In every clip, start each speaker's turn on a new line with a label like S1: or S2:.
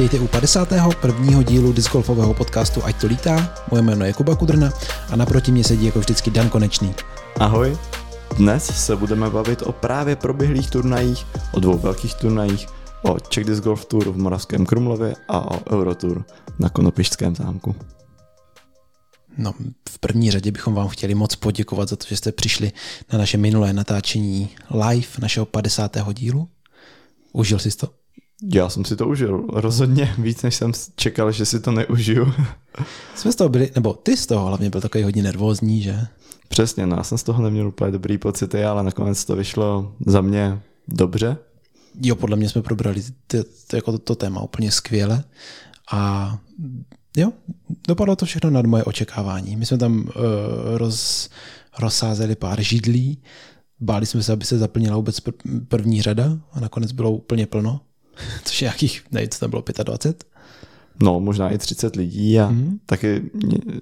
S1: Vítejte u 51. dílu discgolfového podcastu Ať to lítá. Moje jméno je Kuba Kudrna a naproti mě sedí jako vždycky Dan Konečný.
S2: Ahoj. Dnes se budeme bavit o právě proběhlých turnajích, o dvou velkých turnajích, o Czech Disc Golf Tour v Moravském Krumlově a o Eurotour na Konopišském zámku.
S1: No, v první řadě bychom vám chtěli moc poděkovat za to, že jste přišli na naše minulé natáčení live našeho 50. dílu. Užil jsi to?
S2: Já jsem si to užil. Rozhodně víc, než jsem čekal, že si to neužiju.
S1: Jsme z toho byli, nebo ty z toho hlavně byl takový hodně nervózní, že?
S2: Přesně, no já jsem z toho neměl úplně dobrý pocity, ale nakonec to vyšlo za mě dobře.
S1: Jo, podle mě jsme probrali ty, ty, jako to, to téma úplně skvěle a jo, dopadlo to všechno nad moje očekávání. My jsme tam uh, roz, rozsázeli pár židlí, báli jsme se, aby se zaplnila vůbec první řada a nakonec bylo úplně plno, což je jakých, nevím, co tam bylo, 25?
S2: No, možná i 30 lidí a mm. taky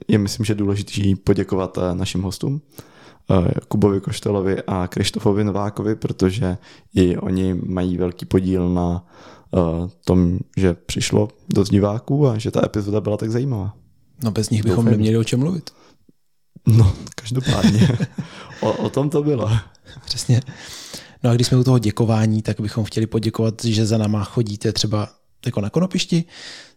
S2: je myslím, že důležitý poděkovat eh, našim hostům, eh, Kubovi Koštelovi a Krištofovi Novákovi, protože i oni mají velký podíl na uh, tom, že přišlo dost diváků a že ta epizoda byla tak zajímavá.
S1: No bez nich bychom Doufám. neměli o čem mluvit.
S2: No, každopádně. o, o tom to bylo.
S1: Přesně. No a když jsme u toho děkování, tak bychom chtěli poděkovat, že za náma chodíte třeba jako na konopišti,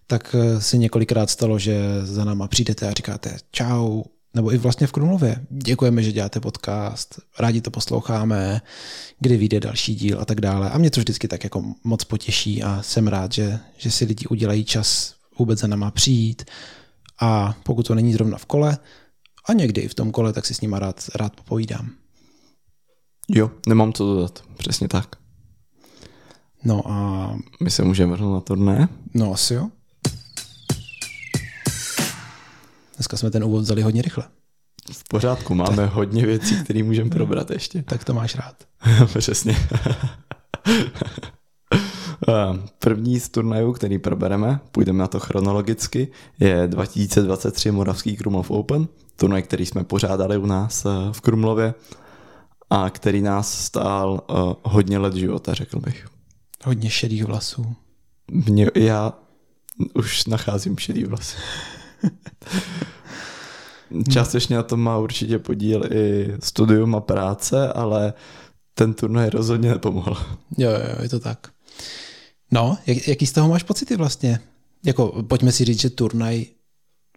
S1: tak eh, se několikrát stalo, že za náma přijdete a říkáte čau, nebo i vlastně v Krumlově. Děkujeme, že děláte podcast, rádi to posloucháme, kdy vyjde další díl a tak dále. A mě to vždycky tak jako moc potěší a jsem rád, že, že si lidi udělají čas vůbec za náma přijít. A pokud to není zrovna v kole, a někdy i v tom kole, tak si s nima rád, rád popovídám.
S2: Jo, nemám co dodat, přesně tak.
S1: No a...
S2: My se můžeme vrhnout na turné?
S1: No asi jo. Dneska jsme ten úvod vzali hodně rychle.
S2: V pořádku, máme hodně věcí, které můžeme probrat ještě.
S1: Tak to máš rád.
S2: Přesně. První z turnajů, který probereme, půjdeme na to chronologicky, je 2023 Moravský Krumlov Open, turnaj, který jsme pořádali u nás eh, v Krumlově a který nás stál uh, hodně let života, řekl bych.
S1: Hodně šedých vlasů.
S2: Mě, já už nacházím šedý vlasy. Částečně na tom má určitě podíl i studium a práce, ale ten turnaj rozhodně nepomohl.
S1: Jo, jo, je to tak. No, jak, jaký z toho máš pocity vlastně? Jako, pojďme si říct, že turnaj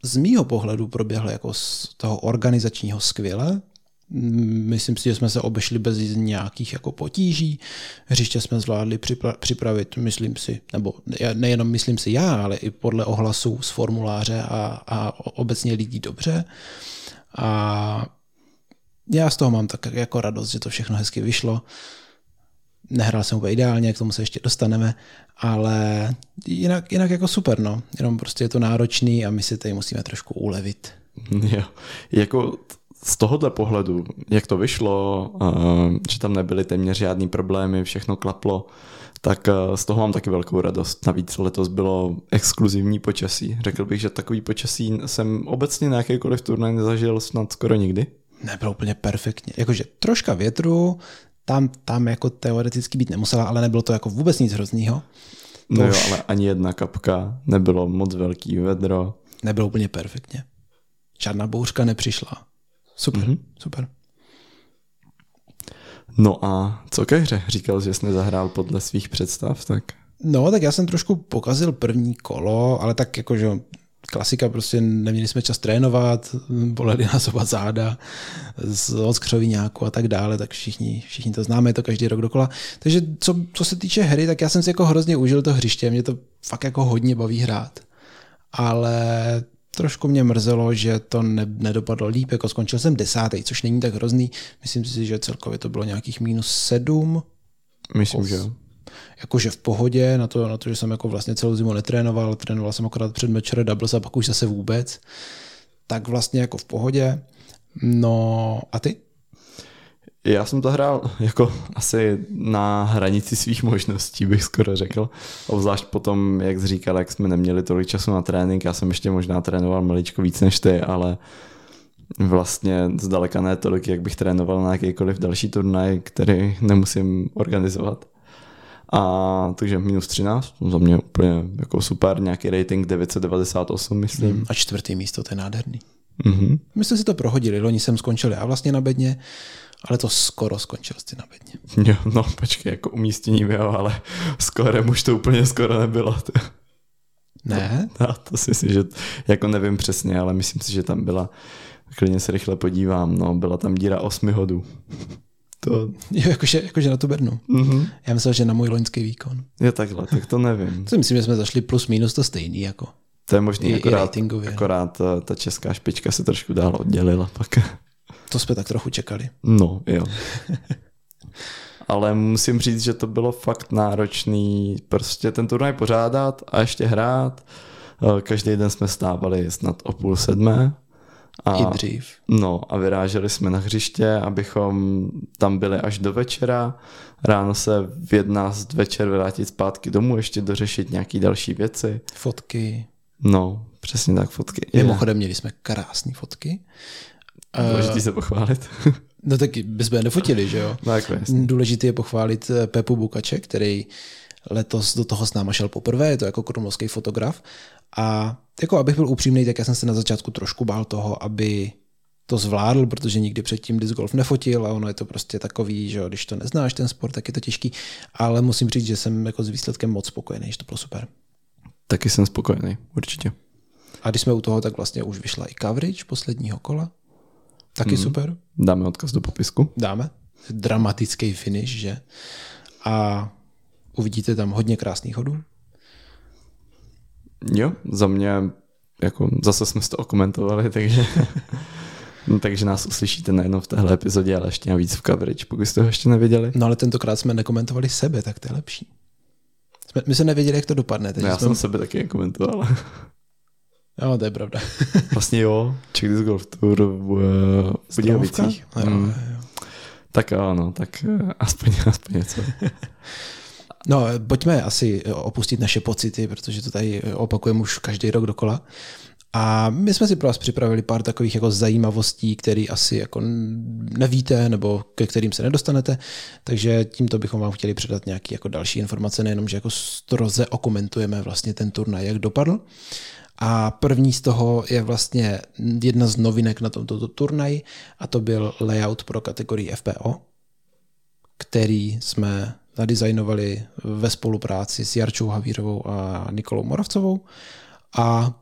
S1: z mýho pohledu proběhl jako z toho organizačního skvěle, Myslím si, že jsme se obešli bez nějakých jako potíží. Hřiště jsme zvládli připravit, myslím si, nebo nejenom myslím si já, ale i podle ohlasů z formuláře a, a obecně lidí dobře. A já z toho mám tak jako radost, že to všechno hezky vyšlo. Nehrál jsem úplně ideálně, k tomu se ještě dostaneme, ale jinak, jinak jako super, no. Jenom prostě je to náročný a my si tady musíme trošku ulevit.
S2: Jo, jako z tohohle pohledu, jak to vyšlo, eh, že tam nebyly téměř žádný problémy, všechno klaplo, tak eh, z toho mám taky velkou radost. Navíc letos bylo exkluzivní počasí. Řekl bych, že takový počasí jsem obecně na jakýkoliv turnaj nezažil snad skoro nikdy.
S1: Nebylo úplně perfektně. Jakože troška větru, tam, tam jako teoreticky být nemusela, ale nebylo to jako vůbec nic hroznýho.
S2: No jo, ale ani jedna kapka, nebylo moc velký vedro.
S1: Nebylo úplně perfektně. Žádná bouřka nepřišla. Super, mm-hmm. super.
S2: No a co ke hře? Říkal, že jsi nezahrál podle svých představ, tak...
S1: No, tak já jsem trošku pokazil první kolo, ale tak jako, že klasika, prostě neměli jsme čas trénovat, boleli nás oba záda od skřoviňáku a tak dále, tak všichni, všichni to známe, je to každý rok dokola. Takže co, co se týče hry, tak já jsem si jako hrozně užil to hřiště, mě to fakt jako hodně baví hrát. Ale trošku mě mrzelo, že to ne, nedopadlo líp, jako skončil jsem desátý, což není tak hrozný. Myslím si, že celkově to bylo nějakých minus sedm.
S2: Myslím, jako, že jo.
S1: Jakože v pohodě, na to, na to, že jsem jako vlastně celou zimu netrénoval, trénoval jsem akorát před Matcher Doubles a pak už zase vůbec. Tak vlastně jako v pohodě. No a ty?
S2: Já jsem to hrál jako asi na hranici svých možností, bych skoro řekl. Obzvlášť potom, jak jsi říkal, jak jsme neměli tolik času na trénink. Já jsem ještě možná trénoval maličko víc než ty, ale vlastně zdaleka ne tolik, jak bych trénoval na jakýkoliv další turnaj, který nemusím organizovat. A takže minus 13, za mě úplně jako super, nějaký rating 998, myslím.
S1: A čtvrtý místo, to je nádherný.
S2: Mm-hmm.
S1: My jsme si to prohodili, loni jsem skončil já vlastně na bedně, ale to skoro skončil jsi na bedně.
S2: Jo, no počkej, jako umístění jo, ale skoro už to úplně skoro nebylo.
S1: Ne?
S2: No, to si myslím, že jako nevím přesně, ale myslím si, že tam byla, klidně se rychle podívám, no, byla tam díra osmi hodů.
S1: To... Jo, jakože, jakože na tu bednu.
S2: Mm-hmm.
S1: Já myslel, že na můj loňský výkon.
S2: Je takhle, tak to nevím.
S1: To myslím, že jsme zašli plus minus to stejný jako.
S2: To je možný, I, akorát, i akorát ta, ta česká špička se trošku dál oddělila pak.
S1: To jsme tak trochu čekali.
S2: No, jo. Ale musím říct, že to bylo fakt náročný prostě ten turnaj pořádat a ještě hrát. Eh, každý den jsme stávali snad o půl sedmé.
S1: A, I dřív.
S2: No a vyráželi jsme na hřiště, abychom tam byli až do večera. Ráno se v 11 večer vrátit zpátky domů, ještě dořešit nějaké další věci.
S1: Fotky.
S2: No, přesně tak, fotky.
S1: Mimochodem měli jsme krásné fotky.
S2: Důležitý se pochválit.
S1: no tak bychom je nefotili, že jo?
S2: No, jako
S1: Důležité je pochválit eh, Pepu Bukače, který letos do toho s náma šel poprvé, je to jako krumlovský fotograf. A jako abych byl upřímný, tak já jsem se na začátku trošku bál toho, aby to zvládl, protože nikdy předtím disc golf nefotil a ono je to prostě takový, že když to neznáš ten sport, tak je to těžký, ale musím říct, že jsem jako s výsledkem moc spokojený, že to bylo super.
S2: Taky jsem spokojený, určitě.
S1: A když jsme u toho, tak vlastně už vyšla i coverage posledního kola. Taky mm. super.
S2: Dáme odkaz do popisku.
S1: Dáme. Dramatický finish, že? A uvidíte tam hodně krásných hodů.
S2: Jo, za mě, jako zase jsme to okomentovali, takže, takže nás uslyšíte nejenom v téhle epizodě, ale ještě navíc v coverage, pokud jste ho ještě neviděli.
S1: No ale tentokrát jsme nekomentovali sebe, tak to je lepší. Jsme, my jsme nevěděli, jak to dopadne.
S2: Takže no, já jsme... jsem sebe taky nekomentoval.
S1: Jo, to je pravda.
S2: vlastně jo, Czech Disc Golf Tour v Budějovicích. Mm. Tak ano, tak eh, aspoň, aspoň něco.
S1: No, pojďme asi opustit naše pocity, protože to tady opakujeme už každý rok dokola. A my jsme si pro vás připravili pár takových jako zajímavostí, které asi jako nevíte nebo ke kterým se nedostanete, takže tímto bychom vám chtěli předat nějaké jako další informace, nejenom, že jako stroze okomentujeme vlastně ten turnaj, jak dopadl. A první z toho je vlastně jedna z novinek na tomto turnaji a to byl layout pro kategorii FPO, který jsme nadizajnovali ve spolupráci s Jarčou Havírovou a Nikolou Moravcovou. A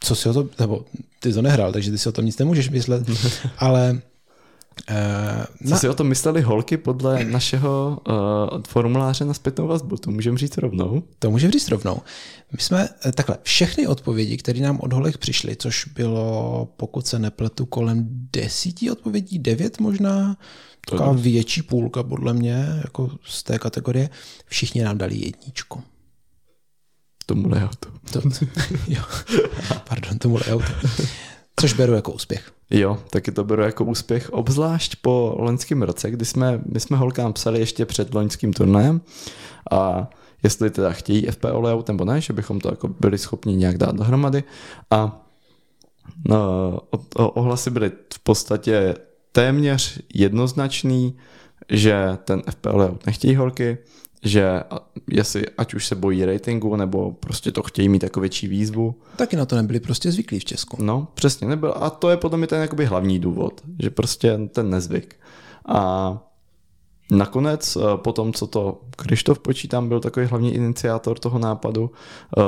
S1: co si o to, nebo ty to nehrál, takže ty si o tom nic nemůžeš myslet, ale
S2: Co na... si o tom mysleli holky podle našeho uh, formuláře na zpětnou vazbu? To můžeme říct rovnou?
S1: To můžeme říct rovnou. My jsme eh, takhle, všechny odpovědi, které nám od holek přišly, což bylo, pokud se nepletu, kolem desíti odpovědí, devět možná, taková větší půlka podle mě, jako z té kategorie, všichni nám dali jedničku.
S2: Tomu layoutu.
S1: To, jo, pardon, tomu layoutu. Což beru jako úspěch.
S2: Jo, taky to beru jako úspěch, obzvlášť po loňském roce, kdy jsme, my jsme holkám psali ještě před loňským turnajem. A jestli teda chtějí FPO layout nebo ne, že bychom to jako byli schopni nějak dát dohromady. A no, ohlasy byly v podstatě téměř jednoznačný, že ten FPL nechtějí holky, že jestli ať už se bojí ratingu, nebo prostě to chtějí mít jako větší výzvu.
S1: Taky na to nebyli prostě zvyklí v Česku.
S2: No, přesně, nebyl. A to je potom i ten jakoby hlavní důvod, že prostě ten nezvyk. A Nakonec, eh, po tom, co to Krištof počítám, byl takový hlavní iniciátor toho nápadu, eh,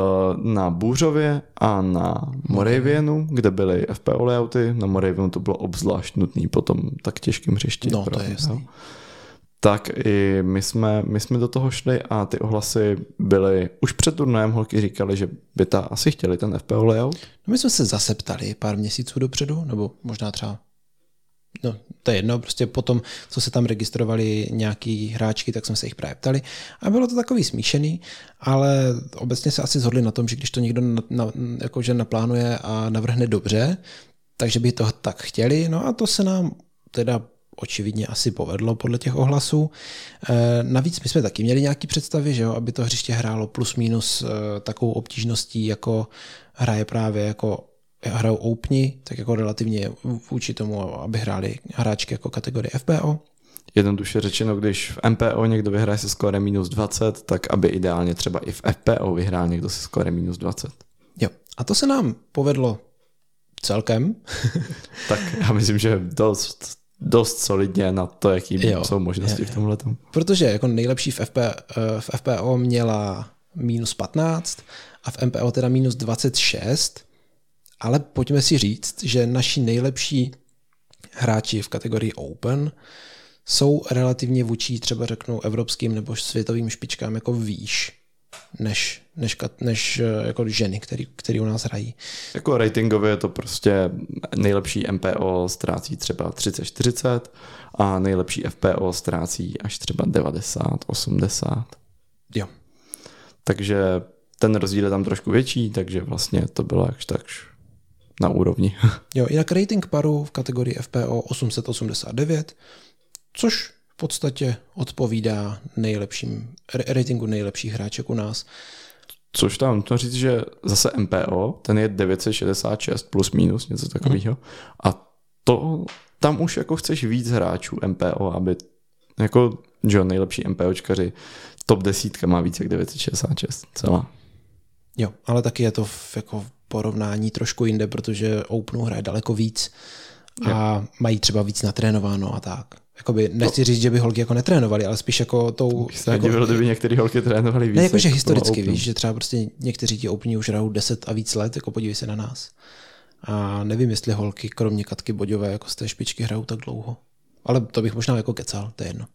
S2: na Bůřově a na Moravianu, kde byly FPO layouty, na Moravianu to bylo obzvlášť nutný po tom tak těžkém hřišti.
S1: No, to je jasný.
S2: Tak i my jsme, my jsme do toho šli a ty ohlasy byly, už před turnajem holky říkali, že by ta asi chtěli ten FPO layout.
S1: No my jsme se zase ptali pár měsíců dopředu, nebo možná třeba no, to je jedno, prostě potom, co se tam registrovali nějaký hráčky, tak jsme se jich právě ptali a bylo to takový smíšený, ale obecně se asi zhodli na tom, že když to někdo na, na, jakože naplánuje a navrhne dobře, takže by to tak chtěli, no a to se nám teda očividně asi povedlo podle těch ohlasů. E, navíc my jsme taky měli nějaké představy, že jo, aby to hřiště hrálo plus minus e, takovou obtížností, jako hraje právě jako hrajou Openi, tak jako relativně vůči tomu, aby hráli hráčky jako kategorie FPO.
S2: Jednoduše řečeno, když v MPO někdo vyhraje se skórem minus 20, tak aby ideálně třeba i v FPO vyhrál někdo se skórem minus 20.
S1: Jo, a to se nám povedlo celkem.
S2: tak já myslím, že dost, dost solidně na to, jaký jo, jsou možnosti je, v tomhle.
S1: Protože jako nejlepší v, FP, eh, v FPO měla minus 15 a v MPO teda minus 26, ale pojďme si říct, že naši nejlepší hráči v kategorii Open jsou relativně vůči třeba řeknu evropským nebo světovým špičkám jako výš než, než, než eh, jako ženy, který, který u nás hrají.
S2: Jako ratingově je to prostě nejlepší MPO ztrácí třeba 30-40 a nejlepší FPO ztrácí až třeba 90-80.
S1: Jo.
S2: Takže ten rozdíl je tam trošku větší, takže vlastně to bylo jakž takž na úrovni.
S1: Jo, jinak rating paru v kategorii FPO 889, což podstatě odpovídá nejlepším ratingu nejlepších hráček u nás.
S2: Což tam nutno říct, že zase MPO, ten je 966 plus minus, něco takového. Hmm. A to tam už jako chceš víc hráčů MPO, aby jako, že nejlepší MPOčkaři, top desítka má víc jak 966 celá.
S1: Jo, ale taky je to v, jako porovnání trošku jinde, protože Openu hraje daleko víc a jo. mají třeba víc natrénováno a tak. Jakoby, nechci říct, že by holky jako netrénovali, ale spíš jako tou...
S2: Bych se jako, divil, kdyby některé holky trénovali víc.
S1: Ne, jakože historicky, víš, že třeba prostě někteří ti Openi už hrajou 10 a víc let, jako podívej se na nás. A nevím, jestli holky, kromě Katky Boďové, jako z té špičky hrajou tak dlouho. Ale to bych možná jako kecal, to je jedno.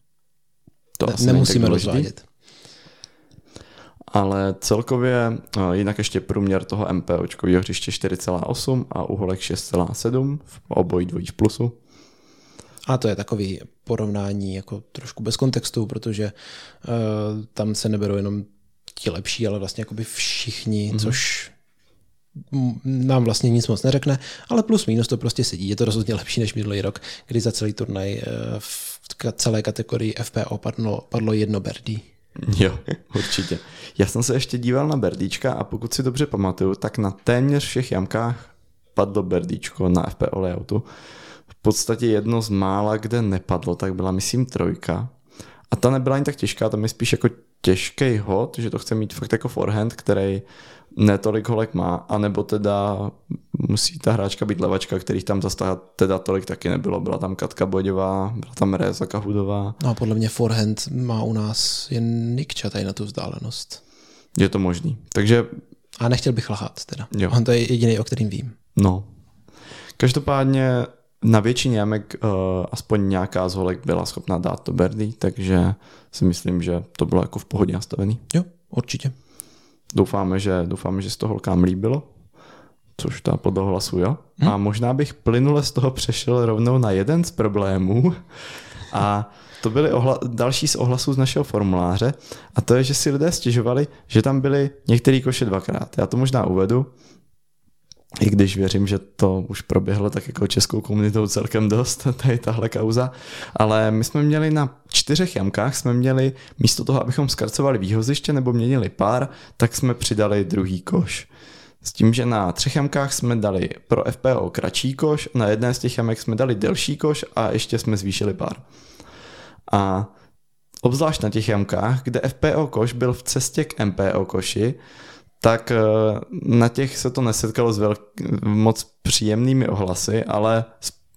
S1: To ne, nemusíme rozvádět
S2: ale celkově jinak ještě průměr toho MPOčkového hřiště 4,8 a uholek 6,7 v obojí dvojí v plusu.
S1: A to je takový porovnání jako trošku bez kontextu, protože uh, tam se neberou jenom ti lepší, ale vlastně jakoby všichni, mm-hmm. což nám vlastně nic moc neřekne, ale plus minus to prostě sedí. Je to rozhodně lepší než minulý rok, kdy za celý turnaj v celé kategorii FPO padlo, padlo jedno birdie.
S2: Jo, určitě. Já jsem se ještě díval na berdíčka a pokud si dobře pamatuju, tak na téměř všech jamkách padlo berdíčko na FPO layoutu. V podstatě jedno z mála, kde nepadlo, tak byla myslím trojka. A ta nebyla ani tak těžká, tam je spíš jako těžký hod, že to chce mít fakt jako forehand, který netolik holek má, anebo teda musí ta hráčka být levačka, kterých tam zase teda tolik taky nebylo. Byla tam Katka Boďová, byla tam Reza Kahudová.
S1: No a podle mě forehand má u nás jen Nikča tady na tu vzdálenost.
S2: Je to možný. Takže...
S1: A nechtěl bych lhát teda. Jo. On to je jediný, o kterým vím.
S2: No. Každopádně na většině jamek uh, aspoň nějaká z holek byla schopná dát to birdie, takže si myslím, že to bylo jako v pohodě nastavený.
S1: Jo, určitě.
S2: Doufáme, že, doufáme, že se to holkám líbilo, což ta podle hlasu jo. Hmm. A možná bych plynule z toho přešel rovnou na jeden z problémů a to byly ohla- další z ohlasů z našeho formuláře a to je, že si lidé stěžovali, že tam byly některé koše dvakrát. Já to možná uvedu i když věřím, že to už proběhlo tak jako českou komunitou celkem dost, tady tahle kauza, ale my jsme měli na čtyřech jamkách, jsme měli místo toho, abychom skarcovali výhoziště nebo měnili pár, tak jsme přidali druhý koš. S tím, že na třech jamkách jsme dali pro FPO kratší koš, na jedné z těch jamek jsme dali delší koš a ještě jsme zvýšili pár. A obzvlášť na těch jamkách, kde FPO koš byl v cestě k MPO koši, tak eh, na těch se to nesetkalo s velk- moc příjemnými ohlasy, ale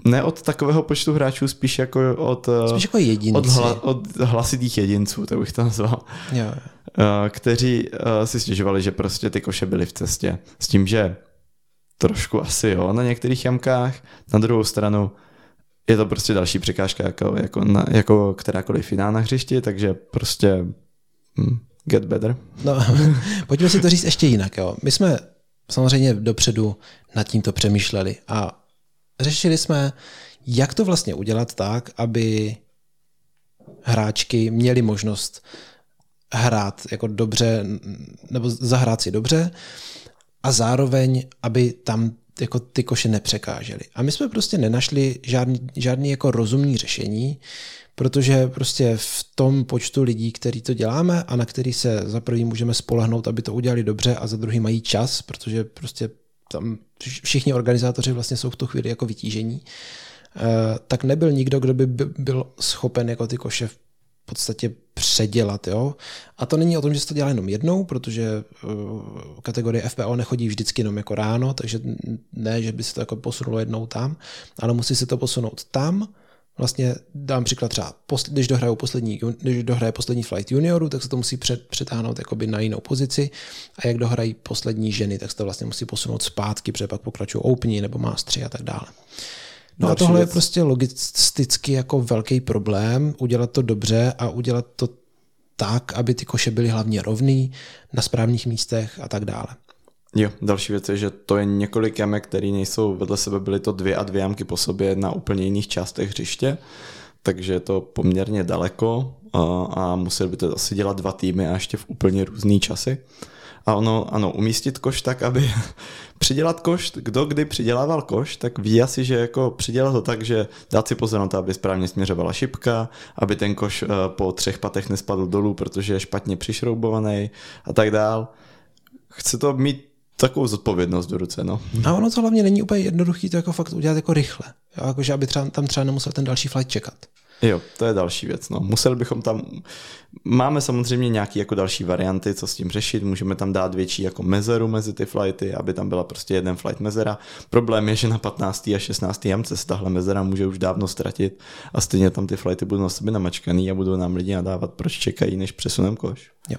S2: ne od takového počtu hráčů, spíš jako od,
S1: eh, spíš jako jedinci.
S2: od, hla, od hlasitých jedinců, to bych to nazval.
S1: Jo.
S2: Eh, kteří si stěžovali, že prostě ty koše byly v cestě. S tím, že trošku asi jo na některých jamkách, na druhou stranu je to prostě další překážka jako, jako, na, jako kterákoliv jiná na hřišti, takže prostě hm, Get better.
S1: No, pojďme si to říct ještě jinak. Jo. My jsme samozřejmě dopředu nad tímto přemýšleli a řešili jsme, jak to vlastně udělat tak, aby hráčky měly možnost hrát jako dobře, nebo zahrát si dobře a zároveň, aby tam jako ty koše nepřekážely. A my jsme prostě nenašli žádný, žádný jako rozumný řešení, protože prostě v tom počtu lidí, který to děláme a na který se za prvý můžeme spolehnout, aby to udělali dobře a za druhý mají čas, protože prostě tam všichni organizátoři vlastně jsou v tu chvíli jako vytížení tak nebyl nikdo, kdo by byl schopen jako ty koše v podstatě předělat. Jo? A to není o tom, že se to dělá jenom jednou, protože kategorie FPO nechodí vždycky jenom jako ráno, takže ne, že by se to jako posunulo jednou tam, ale musí se to posunout tam, Vlastně dám příklad třeba, když dohrajou poslední, když dohraje poslední flight junioru, tak se to musí před, přetáhnout jakoby na jinou pozici a jak dohrají poslední ženy, tak se to vlastně musí posunout zpátky, protože pak pokračují oupní nebo mástři a tak dále. No a tohle věc. je prostě logisticky jako velký problém, udělat to dobře a udělat to tak, aby ty koše byly hlavně rovný, na správných místech a tak dále.
S2: Jo, další věc je, že to je několik jamek, které nejsou vedle sebe, byly to dvě a dvě jamky po sobě na úplně jiných částech hřiště, takže je to poměrně daleko a, museli by to asi dělat dva týmy a ještě v úplně různý časy. A ono, ano, umístit koš tak, aby přidělat koš, kdo kdy přidělával koš, tak ví asi, že jako přidělat to tak, že dát si pozor na to, aby správně směřovala šipka, aby ten koš eh, po třech patech nespadl dolů, protože je špatně přišroubovaný a tak dál. Chce to mít takovou zodpovědnost do ruce. No.
S1: A ono to hlavně není úplně jednoduché to jako fakt udělat jako rychle. Jo, jakože aby třeba, tam třeba nemusel ten další flight čekat.
S2: Jo, to je další věc. No. Museli bychom tam... Máme samozřejmě nějaké jako další varianty, co s tím řešit. Můžeme tam dát větší jako mezeru mezi ty flighty, aby tam byla prostě jeden flight mezera. Problém je, že na 15. a 16. jamce se tahle mezera může už dávno ztratit a stejně tam ty flighty budou na sebe namačkaný a budou nám lidi nadávat, proč čekají, než přesunem koš.
S1: Jo.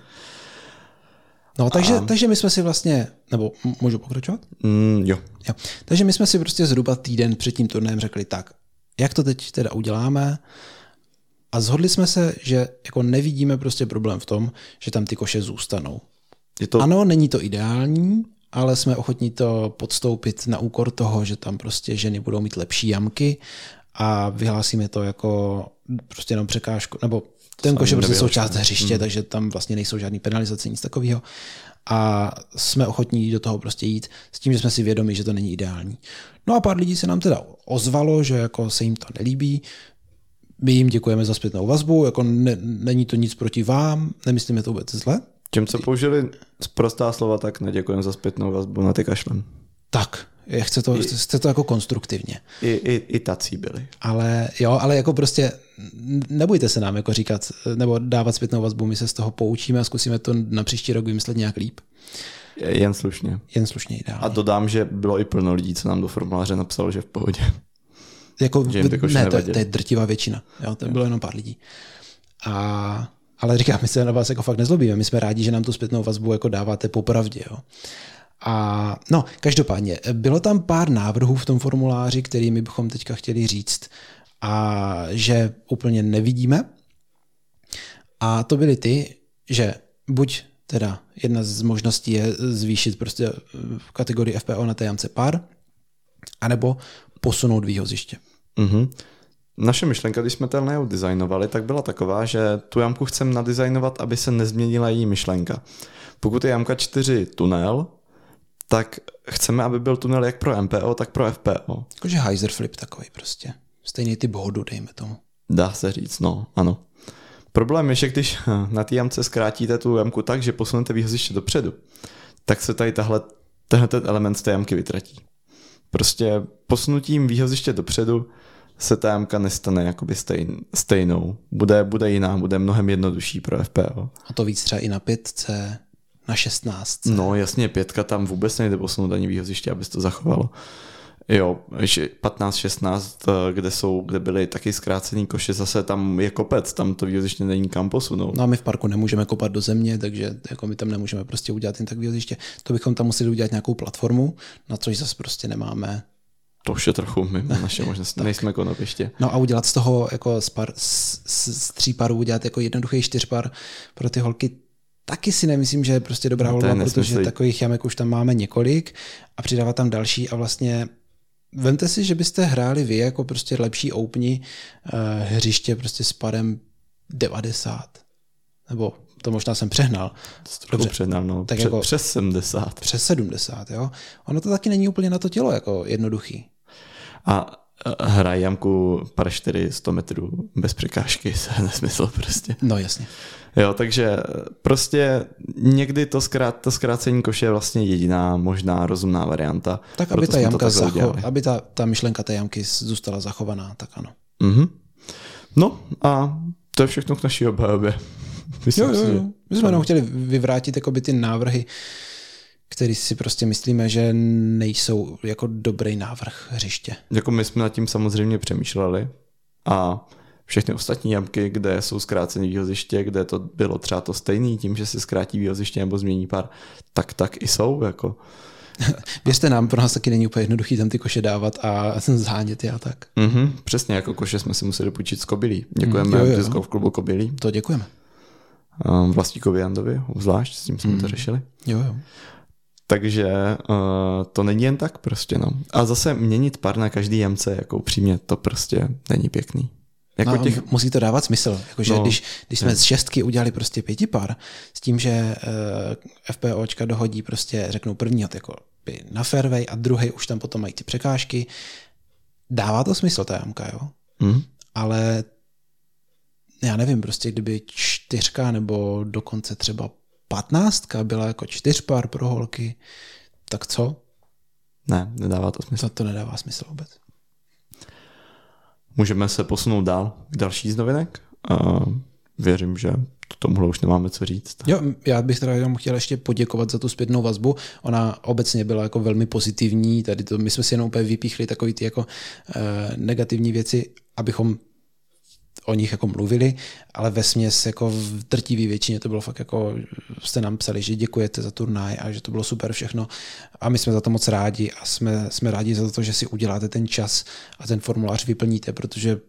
S1: No, takže, a... takže my jsme si vlastně, nebo můžu pokračovat?
S2: Mm, jo.
S1: jo. Takže my jsme si prostě zhruba týden před tím turnajem řekli tak, jak to teď teda uděláme a zhodli jsme se, že jako nevidíme prostě problém v tom, že tam ty koše zůstanou. Je to... Ano, není to ideální, ale jsme ochotní to podstoupit na úkor toho, že tam prostě ženy budou mít lepší jamky a vyhlásíme to jako prostě jenom překážku, nebo ten koš je prostě součást hřiště, mm. takže tam vlastně nejsou žádný penalizace, nic takového. A jsme ochotní do toho prostě jít s tím, že jsme si vědomi, že to není ideální. No a pár lidí se nám teda ozvalo, že jako se jim to nelíbí, my jim děkujeme za zpětnou vazbu, jako ne, není to nic proti vám, nemyslíme to vůbec zle.
S2: Tím, co použili prostá slova, tak neděkujeme za zpětnou vazbu na ty kašlem.
S1: Tak, chce to, I, chce to jako konstruktivně.
S2: I, i, I tací byli.
S1: Ale jo, ale jako prostě nebojte se nám jako říkat, nebo dávat zpětnou vazbu, my se z toho poučíme a zkusíme to na příští rok vymyslet nějak líp.
S2: Jen slušně.
S1: Jen slušně ideálně.
S2: A dodám, že bylo i plno lidí, co nám do formuláře napsalo, že v pohodě.
S1: Jako, že jim ne, to, to, je drtivá většina. Jo, to bylo jenom pár lidí. A, ale říkám, my se na vás jako fakt nezlobíme. My jsme rádi, že nám tu zpětnou vazbu jako dáváte popravdě. Jo. A no, každopádně, bylo tam pár návrhů v tom formuláři, kterými bychom teďka chtěli říct, a že úplně nevidíme. A to byly ty, že buď teda jedna z možností je zvýšit prostě v kategorii FPO na té jamce pár, anebo posunout výhoziště.
S2: Mm-hmm. Naše myšlenka, když jsme ten layout designovali, tak byla taková, že tu jamku chceme nadizajnovat, aby se nezměnila její myšlenka. Pokud je jamka 4 tunel, tak chceme, aby byl tunel jak pro MPO, tak pro FPO.
S1: Jakože hyzer flip takový prostě. Stejný typ hodu, dejme tomu.
S2: Dá se říct, no, ano. Problém je, že když na té jamce zkrátíte tu jamku tak, že posunete výhoziště dopředu, tak se tady tahle, tenhle ten element z té jamky vytratí. Prostě posunutím výhoziště dopředu se ta jamka nestane jakoby stejn, stejnou. Bude, bude jiná, bude mnohem jednodušší pro FPO.
S1: A to víc třeba i na 5C, na 16.
S2: No jasně, pětka tam vůbec nejde posunout ani výhoziště, aby to zachovalo. Jo, 15-16, eh, kde jsou, kde byly taky zkrácený koše, zase tam je kopec, tam to výhoziště není kam posunout.
S1: No a my v parku nemůžeme kopat do země, takže jako my tam nemůžeme prostě udělat jen tak výhoziště. To bychom tam museli udělat nějakou platformu, na což zase prostě nemáme
S2: to už je trochu mimo naše možnosti, nejsme konopiště.
S1: No a udělat z toho jako z, par, z, z tří parů, udělat jako jednoduchý čtyřpar pro ty holky, taky si nemyslím, že je prostě dobrá no, volba, protože takových jamek už tam máme několik a přidávat tam další a vlastně Vemte si, že byste hráli vy jako prostě lepší oupni uh, hřiště prostě s parem 90. Nebo to možná jsem přehnal.
S2: Dobře, přehnal, no. Tak Pře- jako, přes 70.
S1: Přes 70, jo. Ono to taky není úplně na to tělo jako jednoduchý.
S2: A hrají jamku par 4 100 metrů bez překážky, to je nesmysl prostě.
S1: No jasně.
S2: Jo, takže prostě někdy to, zkrát, to zkrácení koše je vlastně jediná možná rozumná varianta.
S1: Tak aby ta jamka zacho- aby ta, ta myšlenka té jamky zůstala zachovaná, tak ano.
S2: Mm-hmm. No a to je všechno k naší obhajobě.
S1: jo, jo, jo. My jsme jenom chtěli vyvrátit jakoby ty návrhy, který si prostě myslíme, že nejsou jako dobrý návrh hřiště.
S2: Jako my jsme nad tím samozřejmě přemýšleli a všechny ostatní jamky, kde jsou zkrácené výhoziště, kde to bylo třeba to stejný, tím, že se zkrátí výhoziště nebo změní pár, tak tak i jsou. Jako.
S1: Věřte nám, pro nás taky není úplně jednoduchý tam ty koše dávat a zhánět je a tak.
S2: Mm-hmm, přesně, jako koše jsme si museli půjčit z Kobylí. Děkujeme mm, v klubu Kobylí.
S1: To děkujeme.
S2: Vlastíkovi Jandovi, obzvlášť, s tím jsme mm. to řešili.
S1: Jo, jo.
S2: Takže uh, to není jen tak prostě, no. A zase měnit pár na každý jamce, jako upřímně, to prostě není pěkný.
S1: Jako no, těch... Musí to dávat smysl. Jakože no, když, když jsme je. z šestky udělali prostě pěti pár, s tím, že uh, FPOčka dohodí prostě, řeknou prvního jako na fairway a druhý už tam potom mají ty překážky, dává to smysl ta jamka, jo? Mm. Ale já nevím, prostě kdyby čtyřka nebo dokonce třeba patnáctka byla jako čtyřpár pro holky, tak co?
S2: Ne, nedává to smysl.
S1: To, to nedává smysl vůbec.
S2: Můžeme se posunout dál k další z novinek. Uh, věřím, že tomuhle už nemáme co říct.
S1: Jo, já bych teda jenom chtěl ještě poděkovat za tu zpětnou vazbu. Ona obecně byla jako velmi pozitivní. Tady to, my jsme si jenom úplně vypíchli takový ty jako uh, negativní věci, abychom o nich jako mluvili, ale ve směs jako v drtivé většině to bylo fakt jako, jste nám psali, že děkujete za turnaj a že to bylo super všechno a my jsme za to moc rádi a jsme, jsme rádi za to, že si uděláte ten čas a ten formulář vyplníte, protože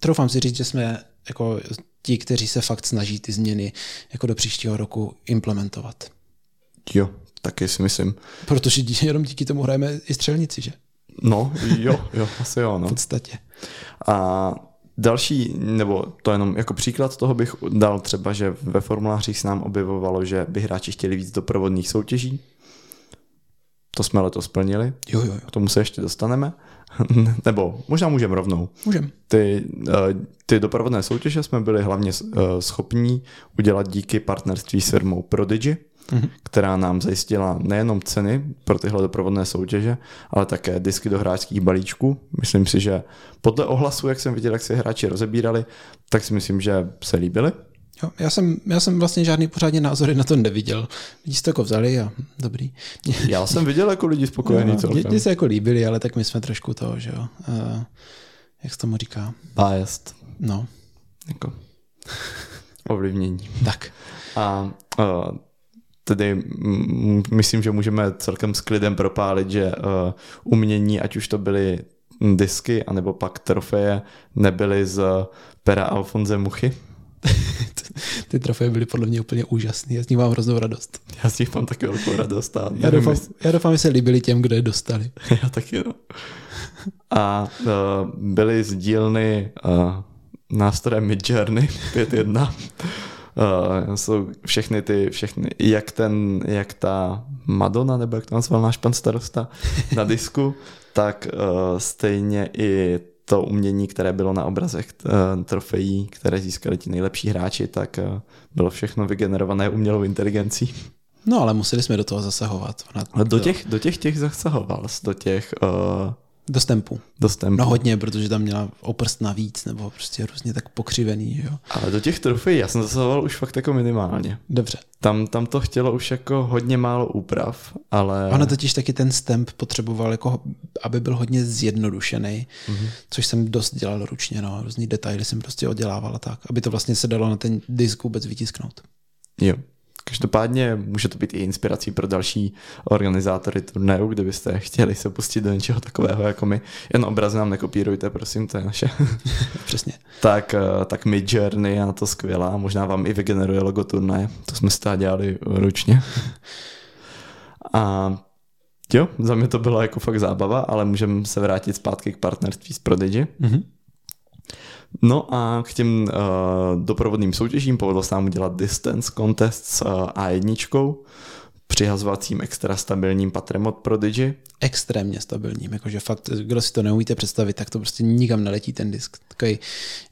S1: troufám si říct, že jsme jako ti, kteří se fakt snaží ty změny jako do příštího roku implementovat.
S2: Jo, taky si myslím.
S1: Protože jenom díky tomu hrajeme i střelnici, že?
S2: No, jo, jo, asi jo. No.
S1: V podstatě.
S2: A Další, nebo to jenom jako příklad toho bych dal třeba, že ve formulářích se nám objevovalo, že by hráči chtěli víc doprovodných soutěží. To jsme letos splnili.
S1: Jo, jo, jo.
S2: K tomu se ještě dostaneme. nebo možná můžeme rovnou.
S1: Můžeme.
S2: Ty, eh, ty doprovodné soutěže jsme byli hlavně eh, schopní udělat díky partnerství s firmou Prodigy, mm-hmm. která nám zajistila nejenom ceny pro tyhle doprovodné soutěže, ale také disky do hráčských balíčků. Myslím si, že podle ohlasu, jak jsem viděl, jak se hráči rozebírali, tak si myslím, že se líbily.
S1: Jo, já, jsem, já jsem vlastně žádný pořádně názory na to neviděl. Lidi si to jako vzali a dobrý.
S2: Já jsem viděl jako lidi spokojený
S1: no, Lidi se jako líbili, ale tak my jsme trošku to, že jo. Uh, jak se tomu říká?
S2: Biased.
S1: No.
S2: Jako ovlivnění.
S1: Tak.
S2: A uh, tedy myslím, že můžeme celkem s klidem propálit, že uh, umění, ať už to byly disky, anebo pak trofeje, nebyly z pera Alfonze Muchy.
S1: Ty trofeje byly podle mě úplně úžasné, já z nich mám hroznou radost.
S2: Já z nich mám taky velkou radost. A
S1: já, doufám, jestli... já doufám, že se líbili těm, kdo je dostali.
S2: já taky, no. A uh, byly z dílny uh, nástroje Midjourney 5.1 Uh, jsou všechny ty, všechny, jak ten, jak ta Madonna, nebo jak to nazval náš pan starosta, na disku, tak uh, stejně i to umění, které bylo na obrazech uh, trofejí, které získali ti nejlepší hráči, tak uh, bylo všechno vygenerované umělou inteligencí.
S1: No ale museli jsme do toho zasahovat.
S2: Do, těch, do těch těch zasahoval, do těch uh,
S1: do stempu.
S2: Do stempu.
S1: No hodně, protože tam měla oprst navíc, nebo prostě různě tak pokřivený, jo.
S2: Ale do těch trofejí já jsem zasahoval už fakt jako minimálně.
S1: Dobře.
S2: Tam, tam to chtělo už jako hodně málo úprav, ale...
S1: Ono totiž taky ten stemp potřeboval jako, aby byl hodně zjednodušený, mm-hmm. což jsem dost dělal ručně, no. Různý detaily jsem prostě oddělával a tak, aby to vlastně se dalo na ten disk vůbec vytisknout.
S2: Jo. Každopádně může to být i inspirací pro další organizátory turnéu, kdybyste chtěli se pustit do něčeho takového jako my. Jen obrazy nám nekopírujte, prosím, to je naše.
S1: Přesně.
S2: tak, eh, tak Mid Journey je na to skvělá, možná vám i vygeneruje logo turnaje, to jsme si dělali ručně. A jo, za mě to byla jako fakt zábava, ale můžeme se vrátit zpátky k partnerství s Prodigy. Mm-hmm. No a k těm uh, doprovodným soutěžím povedlo se nám udělat distance contest s uh, A1. přihazovacím extra stabilním patrem od Prodigy.
S1: Extrémně stabilním, jakože fakt, kdo si to neumíte představit, tak to prostě nikam neletí ten disk. Takový,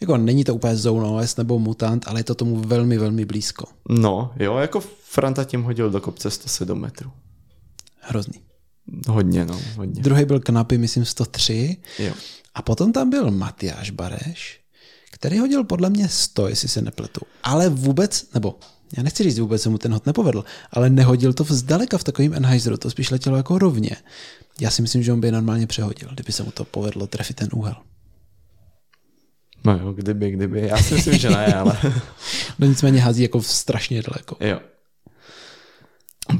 S1: jako není to úplně Zone OS nebo Mutant, ale je to tomu velmi, velmi blízko.
S2: No, jo, jako Franta tím hodil do kopce 107 metrů.
S1: Hrozný.
S2: Hodně, no, hodně.
S1: Druhý byl Knapy, myslím 103.
S2: Jo.
S1: A potom tam byl Matyáš Bareš, který hodil podle mě 100, jestli se nepletu. Ale vůbec, nebo já nechci říct, vůbec se mu ten hod nepovedl, ale nehodil to zdaleka v takovým Enheiseru, to spíš letělo jako rovně. Já si myslím, že on by normálně přehodil, kdyby se mu to povedlo trefit ten úhel.
S2: No jo, kdyby, kdyby. Já si myslím, že ne, ale...
S1: no nicméně hází jako strašně daleko.
S2: Jo.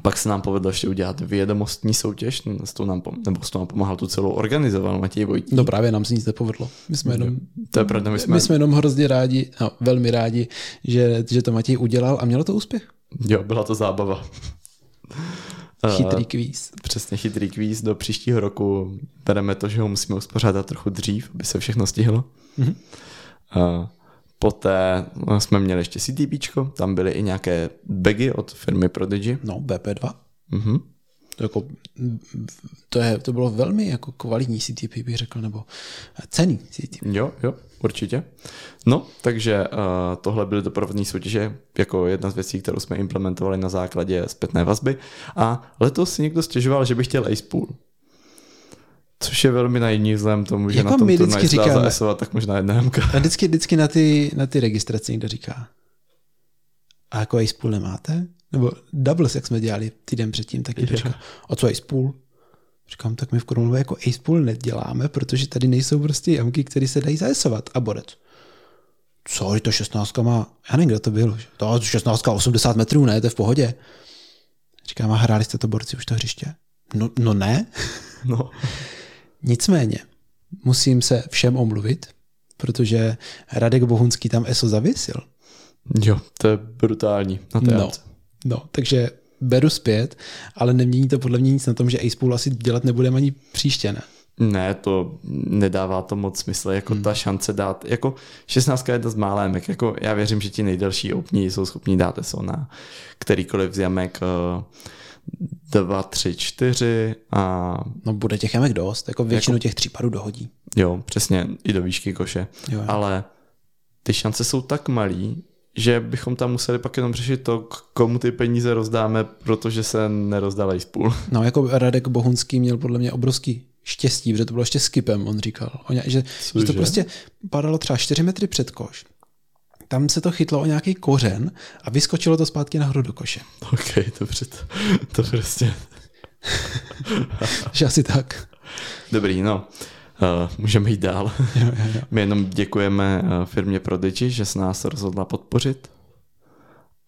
S2: Pak se nám povedlo ještě udělat vědomostní soutěž, s tou nám, nebo s tou nám pomáhal tu celou organizoval Matěj Vojtík.
S1: No právě nám se nic nepovedlo. My jsme jenom,
S2: to je pravda, my jsme...
S1: my jsme jenom hrozně rádi, no, velmi rádi, že, že to Matěj udělal a mělo to úspěch.
S2: Jo, byla to zábava.
S1: Chytrý kvíz.
S2: Přesně, chytrý kvíz. Do příštího roku bereme to, že ho musíme uspořádat trochu dřív, aby se všechno stihlo. Mm-hmm. Poté jsme měli ještě CTP, tam byly i nějaké bagy od firmy Prodigy.
S1: No, BP2. Mm-hmm. To, jako, to, je, to bylo velmi jako kvalitní CTP, bych řekl, nebo cený CTP.
S2: Jo, jo, určitě. No, takže uh, tohle byly doprovodní soutěže jako jedna z věcí, kterou jsme implementovali na základě zpětné vazby. A letos si někdo stěžoval, že by chtěl Ace Pool. Což je velmi naivní vzhledem tomu, že jako na tom turnaji se dá zaesovat, tak možná jedna MK.
S1: A vždycky, vždycky na, ty, na ty registrace někdo říká. A jako Ace Pool nemáte? Nebo doubles, jak jsme dělali týden předtím, tak někdo říká, a co Ace Pool? Říkám, tak my v Krumlově jako Ace Pool neděláme, protože tady nejsou prostě jamky, které se dají zaesovat. A borec. Co, to 16 má, já nevím, kdo to byl. To 16 80 metrů, ne, to je v pohodě. Říkám, a hráli jste to borci už to hřiště? No, no ne. No. Nicméně, musím se všem omluvit, protože Radek Bohunský tam ESO zavěsil.
S2: Jo, to je brutální na té
S1: no, no, takže beru zpět, ale nemění to podle mě nic na tom, že Acepool asi dělat nebudeme ani příště, ne?
S2: Ne, to nedává to moc smysl, jako hmm. ta šance dát, jako 16 je jedna z málémek, jako já věřím, že ti nejdelší opní jsou schopní dát ESO na kterýkoliv z jamek uh, dva, tři, čtyři a...
S1: No bude těch jamek dost, jako většinu jako... těch případů dohodí.
S2: Jo, přesně, i do výšky koše. Jo, jo. Ale ty šance jsou tak malý, že bychom tam museli pak jenom řešit to, komu ty peníze rozdáme, protože se nerozdávají spůl.
S1: No jako Radek Bohunský měl podle mě obrovský štěstí, protože to bylo ještě skipem, on říkal. Že, že to prostě padalo třeba 4 metry před koš tam se to chytlo o nějaký kořen a vyskočilo to zpátky nahoru do koše.
S2: OK, dobře, to, to prostě...
S1: že asi tak.
S2: Dobrý, no. Uh, můžeme jít dál. Jo, jo, jo. My jenom děkujeme uh, firmě Prodigy, že se nás rozhodla podpořit.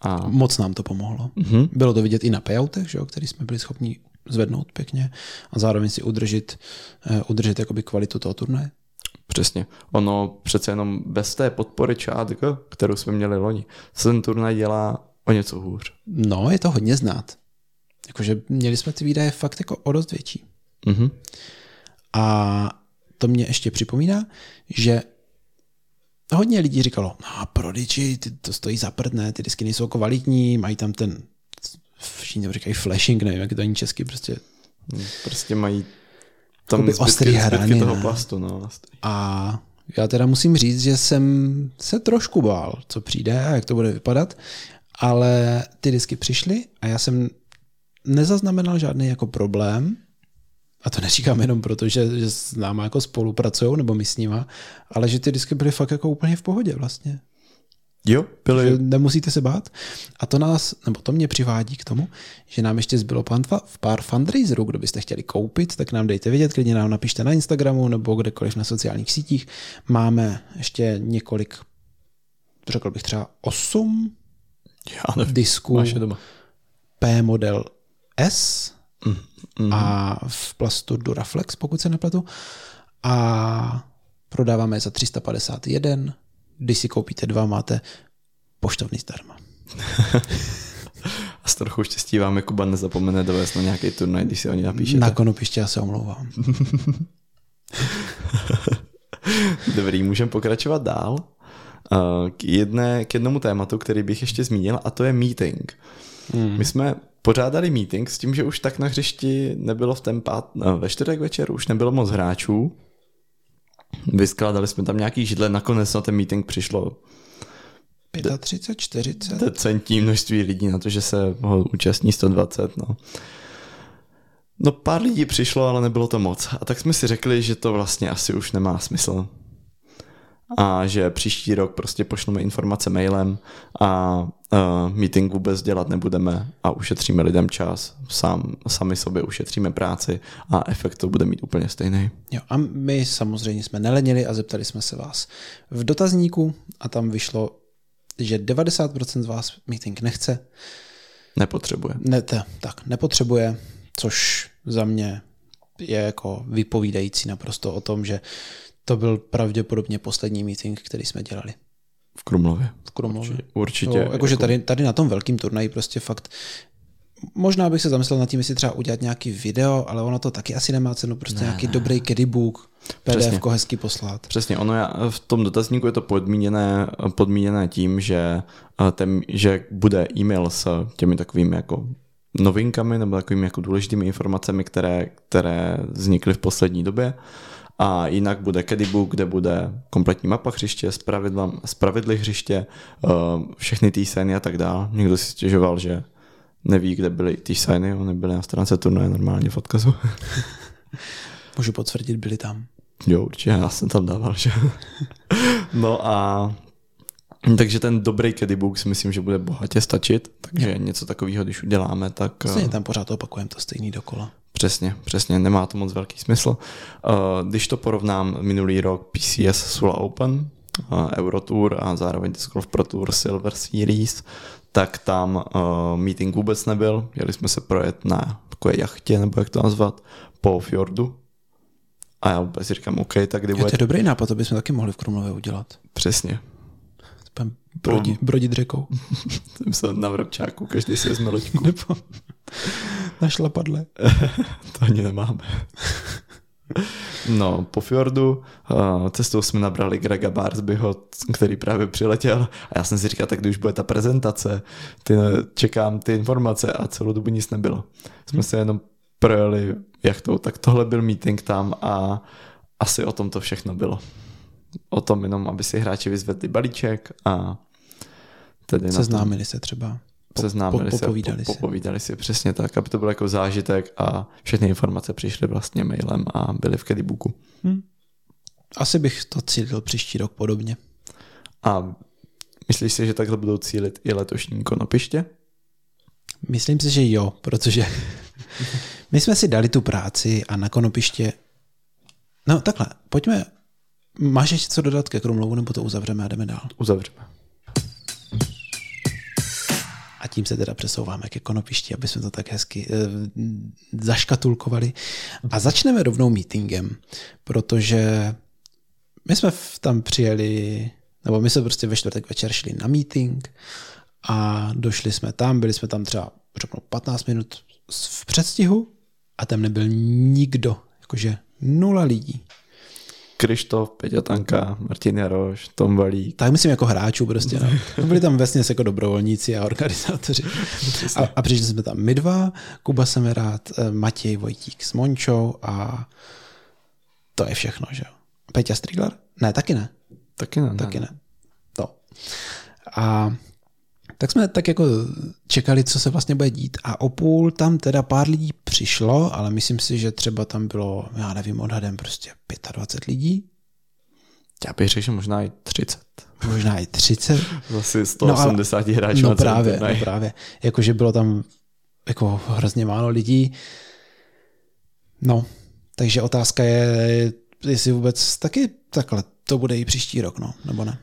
S1: A... Moc nám to pomohlo. Uh-huh. Bylo to vidět i na payoutech, že jo, který jsme byli schopni zvednout pěkně a zároveň si udržet, uh, udržet jakoby kvalitu toho turnaje.
S2: Přesně. Ono přece jenom bez té podpory ČADG, kterou jsme měli loni, se ten turnaj dělá o něco hůř.
S1: No, je to hodně znát. Jakože měli jsme ty výdaje fakt jako o dost větší. Mm-hmm. A to mě ještě připomíná, že hodně lidí říkalo, no Prodigy, to stojí za prd, ne, ty disky nejsou kvalitní, mají tam ten, všichni říkají flashing, nevím, jak to ani česky, prostě.
S2: Prostě mají
S1: tam zbytky, ostrý hrany.
S2: toho plastu, no, vlastně.
S1: A já teda musím říct, že jsem se trošku bál, co přijde a jak to bude vypadat, ale ty disky přišly a já jsem nezaznamenal žádný jako problém, a to neříkám jenom proto, že, že s náma jako spolupracují, nebo my s nima, ale že ty disky byly fakt jako úplně v pohodě vlastně.
S2: Jo, byly. Že
S1: nemusíte se bát. A to nás, nebo to mě přivádí k tomu, že nám ještě zbylo v pár fundraiserů, kdo byste chtěli koupit, tak nám dejte vědět, klidně nám napište na Instagramu nebo kdekoliv na sociálních sítích. Máme ještě několik, řekl bych třeba osm
S2: Já
S1: disků P model S mm, mm. a v plastu Duraflex, pokud se nepletu. A prodáváme je za 351 když si koupíte dva, máte poštovný zdarma.
S2: A s trochu štěstí vám Kuba nezapomene dovést na nějaký turnaj, když si o ní napíšete.
S1: Na konopiště já se omlouvám.
S2: Dobrý, můžeme pokračovat dál. K, jedné, k jednomu tématu, který bych ještě zmínil, a to je meeting. Hmm. My jsme pořádali meeting s tím, že už tak na hřišti nebylo v ten pát, no, ve čtvrtek večer už nebylo moc hráčů. Vyskládali jsme tam nějaký židle, nakonec na ten meeting přišlo
S1: 35, 40.
S2: decentní množství lidí na to, že se ho účastní 120. No. no pár lidí přišlo, ale nebylo to moc. A tak jsme si řekli, že to vlastně asi už nemá smysl. A že příští rok prostě pošleme informace mailem a uh, meeting vůbec dělat nebudeme a ušetříme lidem čas, sám, sami sobě ušetříme práci a efekt to bude mít úplně stejný.
S1: Jo, a my samozřejmě jsme nelenili a zeptali jsme se vás v dotazníku a tam vyšlo že 90% z vás meeting nechce.
S2: Nepotřebuje.
S1: Ne, te, tak, nepotřebuje, což za mě je jako vypovídající naprosto o tom, že to byl pravděpodobně poslední meeting, který jsme dělali.
S2: V Krumlově.
S1: V Krumlově.
S2: Určitě. určitě
S1: to, jakože jako... tady, tady na tom velkým turnaji prostě fakt Možná bych se zamyslel nad tím, jestli třeba udělat nějaký video, ale ono to taky asi nemá cenu, prostě ne, nějaký ne. dobrý book, PDF hezky poslat.
S2: Přesně, ono já, v tom dotazníku je to podmíněné, podmíněné tím, že, eh, ten, že bude e-mail s těmi takovými jako novinkami nebo takovými jako důležitými informacemi, které, které vznikly v poslední době. A jinak bude Book, kde bude kompletní mapa hřiště, z pravidly hřiště, eh, všechny ty scény a tak dále. Někdo si stěžoval, že neví, kde byly ty signy, oni byly na stránce turnaje normálně v odkazu.
S1: Můžu potvrdit, byli tam.
S2: Jo, určitě, já jsem tam dával, že? no a takže ten dobrý book si myslím, že bude bohatě stačit, takže jo. něco takového, když uděláme, tak...
S1: Stejně tam pořád opakujeme to stejný dokola.
S2: Přesně, přesně, nemá to moc velký smysl. Když to porovnám minulý rok PCS Sula Open, Eurotour a zároveň Disc Golf Pro Tour Silver Series, tak tam meeting vůbec nebyl. Jeli jsme se projet na takové jachtě, nebo jak to nazvat, po fjordu. A já vůbec říkám, OK, tak kdy
S1: bude... To je dobrý nápad, to bychom taky mohli v Krumlově udělat.
S2: Přesně.
S1: Brodi, brodit řekou.
S2: Jsem se na vrabčáku, každý si vezme loďku.
S1: Nebo na šlapadle.
S2: to ani nemáme. No, po fjordu cestou jsme nabrali Grega Barsbyho, který právě přiletěl a já jsem si říkal, tak když bude ta prezentace, ty, čekám ty informace a celou dobu nic nebylo. Jsme hmm. se jenom projeli jachtou, tak tohle byl meeting tam a asi o tom to všechno bylo. O tom jenom, aby si hráči vyzvedli balíček a
S1: tedy Seznámili se třeba
S2: seznámili po, popovídali se, po, popovídali si přesně tak, aby to byl jako zážitek a všechny informace přišly vlastně mailem a byly v Cadibooku. Hmm.
S1: Asi bych to cílil příští rok podobně.
S2: A myslíš si, že takhle budou cílit i letošní konopiště?
S1: Myslím si, že jo, protože my jsme si dali tu práci a na konopiště No takhle, pojďme, máš ještě co dodat ke Krumlovu, nebo to uzavřeme a jdeme dál?
S2: Uzavřeme.
S1: A tím se teda přesouváme ke konopišti, aby jsme to tak hezky e, zaškatulkovali. A začneme rovnou meetingem, protože my jsme tam přijeli, nebo my jsme prostě ve čtvrtek večer šli na meeting a došli jsme tam, byli jsme tam třeba, řeknu, 15 minut v předstihu a tam nebyl nikdo, jakože nula lidí.
S2: Krištof, Peťa Tanka, Martin Jaroš, Tom Valík.
S1: Tak myslím jako hráčů prostě. No. Byli tam vlastně jako dobrovolníci a organizátoři. A, a přišli jsme tam my dva, Kuba Semerát, eh, Matěj Vojtík s Mončou a to je všechno, že jo. Peťa Strigler? Ne, taky ne.
S2: Taky ne.
S1: Taky ne. To. A tak jsme tak jako čekali, co se vlastně bude dít a o půl tam teda pár lidí přišlo, ale myslím si, že třeba tam bylo, já nevím, odhadem prostě 25 lidí.
S2: Já bych řekl, že možná i 30.
S1: Možná i 30.
S2: Asi 180 no, ale, hráčů.
S1: No právě, no právě. Jakože bylo tam jako hrozně málo lidí. No, takže otázka je, jestli vůbec taky takhle to bude i příští rok, no, nebo ne?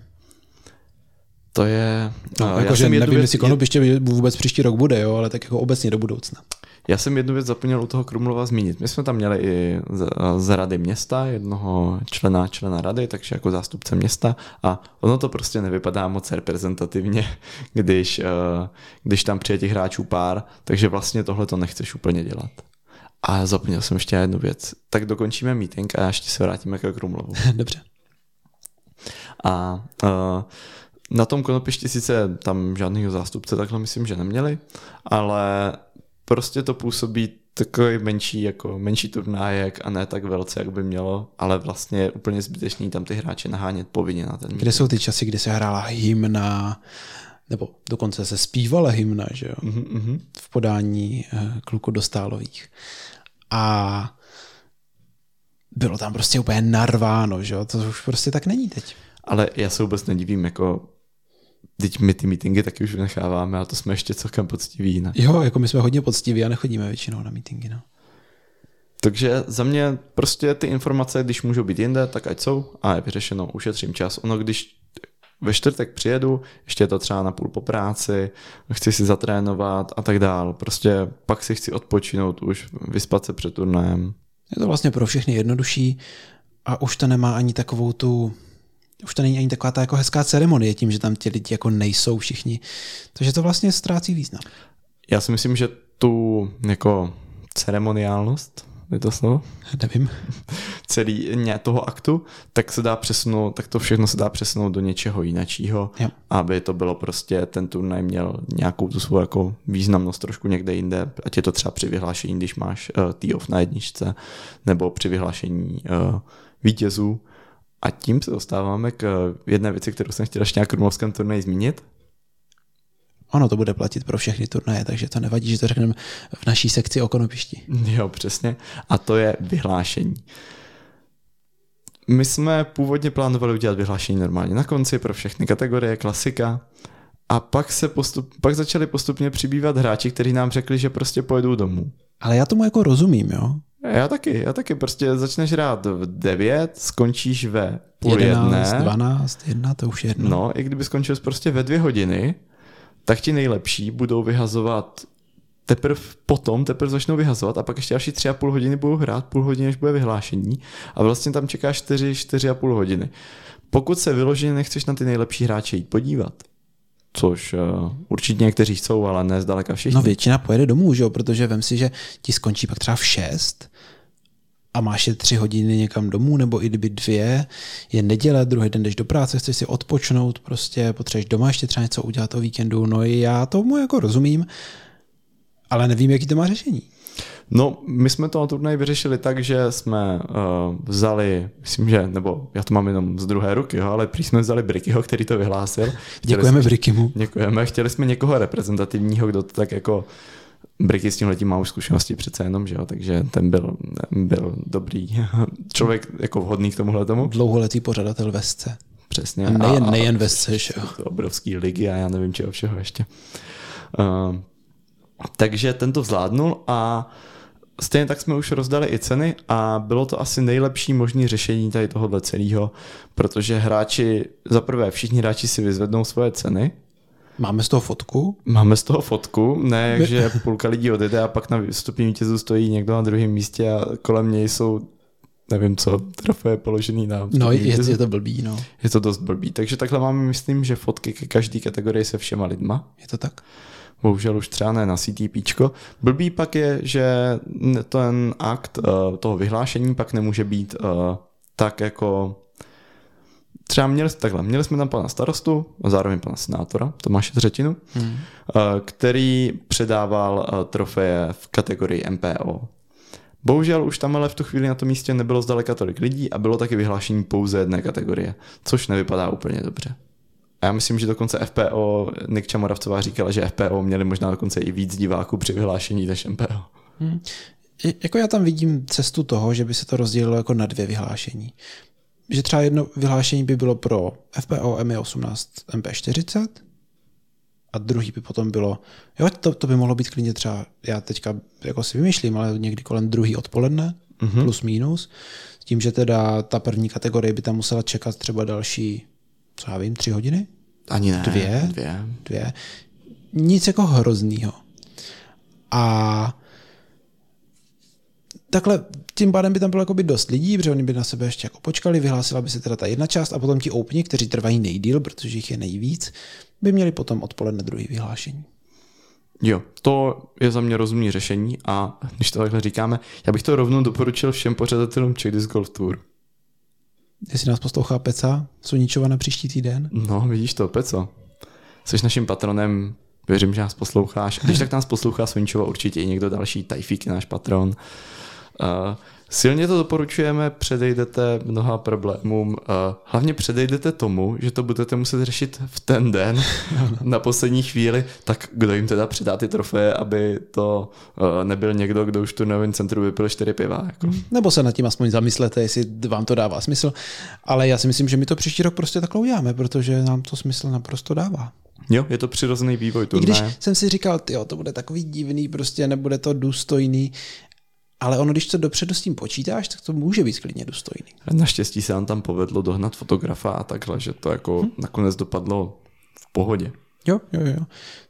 S2: To je...
S1: No, jako, že nevím, věc, jestli konopiště vůbec příští rok bude, jo, ale tak jako obecně do budoucna.
S2: Já jsem jednu věc zapomněl u toho Krumlova zmínit. My jsme tam měli i z, z rady města, jednoho člena člena rady, takže jako zástupce města a ono to prostě nevypadá moc reprezentativně, když, eh, když tam přijde těch hráčů pár, takže vlastně tohle to nechceš úplně dělat. A zapomněl jsem ještě jednu věc. Tak dokončíme meeting a ještě se vrátíme k Krumlovu.
S1: Dobře.
S2: A uh, na tom konopišti sice tam žádného zástupce takhle myslím, že neměli, ale prostě to působí takový menší, jako menší turnájek a ne tak velce, jak by mělo, ale vlastně je úplně zbytečný tam ty hráče nahánět povinně na ten
S1: Kde jsou ty časy, kdy se hrála hymna, nebo dokonce se zpívala hymna, že jo?
S2: Mm-hmm.
S1: V podání uh, kluku dostálových. A bylo tam prostě úplně narváno, že jo? To už prostě tak není teď.
S2: Ale já se vůbec nedivím, jako Teď my ty meetingy taky už necháváme, ale to jsme ještě celkem poctiví. Ne?
S1: Jo, jako my jsme hodně poctiví a nechodíme většinou na meetingy. No.
S2: Takže za mě prostě ty informace, když můžou být jinde, tak ať jsou a je vyřešeno, ušetřím čas. Ono, když ve čtvrtek přijedu, ještě je to třeba na půl po práci, chci si zatrénovat a tak dál. Prostě pak si chci odpočinout už, vyspat se před turnajem.
S1: Je to vlastně pro všechny jednodušší a už to nemá ani takovou tu už to není ani taková ta jako hezká ceremonie tím, že tam ti lidi jako nejsou všichni. Takže to vlastně ztrácí význam.
S2: Já si myslím, že tu jako ceremoniálnost, je to slovo?
S1: Nevím.
S2: Celý ně, toho aktu, tak se dá přesunout, tak to všechno se dá přesunout do něčeho jiného, aby to bylo prostě, ten turnaj měl nějakou tu svou jako významnost trošku někde jinde, ať je to třeba při vyhlášení, když máš uh, tee off na jedničce, nebo při vyhlášení uh, vítězů, a tím se dostáváme k jedné věci, kterou jsem chtěl ještě na krumlovském turnaji zmínit.
S1: Ono to bude platit pro všechny turnaje, takže to nevadí, že to řekneme v naší sekci o konopišti.
S2: Jo, přesně. A to je vyhlášení. My jsme původně plánovali udělat vyhlášení normálně na konci pro všechny kategorie, klasika. A pak, se postup, pak začali postupně přibývat hráči, kteří nám řekli, že prostě pojedou domů.
S1: Ale já tomu jako rozumím, jo.
S2: Já taky, já taky. Prostě začneš hrát v 9, skončíš ve půl
S1: 11,
S2: jedné.
S1: 12, 1, to už je jedno.
S2: No, i kdyby skončil prostě ve dvě hodiny, tak ti nejlepší budou vyhazovat teprve potom, teprve začnou vyhazovat a pak ještě další tři a půl hodiny budou hrát, půl hodiny, než bude vyhlášení a vlastně tam čeká čtyři, čtyři a půl hodiny. Pokud se vyloženě nechceš na ty nejlepší hráče jít podívat, což uh, určitě někteří chcou, ale ne zdaleka všichni.
S1: No většina pojede domů, že jo? protože vem si, že ti skončí pak třeba v 6 a máš je tři hodiny někam domů, nebo i kdyby dvě, je neděle, druhý den jdeš do práce, chceš si odpočnout, prostě potřebuješ doma ještě třeba něco udělat o víkendu, no já tomu jako rozumím, ale nevím, jaký to má řešení.
S2: No, my jsme to na turnaj vyřešili tak, že jsme uh, vzali, myslím, že, nebo já to mám jenom z druhé ruky, jo, ale prý jsme vzali Brickyho, který to vyhlásil. Chtěli
S1: Děkujeme Brickymu.
S2: Děkujeme. Chtěli jsme někoho reprezentativního, kdo to tak jako Bricky s tím letím má už zkušenosti přece jenom, že jo, takže ten byl, byl dobrý člověk jako vhodný k tomuhle tomu.
S1: Dlouholetý pořadatel Vesce.
S2: Přesně.
S1: Nejen, a, nejen Vesce, že jo.
S2: Obrovský ligy a já nevím čeho všeho ještě. Uh, takže ten to zvládnul a stejně tak jsme už rozdali i ceny a bylo to asi nejlepší možné řešení tady tohohle celého, protože hráči, za prvé všichni hráči si vyzvednou svoje ceny,
S1: Máme z toho fotku?
S2: Máme z toho fotku, ne, že půlka lidí odjede a pak na vstupní vítězu stojí někdo na druhém místě a kolem něj jsou nevím co, trofeje položený na
S1: No je, je to blbý, no.
S2: Je to dost blbý, takže takhle máme, myslím, že fotky ke každé kategorii se všema lidma.
S1: Je to tak?
S2: Bohužel už třeba ne na CTP. Blbý pak je, že ten akt uh, toho vyhlášení pak nemůže být uh, tak jako třeba měli, takhle, měli jsme tam pana starostu a zároveň pana senátora, Tomáše Třetinu, hmm. který předával eh, trofeje v kategorii MPO. Bohužel už tam ale v tu chvíli na tom místě nebylo zdaleka tolik lidí a bylo taky vyhlášení pouze jedné kategorie, což nevypadá úplně dobře. A já myslím, že dokonce FPO, Nikča Moravcová říkala, že FPO měli možná dokonce i víc diváků při vyhlášení než MPO. Hmm.
S1: Jako já tam vidím cestu toho, že by se to rozdělilo jako na dvě vyhlášení že třeba jedno vyhlášení by bylo pro FPO ME18 MP40 a druhý by potom bylo, jo, to, to by mohlo být klidně třeba, já teďka jako si vymýšlím, ale někdy kolem druhý odpoledne, mm-hmm. plus minus, s tím, že teda ta první kategorie by tam musela čekat třeba další, co já vím, tři hodiny?
S2: Ani ne.
S1: Dvě?
S2: Dvě.
S1: Dvě. Nic jako hroznýho. A takhle tím pádem by tam bylo by dost lidí, protože oni by na sebe ještě jako počkali, vyhlásila by se teda ta jedna část a potom ti openi, kteří trvají nejdíl, protože jich je nejvíc, by měli potom odpoledne druhý vyhlášení.
S2: Jo, to je za mě rozumné řešení a když to takhle říkáme, já bych to rovnou doporučil všem pořadatelům Czech Disc Golf Tour.
S1: Jestli nás poslouchá Peca Suničova na příští týden.
S2: No, vidíš to, Peco. Jsi naším patronem Věřím, že nás posloucháš. Když tak nás poslouchá Svinčova určitě i někdo další, Tajfík je náš patron. Uh, Silně to doporučujeme, předejdete mnoha problémům. Hlavně předejdete tomu, že to budete muset řešit v ten den na poslední chvíli, tak kdo jim teda předá ty trofeje, aby to nebyl někdo, kdo už tu turnajovém centru vypil čtyři piva. Jako.
S1: Nebo se nad tím aspoň zamyslete, jestli vám to dává smysl. Ale já si myslím, že my to příští rok prostě takhle uděláme, protože nám to smysl naprosto dává.
S2: Jo, je to přirozený vývoj
S1: turnaje. I když jsem si říkal, jo, to bude takový divný, prostě nebude to důstojný, ale ono, když to dopředu s tím počítáš, tak to může být klidně důstojný.
S2: Naštěstí se nám tam povedlo dohnat fotografa a takhle, že to jako hm. nakonec dopadlo v pohodě.
S1: Jo, jo, jo.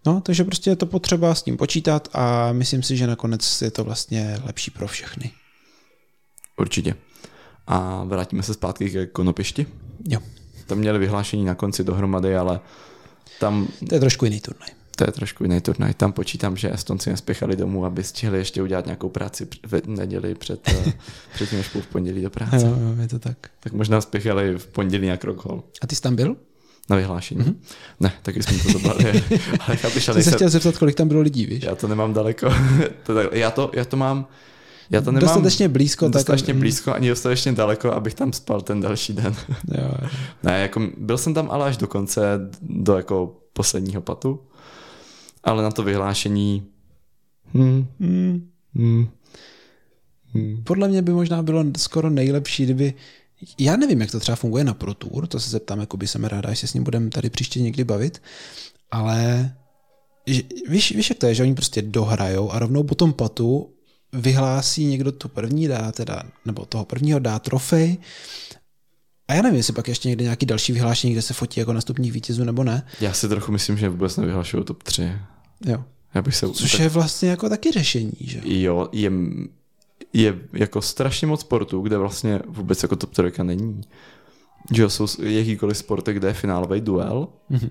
S1: No, takže prostě je to potřeba s tím počítat a myslím si, že nakonec je to vlastně lepší pro všechny.
S2: Určitě. A vrátíme se zpátky ke konopišti.
S1: Jo.
S2: Tam měli vyhlášení na konci dohromady, ale tam...
S1: To je trošku jiný turnaj
S2: to je trošku jiný turnaj. Tam počítám, že Estonci nespěchali domů, aby stihli ještě udělat nějakou práci v neděli před, eh, před tím, než v pondělí do práce.
S1: Jo, jo, je to tak.
S2: Tak možná spěchali v pondělí na Krokhol.
S1: A ty jsi tam byl?
S2: Na vyhlášení? Mm-hmm. Ne, taky jsme to zobrali.
S1: Ale já bych se chtěl zeptat, kolik tam bylo lidí, víš?
S2: Já to nemám daleko. já, to, já to mám já to nemám
S1: dostatečně blízko.
S2: Dostatečně tak... blízko, ani dostatečně daleko, abych tam spal ten další den.
S1: jo, jo.
S2: Ne, jako byl jsem tam ale až do konce, do jako posledního patu ale na to vyhlášení. Hmm, hmm, hmm,
S1: hmm. Podle mě by možná bylo skoro nejlepší, kdyby já nevím, jak to třeba funguje na Pro Tour, to se zeptám, jako by jsem ráda, jestli s ním budeme tady příště někdy bavit, ale víš, víš, jak to je, že oni prostě dohrajou a rovnou po tom patu vyhlásí někdo tu první dá, teda, nebo toho prvního dá trofej a já nevím, jestli pak ještě někde nějaký další vyhlášení, kde se fotí jako nastupních vítězů nebo ne.
S2: Já si trochu myslím, že vůbec nevyhlašují top 3.
S1: Jo.
S2: Já bych se,
S1: Což tak... je vlastně jako taky řešení, že?
S2: Jo, je, je jako strašně moc sportů, kde vlastně vůbec jako top 3 není. Že jsou jakýkoliv sporty, kde je finálový duel, mm-hmm.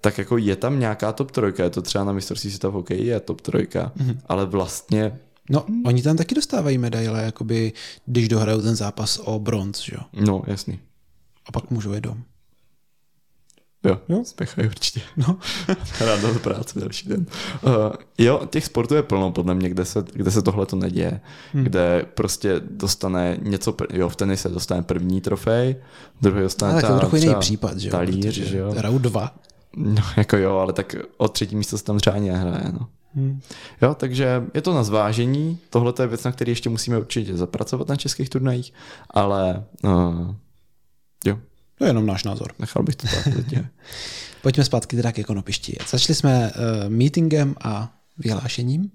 S2: tak jako je tam nějaká top 3, je to třeba na mistrovství světa v hokeji je top 3, mm-hmm. ale vlastně
S1: No, oni tam taky dostávají medaile, jakoby, když dohrajou ten zápas o bronz, že jo?
S2: No, jasný.
S1: A pak můžou jít dom.
S2: Jo, jo? spěchají určitě. No. Rád do práce další den. Uh, jo, těch sportů je plno podle mě, kde se, kde se tohle to neděje. Hmm. Kde prostě dostane něco, jo, v tenise dostane první trofej, druhý dostane
S1: Ale tak to trochu jiný případ, že jo?
S2: Talíř, že jo?
S1: Hrajou dva.
S2: No, jako jo, ale tak o třetí místo se tam třeba ani nehraje, no. Hmm. Jo, takže je to na zvážení. Tohle je věc, na který ještě musíme určitě zapracovat na českých turnajích, ale uh, jo.
S1: To je jenom náš názor.
S2: Nechal bych to tak.
S1: Pojďme zpátky teda ke konopišti. Začali jsme uh, meetingem a vyhlášením.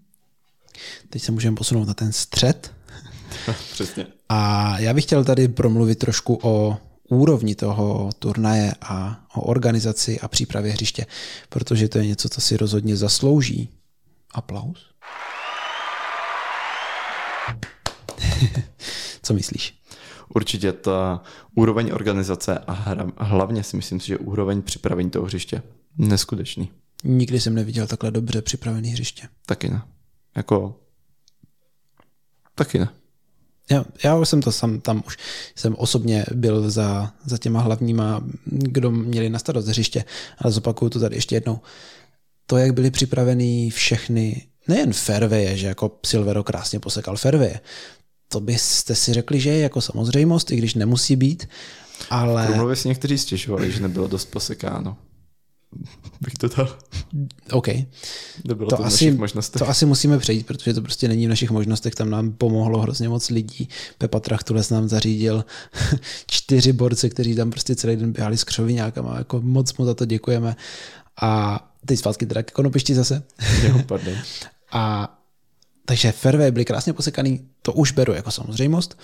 S1: Teď se můžeme posunout na ten střed.
S2: Přesně.
S1: A já bych chtěl tady promluvit trošku o úrovni toho turnaje a o organizaci a přípravě hřiště, protože to je něco, co si rozhodně zaslouží aplaus. co myslíš?
S2: Určitě ta úroveň organizace a hra, hlavně si myslím, že úroveň připravení toho hřiště neskutečný.
S1: Nikdy jsem neviděl takhle dobře připravený hřiště.
S2: Taky ne. Jako... Taky ne.
S1: Já, já jsem to sam tam už jsem osobně byl za, za těma hlavníma, kdo měli na starost hřiště, ale zopakuju to tady ještě jednou. To, jak byly připraveny všechny, nejen fairwaye, že jako Silvero krásně posekal fairwaye, to byste si řekli, že je jako samozřejmost, i když nemusí být, ale...
S2: Promluvě si někteří stěžovali, že nebylo dost posekáno. Bych to dal.
S1: OK.
S2: Nebylo to, to, asi,
S1: to asi musíme přejít, protože to prostě není v našich možnostech. Tam nám pomohlo hrozně moc lidí. Pepa Trachtules nám zařídil čtyři borce, kteří tam prostě celý den běhali s křoviňákama. Jako moc mu za to děkujeme. A teď zpátky teda k konopišti zase.
S2: Jo, pardon.
S1: A takže fairway byly krásně posekaný, to už beru jako samozřejmost,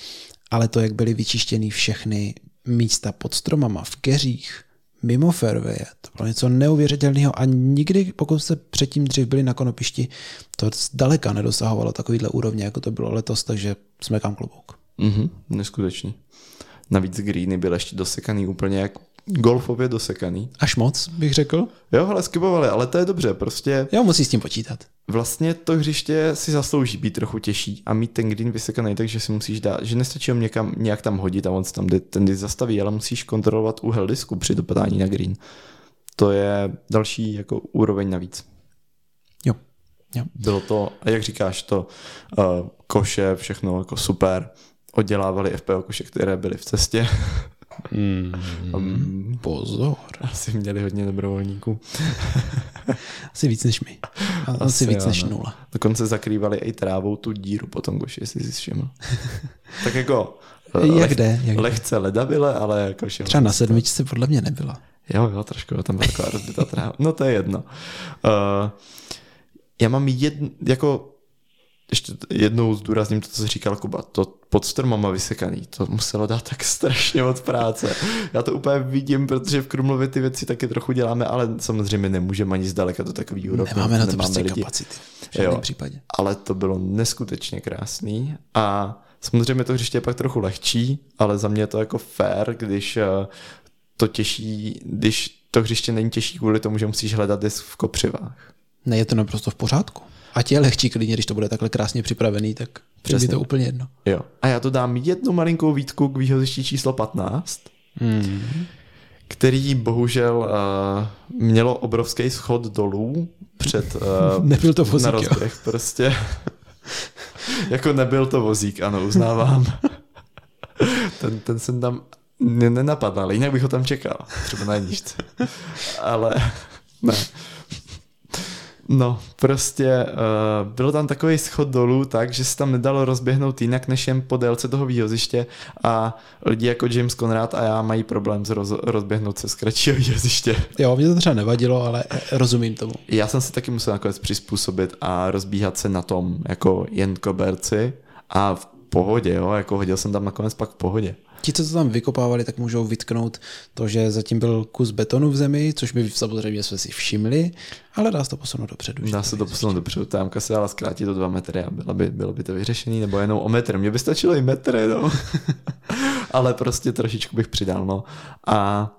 S1: ale to, jak byly vyčištěny všechny místa pod stromama, v keřích, mimo fairway, to bylo něco neuvěřitelného a nikdy, pokud jste předtím dřív byli na konopišti, to zdaleka nedosahovalo takovýhle úrovně, jako to bylo letos, takže jsme kam klobouk.
S2: Mhm, neskutečný. Navíc greeny byly ještě dosekaný úplně jak golfově dosekaný.
S1: Až moc, bych řekl.
S2: Jo, ale skybovali, ale to je dobře, prostě.
S1: Jo, musí s tím počítat.
S2: Vlastně to hřiště si zaslouží být trochu těžší a mít ten green vysekaný, takže si musíš dát, že nestačí ho někam, nějak tam hodit a on se tam ten disk zastaví, ale musíš kontrolovat úhel disku při dopadání na green. To je další jako úroveň navíc.
S1: Jo.
S2: Bylo to, jak říkáš, to uh, koše, všechno jako super. Oddělávali FPO koše, které byly v cestě.
S1: Mm,
S2: Um,
S1: pozor.
S2: asi měli hodně dobrovolníků.
S1: Asi víc než my. Asi,
S2: Asi
S1: víc
S2: jo,
S1: než
S2: no.
S1: nula.
S2: Dokonce zakrývali i trávou tu díru po tom koši, jestli jsi všiml. tak jako
S1: Jak jde? Jak jde?
S2: lehce ledavile, ale jako všiml.
S1: Třeba na sedmičce podle mě nebyla.
S2: Jo, jo, trošku, jo, tam byla taková rozbitá tráva. No to je jedno. Uh, já mám jedn, jako ještě jednou zdůrazním to, co jsi říkal Kuba, to pod stromama vysekaný, to muselo dát tak strašně moc práce. Já to úplně vidím, protože v Krumlově ty věci taky trochu děláme, ale samozřejmě nemůžeme ani zdaleka do takový úrovně.
S1: Nemáme na to
S2: nemáme
S1: prostě
S2: lidi.
S1: kapacity. V žádném
S2: Jo.
S1: případě.
S2: Ale to bylo neskutečně krásný a samozřejmě to hřiště je pak trochu lehčí, ale za mě je to jako fair, když eh, to těžší, když to hřiště není těžší kvůli tomu, že musíš hledat disk v kopřivách.
S1: Ne, je to naprosto v pořádku. Ať je lehčí klidně, když to bude takhle krásně připravený, tak přesně
S2: Přesně.
S1: to úplně jedno.
S2: Jo. A já to dám jednu malinkou výtku k výhozišti číslo 15,
S1: Hmm.
S2: který bohužel uh, mělo obrovský schod dolů před uh,
S1: Nebyl to
S2: na
S1: vozík, jo.
S2: prostě. jako nebyl to vozík, ano, uznávám. ten, ten jsem tam ne- nenapadl, ale jinak bych ho tam čekal. Třeba na jedničce. ale ne. No, prostě uh, byl tam takový schod dolů tak, že se tam nedalo rozběhnout jinak než jen po délce toho výhoziště a lidi jako James Conrad a já mají problém s roz, rozběhnout se z kratšího výhoziště.
S1: Jo, mě to třeba nevadilo, ale eh, rozumím tomu.
S2: Já jsem se taky musel nakonec přizpůsobit a rozbíhat se na tom jako jen koberci a v pohodě, jo, jako hodil jsem tam nakonec pak v pohodě.
S1: Ti, co to tam vykopávali, tak můžou vytknout to, že zatím byl kus betonu v zemi, což my samozřejmě jsme si všimli, ale dá se to posunout dopředu.
S2: Dá se to posunout dopředu, ta jamka se dala zkrátit do dva metry a bylo by, bylo by to vyřešený, nebo jenom o metr. Mně by stačilo i metr, no. Ale prostě trošičku bych přidal, no. A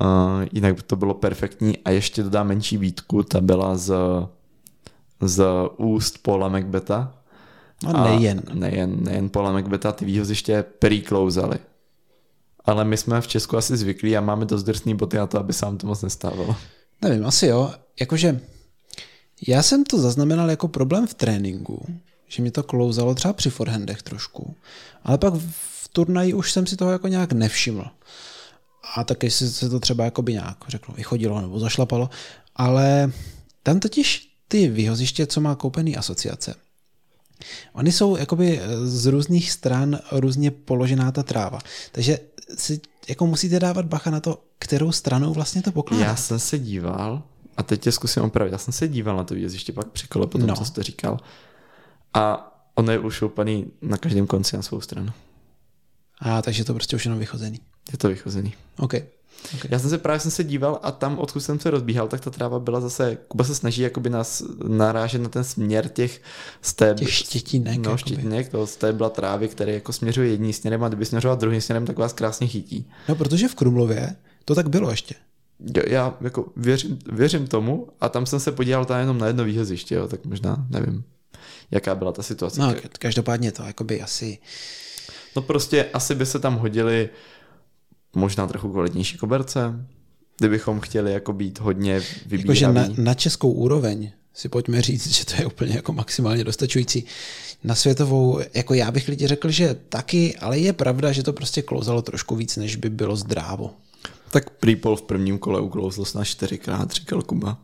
S2: uh, jinak by to bylo perfektní. A ještě dodám menší výtku, ta byla z, z úst Paula Macbeta.
S1: No nejen.
S2: Nejen, nejen Paula Macbeta, ty výhoziště prýklouzaly. Ale my jsme v Česku asi zvyklí a máme dost drsný boty na to, aby se nám to moc nestávalo.
S1: Nevím, asi jo. Jakože já jsem to zaznamenal jako problém v tréninku, že mi to klouzalo třeba při forehandech trošku, ale pak v turnaji už jsem si toho jako nějak nevšiml. A taky si se to třeba jakoby nějak řeklo, vychodilo nebo zašlapalo, ale tam totiž ty výhoziště, co má koupený asociace, Oni jsou jakoby z různých stran různě položená ta tráva. Takže si jako musíte dávat bacha na to, kterou stranou vlastně to pokládá.
S2: Já jsem se díval, a teď tě zkusím opravit, já jsem se díval na to výjeziště pak při kole po tom,
S1: No.
S2: co jste říkal. A on je ušoupaný na každém konci na svou stranu.
S1: A takže to prostě už jenom vychozený.
S2: Je to vychozený.
S1: OK.
S2: Já jsem se právě jsem se díval a tam, odkud jsem se rozbíhal, tak ta tráva byla zase, Kuba se snaží jakoby nás narážet na ten směr těch steb,
S1: Těch štětínek,
S2: No,
S1: jakoby.
S2: štětínek, toho stébla trávy, který jako směřuje jedním směrem a kdyby směřoval druhým směrem, tak vás krásně chytí.
S1: No protože v Krumlově to tak bylo ještě.
S2: Jo, Já jako věřím, věřím tomu a tam jsem se podíval tam jenom na jedno výhoziště, jo, tak možná nevím, jaká byla ta situace.
S1: No, každopádně to jakoby asi...
S2: No prostě asi by se tam hodili možná trochu kvalitnější koberce, kdybychom chtěli jako být hodně
S1: Jakože na,
S2: vybíraví.
S1: na českou úroveň si pojďme říct, že to je úplně jako maximálně dostačující. Na světovou, jako já bych lidi řekl, že taky, ale je pravda, že to prostě klouzalo trošku víc, než by bylo zdrávo.
S2: Tak Prýpol v prvním kole uklouzl snad čtyřikrát, říkal Kuba.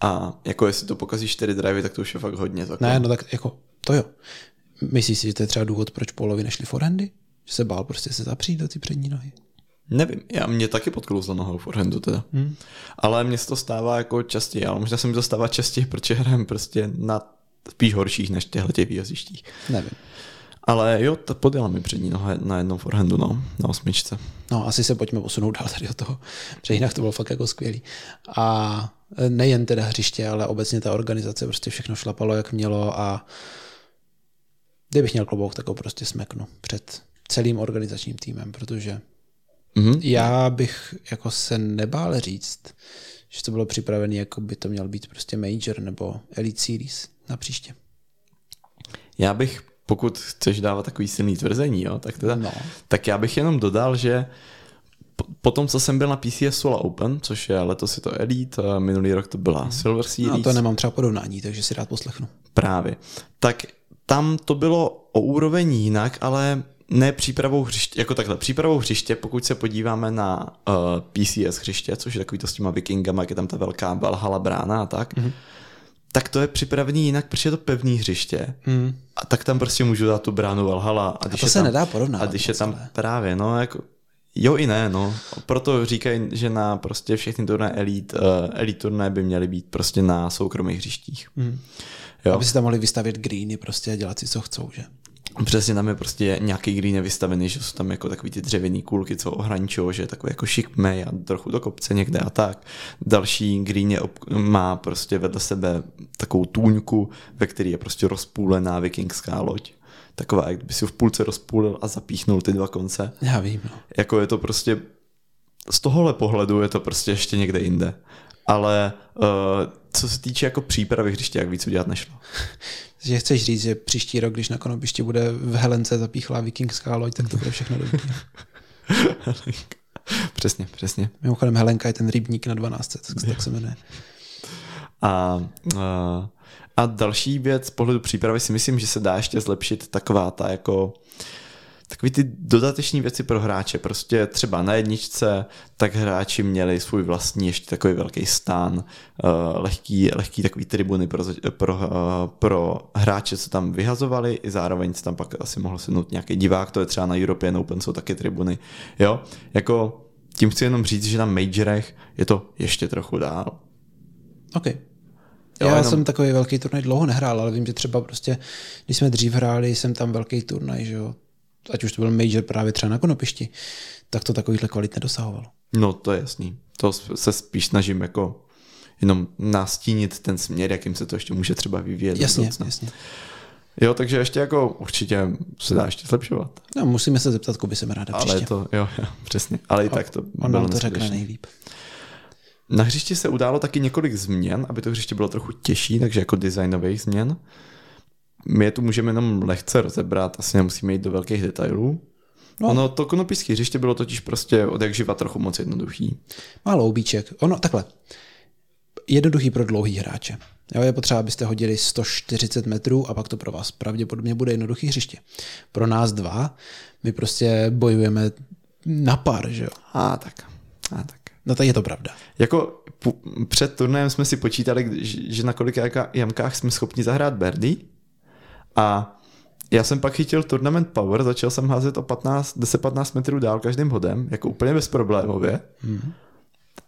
S2: A jako jestli to pokazí čtyři drivey, tak to už je fakt hodně. Tak
S1: Ne, no tak jako, to jo. Myslíš si, že to je třeba důvod, proč Polovi nešli forehandy? Že se bál prostě se zapřít do ty přední nohy?
S2: Nevím, já mě taky podklouzlo nohou forehandu teda. Hmm. Ale mně se to stává jako častěji, ale možná se mi to stává častěji, protože hrajem prostě na spíš horších než těchto těch výjezdištích.
S1: Nevím.
S2: Ale jo, to podjela mi přední noha na jednom forehandu, no, na osmičce.
S1: No, asi se pojďme posunout dál tady od toho, protože jinak to bylo fakt jako skvělý. A nejen teda hřiště, ale obecně ta organizace prostě všechno šlapalo, jak mělo a kdybych měl klobouk, tak ho prostě smeknu před celým organizačním týmem, protože
S2: Mhm.
S1: já bych jako se nebál říct, že to bylo připravené, jako by to měl být prostě Major nebo Elite Series na příště.
S2: Já bych, pokud chceš dávat takový silný tvrzení, jo, tak, teda,
S1: No.
S2: tak já bych jenom dodal, že potom, co jsem byl na PCS Sola Open, což je letos je to Elite, minulý rok to byla Silver Series.
S1: No to nemám třeba porovnání, takže si rád poslechnu.
S2: Právě. Tak tam to bylo o úroveň jinak, ale ne přípravou hřiště, jako takhle, přípravou hřiště, pokud se podíváme na uh, PCS hřiště, což je takový to s těma vikingama, jak je tam ta velká Valhalla brána a tak, mm-hmm. tak to je připravený jinak, protože je to pevný hřiště. Mm. A tak tam prostě můžu dát tu bránu Valhalla.
S1: A, když a to se
S2: tam,
S1: nedá porovnat.
S2: A když je tam celé. právě, no, jako, Jo i ne, no. Proto říkají, že na prostě všechny turné elite, uh, elite turné by měly být prostě na soukromých hřištích. Mm.
S1: Jo. Aby si tam mohli vystavit greeny prostě a dělat si, co chcou, že?
S2: Přesně tam je prostě nějaký green vystavený, že jsou tam jako takový ty dřevěný kulky, co ohraničují, že je takový jako šikmej a trochu do kopce někde a tak. Další green je, má prostě vedle sebe takovou tůňku, ve které je prostě rozpůlená vikingská loď. Taková, jak by si v půlce rozpůlil a zapíchnul ty dva konce.
S1: Já vím. No.
S2: Jako je to prostě, z tohohle pohledu je to prostě ještě někde jinde. Ale uh, co se týče jako přípravy hřiště, jak víc udělat nešlo.
S1: že chceš říct, že příští rok, když na konopišti bude v Helence zapíchlá vikingská loď, tak to bude všechno dobré.
S2: přesně, přesně.
S1: Mimochodem Helenka je ten rybník na 12, tak, tak se jmenuje.
S2: A, a, a další věc z pohledu přípravy si myslím, že se dá ještě zlepšit taková ta jako takový ty dodateční věci pro hráče. Prostě třeba na jedničce tak hráči měli svůj vlastní ještě takový velký stán, uh, lehký, lehký takový tribuny pro, pro, uh, pro hráče, co tam vyhazovali, i zároveň se tam pak asi mohl sednout nějaký divák, to je třeba na European Open, jsou taky tribuny. Jo, jako tím chci jenom říct, že na majorech je to ještě trochu dál.
S1: OK. Jo, Já jenom... jsem takový velký turnaj dlouho nehrál, ale vím, že třeba prostě, když jsme dřív hráli, jsem tam velký turnaj, že jo, ať už to byl major právě třeba na konopišti, tak to takovýhle kvalit nedosahovalo.
S2: No to je jasný. To se spíš snažím jako jenom nastínit ten směr, jakým se to ještě může třeba vyvíjet.
S1: Jasně, jasně.
S2: Jo, takže ještě jako určitě se dá ještě zlepšovat.
S1: No, musíme se zeptat, by jsem ráda
S2: příště. Ale to, jo, jo, přesně. Ale i tak to
S1: On bylo to řekne nejlíp.
S2: Na hřišti se událo taky několik změn, aby to hřiště bylo trochu těžší, takže jako designových změn. My je tu můžeme jenom lehce rozebrat, asi nemusíme jít do velkých detailů. No. Ono, to konopíské hřiště bylo totiž prostě od jak živa trochu moc jednoduchý.
S1: Málo obíček. Ono, takhle. Jednoduchý pro dlouhý hráče. Jo, je potřeba, abyste hodili 140 metrů a pak to pro vás pravděpodobně bude jednoduchý hřiště. Pro nás dva, my prostě bojujeme na pár, že jo?
S2: A tak. A tak.
S1: No tak je to pravda.
S2: Jako před turnajem jsme si počítali, že na kolika jamkách jsme schopni zahrát Berdy a já jsem pak chytil Tournament Power, začal jsem házet o 15, 10-15 metrů dál každým hodem, jako úplně bezproblémově. Hmm.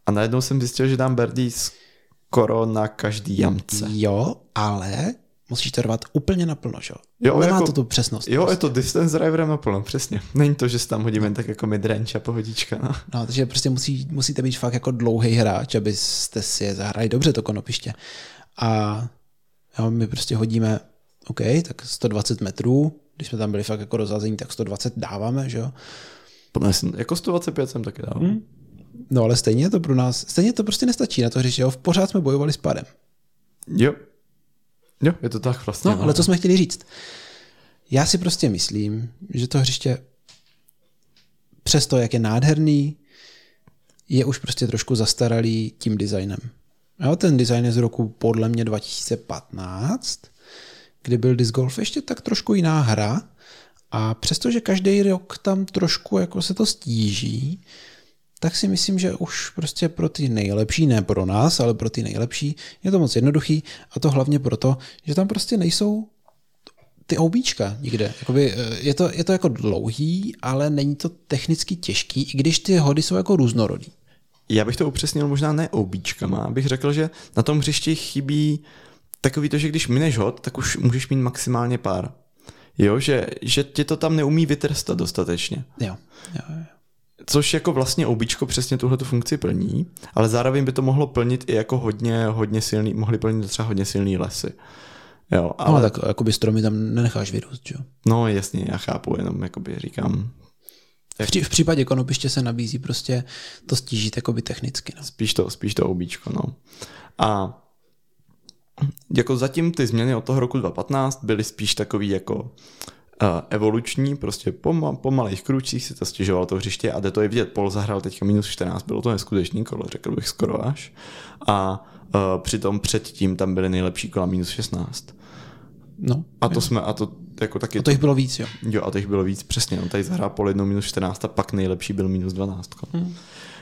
S2: A najednou jsem zjistil, že dám birdie skoro na každý jamce.
S1: Jo, ale musíš to rvat úplně naplno, že jo? Nemá jako, to tu přesnost.
S2: Jo, prostě. je to distance driverem naplno, přesně. Není to, že se tam hodíme tak jako midrange a pohodička. No.
S1: no, takže prostě musí, musíte být fakt jako dlouhý hráč, abyste si je zahrali dobře to konopiště. A jo, my prostě hodíme OK, tak 120 metrů, když jsme tam byli fakt jako rozhazení, tak 120 dáváme, že jo?
S2: Jako 125 jsem taky dával. Hmm.
S1: No ale stejně to pro nás, stejně to prostě nestačí na to že jo? Pořád jsme bojovali s padem.
S2: Jo. Jo, je to tak vlastně.
S1: No, no, ale co jsme chtěli říct? Já si prostě myslím, že to hřiště přesto, jak je nádherný, je už prostě trošku zastaralý tím designem. Jo, ten design je z roku podle mě 2015 kdy byl disc golf ještě tak trošku jiná hra a přestože každý rok tam trošku jako se to stíží, tak si myslím, že už prostě pro ty nejlepší, ne pro nás, ale pro ty nejlepší, je to moc jednoduchý a to hlavně proto, že tam prostě nejsou ty oubíčka nikde. Jakoby, eh, je, to, je to jako dlouhý, ale není to technicky těžký, i když ty hody jsou jako různorodý.
S2: Já bych to upřesnil možná ne oubíčkama, bych řekl, že na tom hřišti chybí takový to, že když mineš hod, tak už můžeš mít maximálně pár. Jo, že, že tě to tam neumí vytrestat dostatečně.
S1: Jo, jo, jo.
S2: Což jako vlastně običko přesně tuhle funkci plní, ale zároveň by to mohlo plnit i jako hodně, hodně silný, mohli plnit třeba hodně silný lesy. Jo,
S1: no, ale... No, tak jakoby stromy tam nenecháš vyrůst, jo?
S2: No jasně, já chápu, jenom jakoby říkám.
S1: Jak... V, v případě konopiště se nabízí prostě to stížit jakoby technicky. No.
S2: Spíš to, spíš to obíčko, no. A jako zatím ty změny od toho roku 2015 byly spíš takový jako evoluční, prostě po, po malých kručích si to stěžoval to hřiště a jde to je vidět. Pol zahrál teďka minus 14, bylo to neskutečný kolo, řekl bych skoro až. A uh, přitom předtím tam byly nejlepší kola minus 16.
S1: No,
S2: a to jo. jsme, a to jako taky...
S1: A to jich bylo víc, jo.
S2: Jo, a to jich bylo víc, přesně. On tady zahrál pol jednou minus 14 a pak nejlepší byl minus 12. Hmm.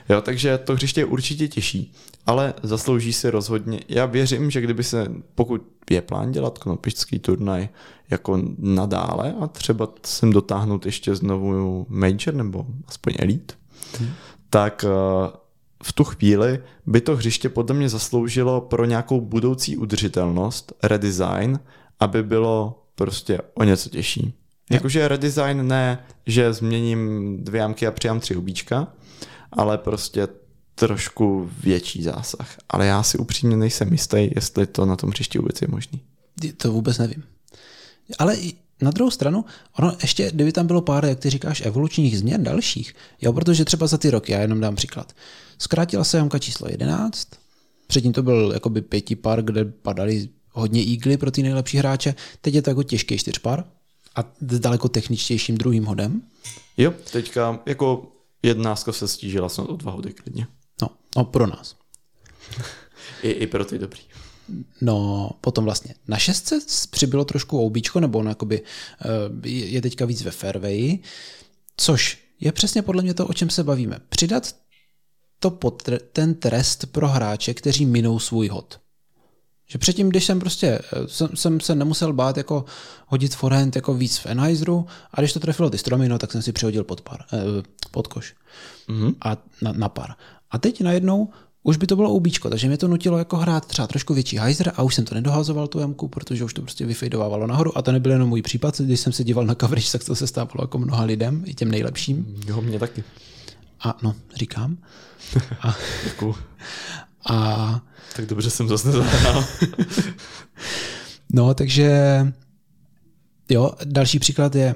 S2: Jo, takže to hřiště je určitě těžší, ale zaslouží si rozhodně. Já věřím, že kdyby se, pokud je plán dělat konopičský turnaj jako nadále a třeba sem dotáhnout ještě znovu Major nebo aspoň Elite, hmm. tak uh, v tu chvíli by to hřiště podle mě zasloužilo pro nějakou budoucí udržitelnost, redesign, aby bylo prostě o něco těžší. Jakože redesign ne, že změním dvě jamky a přijám tři hubíčka, ale prostě trošku větší zásah. Ale já si upřímně nejsem jistý, jestli to na tom hřišti vůbec je možný.
S1: To vůbec nevím. Ale na druhou stranu, ono ještě, kdyby tam bylo pár, jak ty říkáš, evolučních změn dalších, jo, protože třeba za ty roky, já jenom dám příklad, zkrátila se jamka číslo 11, předtím to byl jakoby pěti pár, kde padaly hodně ígly pro ty nejlepší hráče, teď je to jako těžký čtyřpar a s daleko techničtějším druhým hodem.
S2: Jo, teďka jako jednáctka se stížila snad o dva hody klidně.
S1: No, no pro nás.
S2: I, I pro ty dobrý.
S1: No, potom vlastně na šestce přibylo trošku oubíčko, nebo on jakoby eh, je teďka víc ve fairway, což je přesně podle mě to, o čem se bavíme. Přidat to pod ten trest pro hráče, kteří minou svůj hod. Že předtím, když jsem prostě, eh, jsem, jsem se nemusel bát jako hodit forehand jako víc v Enheiseru a když to trefilo ty stromy, no, tak jsem si přihodil pod, par, eh, pod koš mm-hmm. a na, na par. A teď najednou už by to bylo ubíčko, takže mě to nutilo jako hrát třeba trošku větší hyzer a už jsem to nedohazoval tu jamku, protože už to prostě vyfejdovávalo nahoru a to nebyl jenom můj případ, když jsem se díval na coverage, tak to se stávalo jako mnoha lidem, i těm nejlepším.
S2: Jo, mě taky.
S1: A no, říkám. A,
S2: a tak dobře jsem zase nezahrál.
S1: no, takže jo, další příklad je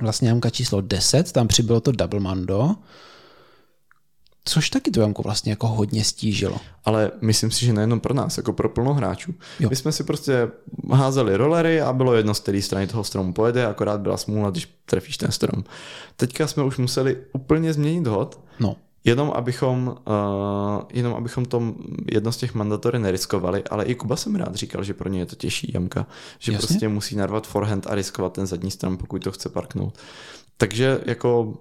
S1: vlastně jamka číslo 10, tam přibylo to Double Mando, což taky tu jamku vlastně jako hodně stížilo.
S2: Ale myslím si, že nejenom pro nás, jako pro plno hráčů. Jo. My jsme si prostě házeli rolery a bylo jedno, z které strany toho stromu pojede, akorát byla smůla, když trefíš ten strom. Teďka jsme už museli úplně změnit hod.
S1: No.
S2: Jenom abychom, uh, jenom abychom tom jedno z těch mandatory neriskovali, ale i Kuba jsem rád říkal, že pro ně je to těžší jamka, že Jasně. prostě musí narvat forehand a riskovat ten zadní strom, pokud to chce parknout. Takže jako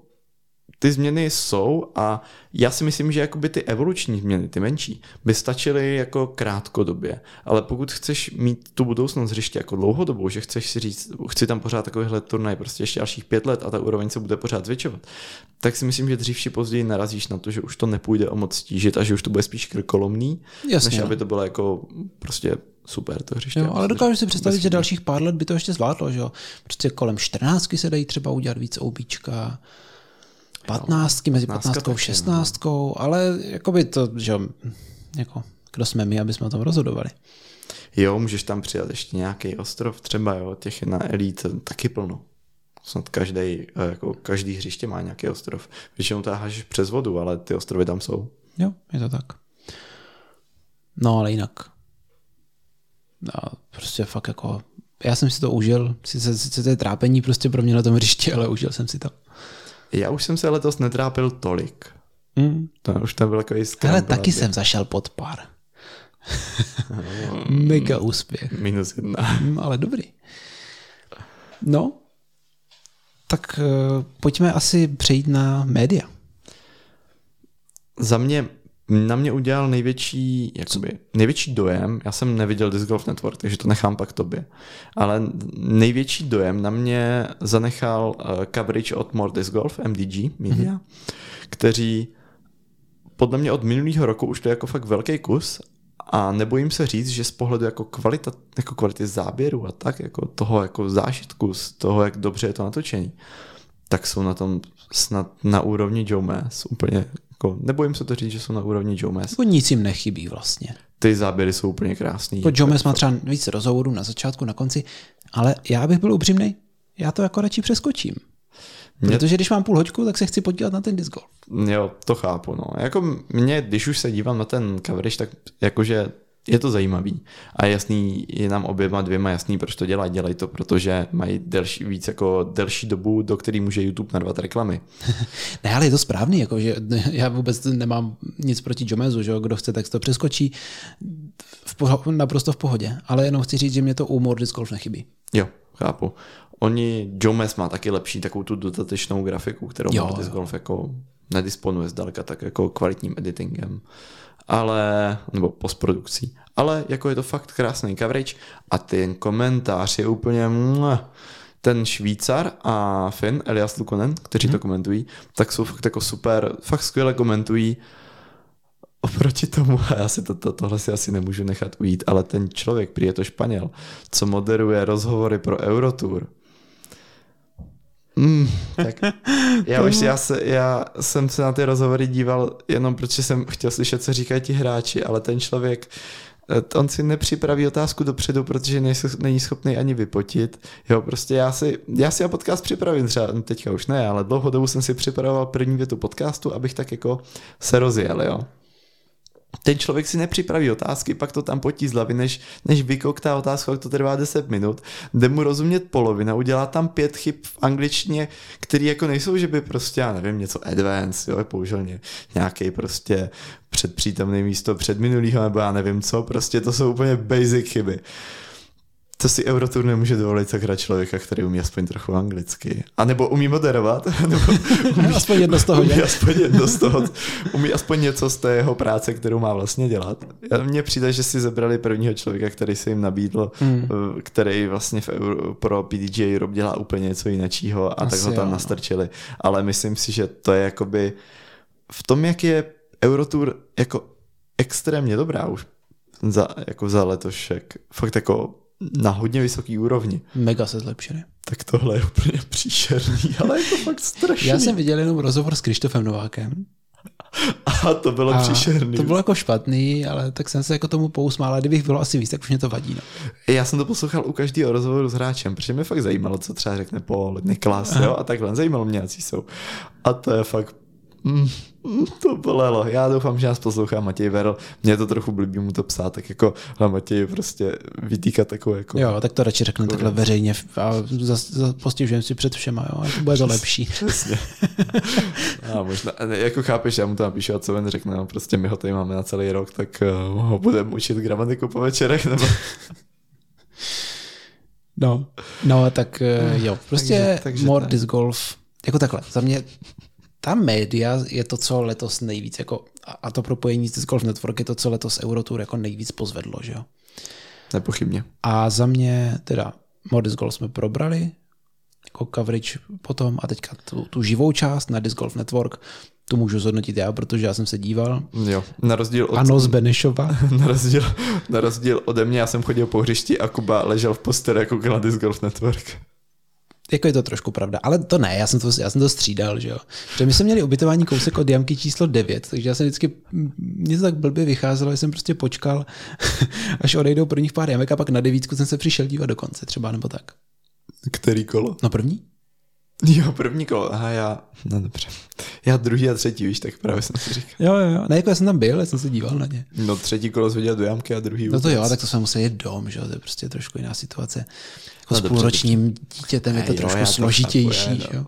S2: ty změny jsou a já si myslím, že jakoby ty evoluční změny, ty menší, by stačily jako krátkodobě. Ale pokud chceš mít tu budoucnost hřiště jako dlouhodobou, že chceš si říct, chci tam pořád takovýhle turnaj prostě ještě dalších pět let a ta úroveň se bude pořád zvětšovat, tak si myslím, že dřív či později narazíš na to, že už to nepůjde o moc stížit a že už to bude spíš krkolomný, Jasně. než aby no. to bylo jako prostě super to hřiště.
S1: Jo, ale dokážu si představit, že dalších pár let by to ještě zvládlo, že jo? Prostě kolem 14 se dají třeba udělat víc obíčka. 15, mezi 15 a 16, no. ale jakoby to, že jako, kdo jsme my, aby jsme o tom rozhodovali.
S2: Jo, můžeš tam přijat ještě nějaký ostrov, třeba jo, těch na elít taky plno. Snad každý, eh, jako každý hřiště má nějaký ostrov. Většinou táháš přes vodu, ale ty ostrovy tam jsou.
S1: Jo, je to tak. No ale jinak. No, prostě fakt jako, já jsem si to užil, sice, sice to je trápení prostě pro mě na tom hřiště, ale užil jsem si to.
S2: Já už jsem se letos netrápil tolik. Mm. To už tam byl takový
S1: Ale taky jsem zašel pod pár. Mega úspěch.
S2: Minus jedna.
S1: Mm, ale dobrý. No, tak uh, pojďme asi přejít na média.
S2: Za mě na mě udělal největší, jakoby, největší dojem, já jsem neviděl Disc Golf Network, takže to nechám pak tobě, ale největší dojem na mě zanechal uh, coverage od More Disc Golf, MDG Media, mm-hmm. kteří podle mě od minulého roku už to je jako fakt velký kus a nebojím se říct, že z pohledu jako, kvalita, jako kvality záběru a tak, jako toho jako zážitku, z toho, jak dobře je to natočený, tak jsou na tom snad na úrovni Joe Mass úplně jako, nebojím se to říct, že jsou na úrovni Joe Mass.
S1: Jako nic jim nechybí vlastně.
S2: Ty záběry jsou úplně krásný.
S1: Jako Joe Mass má třeba víc rozhovorů na začátku, na konci, ale já bych byl upřímný, já to jako radši přeskočím. Mě... Protože když mám půl hoďku, tak se chci podívat na ten disc golf.
S2: Jo, to chápu. No. Jako mě, když už se dívám na ten coverage, tak jakože je to zajímavý. A jasný, je nám oběma dvěma jasný, proč to dělají. Dělají to, protože mají delší, víc jako delší dobu, do který může YouTube narvat reklamy.
S1: ne, ale je to správný, jako, že já vůbec nemám nic proti Jomezu, že kdo chce, tak to přeskočí v poho- naprosto v pohodě. Ale jenom chci říct, že mě to u Mordis Golf nechybí.
S2: Jo, chápu. Oni, Jomez má taky lepší takovou tu dodatečnou grafiku, kterou jo, Mordis Golf jako nedisponuje zdaleka tak jako kvalitním editingem ale, nebo postprodukcí. Ale jako je to fakt krásný coverage a ten komentář je úplně ten Švýcar a Finn, Elias Lukonen, kteří hmm. to komentují, tak jsou fakt jako super, fakt skvěle komentují oproti tomu, a já si to, to, tohle si asi nemůžu nechat ujít, ale ten člověk, prý je to Španěl, co moderuje rozhovory pro Eurotour, Mm, tak já, už, já, se, já jsem se na ty rozhovory díval jenom protože jsem chtěl slyšet, co říkají ti hráči, ale ten člověk, eh, on si nepřipraví otázku dopředu, protože není schopný ani vypotit. Jo, prostě já si, já si a podcast připravím třeba, no teďka už ne, ale dlouho dobu jsem si připravoval první větu podcastu, abych tak jako se rozjel, jo ten člověk si nepřipraví otázky, pak to tam potí z hlavy, než, než vykoktá otázka, to trvá 10 minut, jde mu rozumět polovina, udělá tam pět chyb v angličtině, které jako nejsou, že by prostě, já nevím, něco advanced, jo, použil nějaký prostě předpřítomný místo před minulýho, nebo já nevím co, prostě to jsou úplně basic chyby to si Eurotour nemůže dovolit sakra člověka, který umí aspoň trochu anglicky. A nebo umí moderovat. nebo
S1: umí, aspoň jedno z toho.
S2: Umí aspoň jedno z toho. Umí aspoň něco z té jeho práce, kterou má vlastně dělat. Mně přijde, že si zebrali prvního člověka, který se jim nabídl, hmm. Eh, který vlastně v Euro, pro PDG Europe dělá úplně něco jiného a Asi tak ho tam jo, no. nastrčili. Ale myslím si, že to je jakoby v tom, jak je Eurotour jako extrémně dobrá už za, jako za letošek. Fakt jako na hodně vysoký úrovni.
S1: Mega se zlepšili.
S2: Tak tohle je úplně příšerný, ale je to fakt strašný.
S1: Já jsem viděl jenom rozhovor s Krištofem Novákem.
S2: A to bylo a příšerný.
S1: To bylo jako špatný, ale tak jsem se jako tomu pousmál, ale kdybych bylo asi víc, tak už mě to vadí. No.
S2: Já jsem to poslouchal u každého rozhovoru s hráčem, protože mě fakt zajímalo, co třeba řekne Paul, Niklas, jo, a takhle. Zajímalo mě, jaký jsou. A to je fakt Mm, to bolelo. Já doufám, že nás poslouchá Matěj Verl. Mě to trochu blbý mu to psát, tak jako a Matěj prostě vytýkat takovou jako...
S1: Jo, tak to radši řekne jako, takhle veřejně a postižujeme si před všema, jo, a to bude to lepší. Přesně.
S2: a možná, jako chápeš, já mu to napíšu a co on řekne, no, prostě my ho tady máme na celý rok, tak uh, ho budeme učit gramatiku po večerech, nebo...
S1: No, no tak uh, jo, prostě takže, takže more disc golf, jako takhle, za mě ta média je to, co letos nejvíc, jako, a to propojení s Golf Network je to, co letos Eurotour jako nejvíc pozvedlo, že jo?
S2: Nepochybně.
S1: A za mě teda Modis Golf jsme probrali, jako coverage potom a teďka tu, tu živou část na Disc Golf Network, tu můžu zhodnotit já, protože já jsem se díval.
S2: Jo, na rozdíl od...
S1: Ano, z Benešova.
S2: na, rozdíl, na rozdíl ode mě, já jsem chodil po hřišti a Kuba ležel v posteli jako na Disc Golf Network
S1: jako je to trošku pravda, ale to ne, já jsem to, já jsem to střídal, že jo. Protože my jsme měli ubytování kousek od jamky číslo 9, takže já jsem vždycky, mě to tak blbě vycházelo, že jsem prostě počkal, až odejdou prvních pár jamek a pak na devítku jsem se přišel dívat do konce třeba, nebo tak.
S2: Který kolo?
S1: No první.
S2: Jo, první kolo, aha, já, no dobře. Já druhý a třetí, víš, tak právě jsem si říkal.
S1: Jo, jo, jo, ne, jako já jsem tam byl, já jsem se díval na ně.
S2: No třetí kolo zvěděl do jamky a druhý
S1: No to jo, tak to jsme museli jít dom, že jo, to je prostě trošku jiná situace. Jako no, s půlročním dítětem je to jo, trošku složitější, to jo.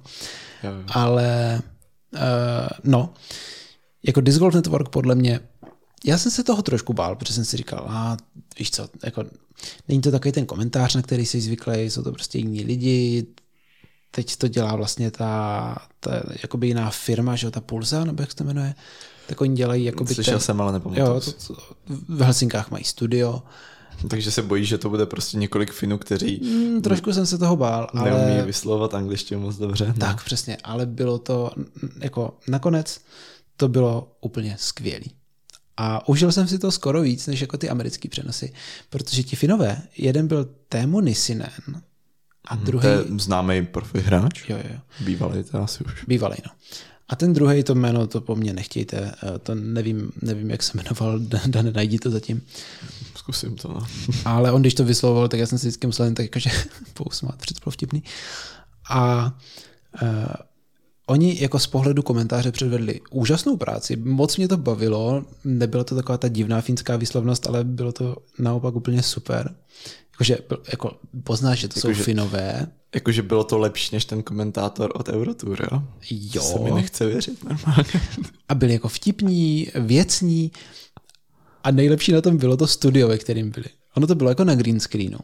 S1: Jo, jo. Ale uh, no, jako Disc Golf Network podle mě, já jsem se toho trošku bál, protože jsem si říkal, a víš co, jako, není to takový ten komentář, na který jsi zvyklý, jsou to prostě jiní lidi, teď to dělá vlastně ta, ta jakoby jiná firma, že ta Pulsa, nebo jak se to jmenuje, tak oni dělají jakoby
S2: Slyšel ten, jsem, ale nepamatuji. Jo, to,
S1: to, v Helsinkách mají studio.
S2: Takže se bojí, že to bude prostě několik Finů, kteří...
S1: Mm, trošku jsem se toho bál,
S2: ale... Neumí vyslovovat angličtinu moc dobře. No.
S1: Tak, přesně, ale bylo to, jako nakonec to bylo úplně skvělý. A užil jsem si to skoro víc, než jako ty americké přenosy, protože ti Finové, jeden byl Témo Nisinen,
S2: a druhý... To je známý profi hráč?
S1: Jo, jo.
S2: Bývalý to asi už.
S1: Bývalý, no. A ten druhý to jméno, to po mně nechtějte, eh, to nevím, nevím jak se jmenoval, Dan, najdi to zatím.
S2: Zkusím to, no.
S1: Ale on, když to vyslovoval, tak já jsem si vždycky musel jen tak jakože pousmát, to bylo vtipný. A uh, oni jako z pohledu komentáře předvedli úžasnou práci, moc mě to bavilo, nebyla to taková ta divná finská výslovnost, ale bylo to naopak úplně super. Jakože jako, poznáš, že to jako, jsou že, finové.
S2: Jakože bylo to lepší než ten komentátor od Eurotour, jo?
S1: Jo.
S2: To se mi nechce věřit normálně.
S1: A byli jako vtipní, věcní a nejlepší na tom bylo to studio, ve kterým byli. Ono to bylo jako na green screenu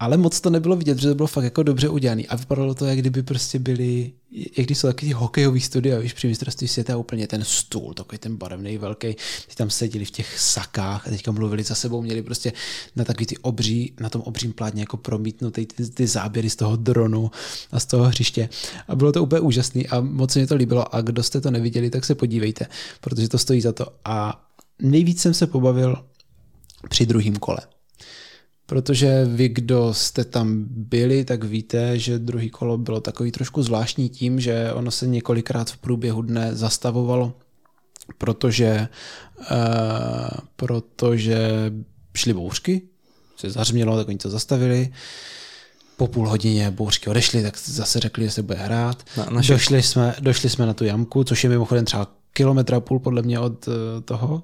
S1: ale moc to nebylo vidět, že to bylo fakt jako dobře udělané a vypadalo to, jak kdyby prostě byli, jak když jsou takový hokejový studia, víš, při mistrovství světa úplně ten stůl, takový ten barevný velký, ty tam seděli v těch sakách a teďka mluvili za sebou, měli prostě na takový ty obří, na tom obřím plátně jako promítnutý ty, ty záběry z toho dronu a z toho hřiště. A bylo to úplně úžasný a moc mi to líbilo. A kdo jste to neviděli, tak se podívejte, protože to stojí za to. A nejvíc jsem se pobavil při druhém kole protože vy, kdo jste tam byli, tak víte, že druhý kolo bylo takový trošku zvláštní tím, že ono se několikrát v průběhu dne zastavovalo, protože, uh, protože šly bouřky, se zařmělo, tak oni to zastavili, po půl hodině bouřky odešly, tak zase řekli, že se bude hrát. Na, naši... došli, jsme, došli jsme na tu jamku, což je mimochodem třeba kilometra a půl podle mě od uh, toho,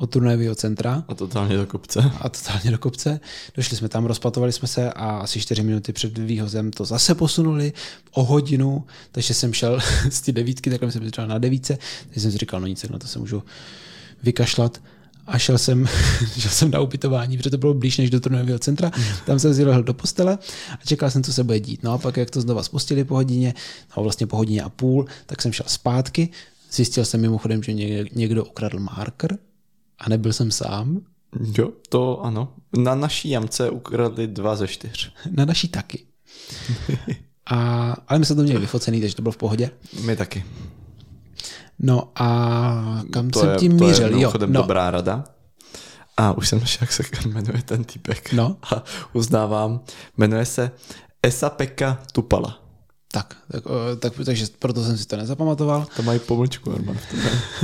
S1: od turnajového centra.
S2: A totálně do kopce.
S1: A totálně do kopce. Došli jsme tam, rozpatovali jsme se a asi čtyři minuty před výhozem to zase posunuli o hodinu, takže jsem šel z ty devítky, takhle jsem třeba na devíce, takže jsem si říkal, no nic, na to se můžu vykašlat a šel jsem, šel jsem na ubytování, protože to bylo blíž než do turnajového centra. Tam jsem si lehl do postele a čekal jsem, co se bude dít. No a pak, jak to znova spustili po hodině, no vlastně po hodině a půl, tak jsem šel zpátky. Zjistil jsem mimochodem, že někdo ukradl marker, a nebyl jsem sám?
S2: Jo, to ano. Na naší jamce ukradli dva ze čtyř.
S1: Na naší taky. A, ale my jsme to měli vyfocený, takže to bylo v pohodě.
S2: My taky.
S1: No a kam
S2: to
S1: jsem
S2: je,
S1: tím mířil?
S2: To je
S1: jo,
S2: no. dobrá rada. A už jsem našel, jak se jmenuje ten typek.
S1: No.
S2: A uznávám, jmenuje se Esa Pekka Tupala.
S1: Tak, tak, tak, takže proto jsem si to nezapamatoval.
S2: To mají pomlčku, Arman,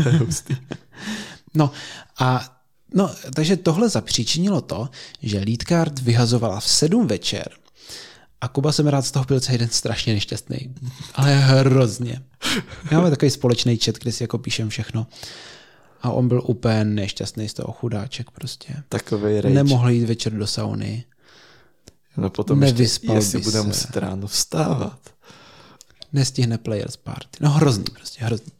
S2: to je hustý.
S1: No a no, takže tohle zapříčinilo to, že Leadcard vyhazovala v sedm večer a Kuba jsem rád z toho byl celý den strašně nešťastný. Ale hrozně. Máme takový společný chat, kde si jako píšem všechno. A on byl úplně nešťastný z toho chudáček prostě.
S2: Takový rage.
S1: Nemohl jít večer do sauny.
S2: No potom Nevyspal ještě, jestli bude se. muset ráno vstávat.
S1: Nestihne players party. No hrozný prostě, hrozný.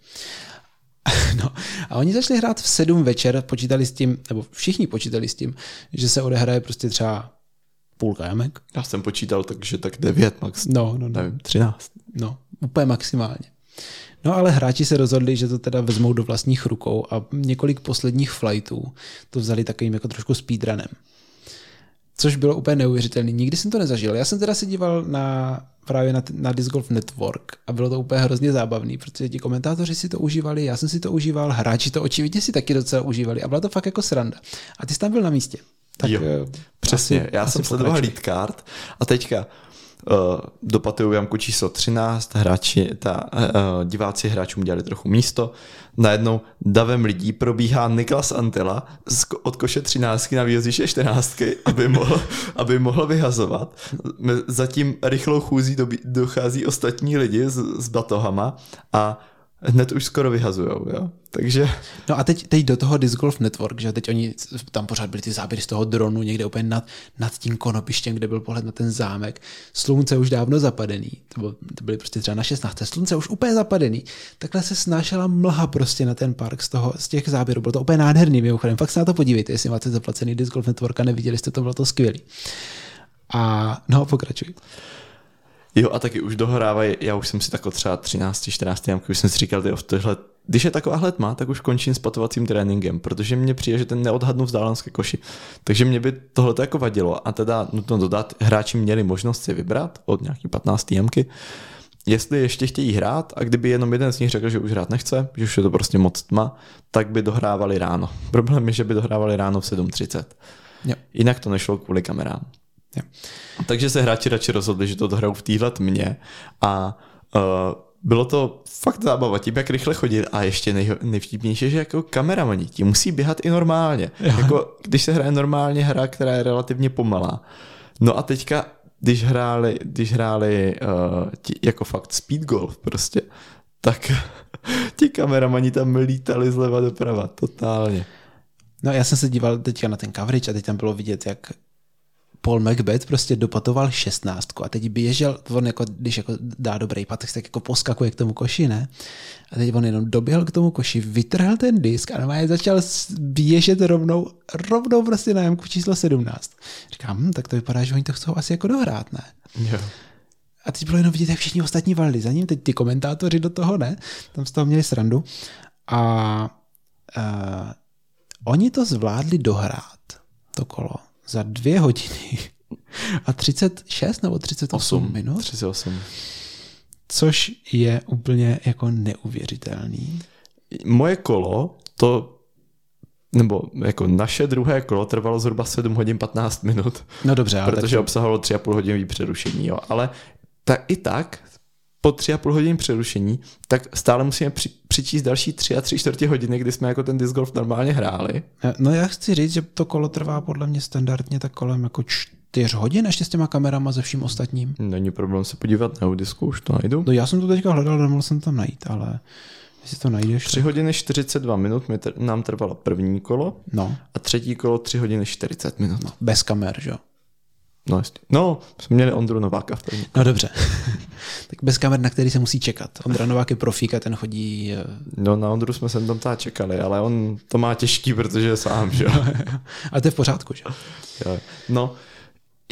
S1: No, a oni začali hrát v sedm večer, počítali s tím, nebo všichni počítali s tím, že se odehraje prostě třeba půlka jamek.
S2: Já jsem počítal takže tak devět max.
S1: No, no, no.
S2: Nevím, třináct.
S1: No, úplně maximálně. No ale hráči se rozhodli, že to teda vezmou do vlastních rukou a několik posledních flightů to vzali takovým jako trošku speedrunem což bylo úplně neuvěřitelné. Nikdy jsem to nezažil. Já jsem teda se díval na právě na, na Disc Golf Network a bylo to úplně hrozně zábavný, protože ti komentátoři si to užívali, já jsem si to užíval, hráči to očividně si taky docela užívali a byla to fakt jako sranda. A ty jsi tam byl na místě.
S2: Tak, jo, uh, přesně. Asi, já asi jsem sledoval lead card a teďka uh, do Pateu jamku číslo 13, hráči, ta, uh, diváci hráčům dělali trochu místo. Najednou davem lidí probíhá Niklas Antila z, od koše 13 na výjezdíše 14, aby mohl, aby mohl vyhazovat. Zatím rychlou chůzí dochází ostatní lidi s, s batohama a hned už skoro vyhazujou, jo. Takže...
S1: No a teď, teď do toho Disc Golf Network, že teď oni, tam pořád byly ty záběry z toho dronu někde úplně nad, nad tím konopištěm, kde byl pohled na ten zámek. Slunce už dávno zapadený, to, bylo, to byly prostě třeba na 16. Slunce už úplně zapadený. Takhle se snášela mlha prostě na ten park z, toho, z těch záběrů. Bylo to úplně nádherný, mimochodem. Fakt se na to podívejte, jestli máte zaplacený Disc Golf Network a neviděli jste to, bylo to skvělý. A no, pokračuj.
S2: Jo, a taky už dohrávají, já už jsem si tako třeba 13, 14 jamky, už jsem si říkal, tyjo, v tohle, když je taková tma, tak už končím s patovacím tréninkem, protože mě přijde, že ten neodhadnu vzdálenské koši. Takže mě by tohle jako vadilo a teda nutno dodat, hráči měli možnost si vybrat od nějaký 15 jamky, jestli ještě chtějí hrát a kdyby jenom jeden z nich řekl, že už hrát nechce, že už je to prostě moc tma, tak by dohrávali ráno. Problém je, že by dohrávali ráno v 7.30. Jo. Jinak to nešlo kvůli kamerám.
S1: Jo.
S2: Takže se hráči radši rozhodli, že to dohrajou v téhle tmě a uh, bylo to fakt zábava, tím, jak rychle chodit a ještě nej, nejvtipnější, že jako kameramani, ti musí běhat i normálně. Jo. Jako, když se hraje normálně hra, která je relativně pomalá. No a teďka když hráli, když hráli uh, ti, jako fakt speed golf prostě, tak ti kameramani tam lítali zleva doprava, totálně.
S1: No já jsem se díval teďka na ten coverage a teď tam bylo vidět, jak Paul Macbeth prostě dopatoval šestnáctku a teď běžel, on jako, když jako dá dobrý pat, tak jako poskakuje k tomu koši, ne? A teď on jenom doběhl k tomu koši, vytrhl ten disk a normálně začal běžet rovnou, rovnou prostě na jamku číslo 17. Říkám, hm, tak to vypadá, že oni to chcou asi jako dohrát, ne?
S2: Jo.
S1: A teď bylo jenom vidět, jak všichni ostatní valili za ním, teď ty komentátoři do toho, ne? Tam z toho měli srandu. A uh, oni to zvládli dohrát, to kolo za dvě hodiny a 36 nebo 38 8, minut.
S2: 38.
S1: Což je úplně jako neuvěřitelný.
S2: Moje kolo, to nebo jako naše druhé kolo trvalo zhruba 7 hodin 15 minut.
S1: No dobře.
S2: Ale protože tak... obsahovalo 3,5 hodinový přerušení. Jo. Ale tak i tak po tři a půl hodin přerušení, tak stále musíme při, přičíst další tři a tři čtvrtě hodiny, kdy jsme jako ten disc golf normálně hráli.
S1: No já chci říct, že to kolo trvá podle mě standardně tak kolem jako čtyř hodin ještě s těma kamerama ze vším ostatním.
S2: Není problém se podívat na disku, už to najdu.
S1: No já jsem to teďka hledal, nemohl jsem tam najít, ale jestli to najdeš.
S2: 3 tak... hodiny 42 minut mi tr- nám trvalo první kolo
S1: no.
S2: a třetí kolo 3 hodiny 40 minut.
S1: No, bez kamer, že jo?
S2: No, jistě. no, jsme měli Ondru Nováka v první.
S1: No dobře. tak bez kamer, na který se musí čekat. Ondra Novák je profík a ten chodí... Eh,
S2: no na Ondru jsme se tam tá čekali, ale on to má těžký, protože je sám, že jo.
S1: ale to je v pořádku, že
S2: jo. No,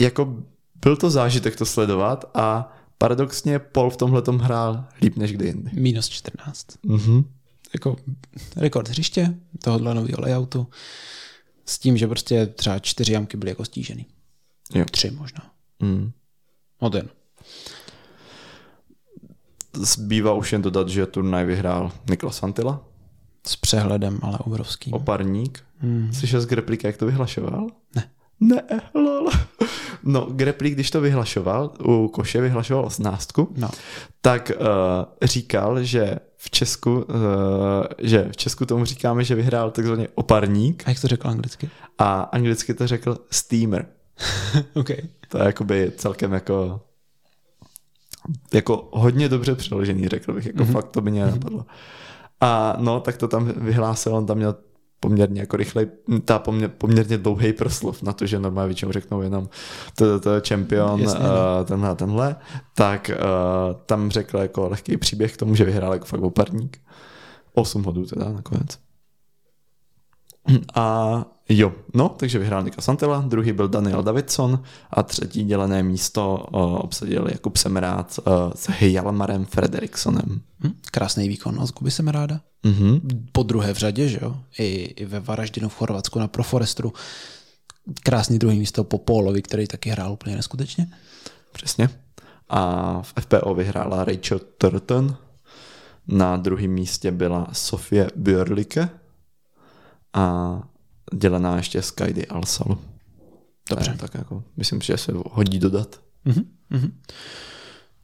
S2: jako byl to zážitek to sledovat a paradoxně Paul v tomhle tom hrál líp než kdy jindy.
S1: Minus 14.
S2: Mhm.
S1: Jako rekord hřiště tohohle nového layoutu s tím, že prostě třeba čtyři jamky byly jako stížený.
S2: Jo.
S1: Tři možná.
S2: Mm.
S1: No ten.
S2: Zbývá už jen dodat, že turnaj vyhrál Niklas Antila.
S1: S přehledem, ale obrovským.
S2: Oparník.
S1: Mm.
S2: Slyšel z Greplika, jak to vyhlašoval?
S1: Ne.
S2: Ne, lol. No, Greplik, když to vyhlašoval, u Koše vyhlašoval osnáctku,
S1: no.
S2: tak uh, říkal, že v Česku, uh, že v Česku tomu říkáme, že vyhrál takzvaně oparník.
S1: A jak to řekl anglicky?
S2: A anglicky to řekl steamer.
S1: okay.
S2: To je jakoby celkem jako jako hodně dobře přeložený, řekl bych, jako mm-hmm. fakt to by mě napadlo. A no, tak to tam vyhlásil, on tam měl poměrně jako rychlej, ta poměr, poměrně dlouhý proslov na to, že normálně většinou řeknou jenom to, čempion, uh, tenhle a tenhle, tak uh, tam řekl jako lehký příběh k tomu, že vyhrál jako fakt oparník. 8 hodů teda nakonec. A jo, no, takže vyhrál Nika Santela, druhý byl Daniel Davidson a třetí dělené místo uh, obsadil Jakub Semerát uh, s Hjalmarem Frederiksonem.
S1: Hm, krásný výkon od Kuby Semeráda.
S2: Mm-hmm.
S1: Po druhé v řadě, že jo? I, I ve Varaždinu v Chorvatsku na Proforestru. Krásný druhý místo po Pólovi, který taky hrál úplně neskutečně.
S2: Přesně. A v FPO vyhrála Rachel Turton. Na druhém místě byla Sofie Björlike a dělená ještě z Kajdy Alsalu. Dobře. Tak jako, myslím, že se hodí dodat.
S1: Mm-hmm.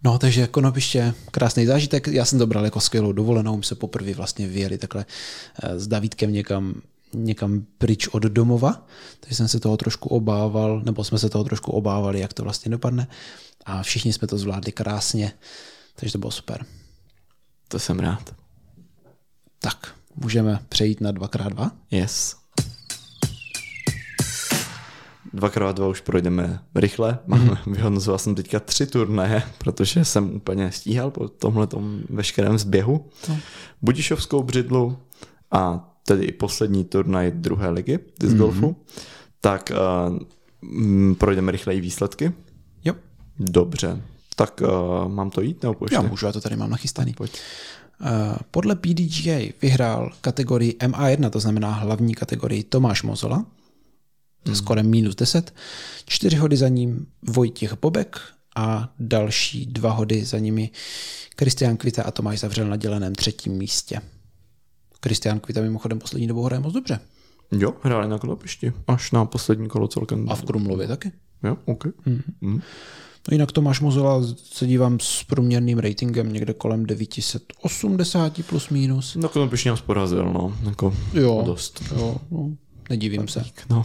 S1: No, takže konopiště, krásný zážitek. Já jsem dobral jako skvělou dovolenou, my se poprvé vlastně vyjeli takhle eh, s Davídkem někam, někam pryč od domova, takže jsem se toho trošku obával, nebo jsme se toho trošku obávali, jak to vlastně dopadne. A všichni jsme to zvládli krásně, takže to bylo super.
S2: To jsem rád.
S1: Tak, můžeme přejít na 2x2?
S2: Yes. Dvakrát dva už projdeme rychle. Mám, mm. Vyhodnocoval jsem teďka tři turnaje, protože jsem úplně stíhal po tomhle veškerém zběhu. No. Budišovskou břidlu a tedy i poslední turnaj druhé ligy disc mm. golfu. Tak uh, projdeme rychleji výsledky.
S1: Jo.
S2: Dobře. Tak uh, mám to jít nebo?
S1: Já můžu, já to tady mám nachystaný. Pojď. Uh, podle PDGA vyhrál kategorii MA1, to znamená hlavní kategorii Tomáš Mozola, hmm. skoro minus 10. Čtyři hody za ním Vojtěch Bobek a další dva hody za nimi Kristian Kvita a Tomáš Zavřel na děleném třetím místě. Kristian Kvita mimochodem poslední dobou hraje moc dobře.
S2: Jo, hráli na klopišti. Až na poslední kolo celkem.
S1: A v Krumlově taky.
S2: Jo, OK. Hmm. Hmm.
S1: No jinak Tomáš Mozola se dívám s průměrným ratingem někde kolem 980 plus minus.
S2: No Klopišť nás porazil, no. Jako
S1: jo,
S2: dost.
S1: Jo, no. nedivím se.
S2: No,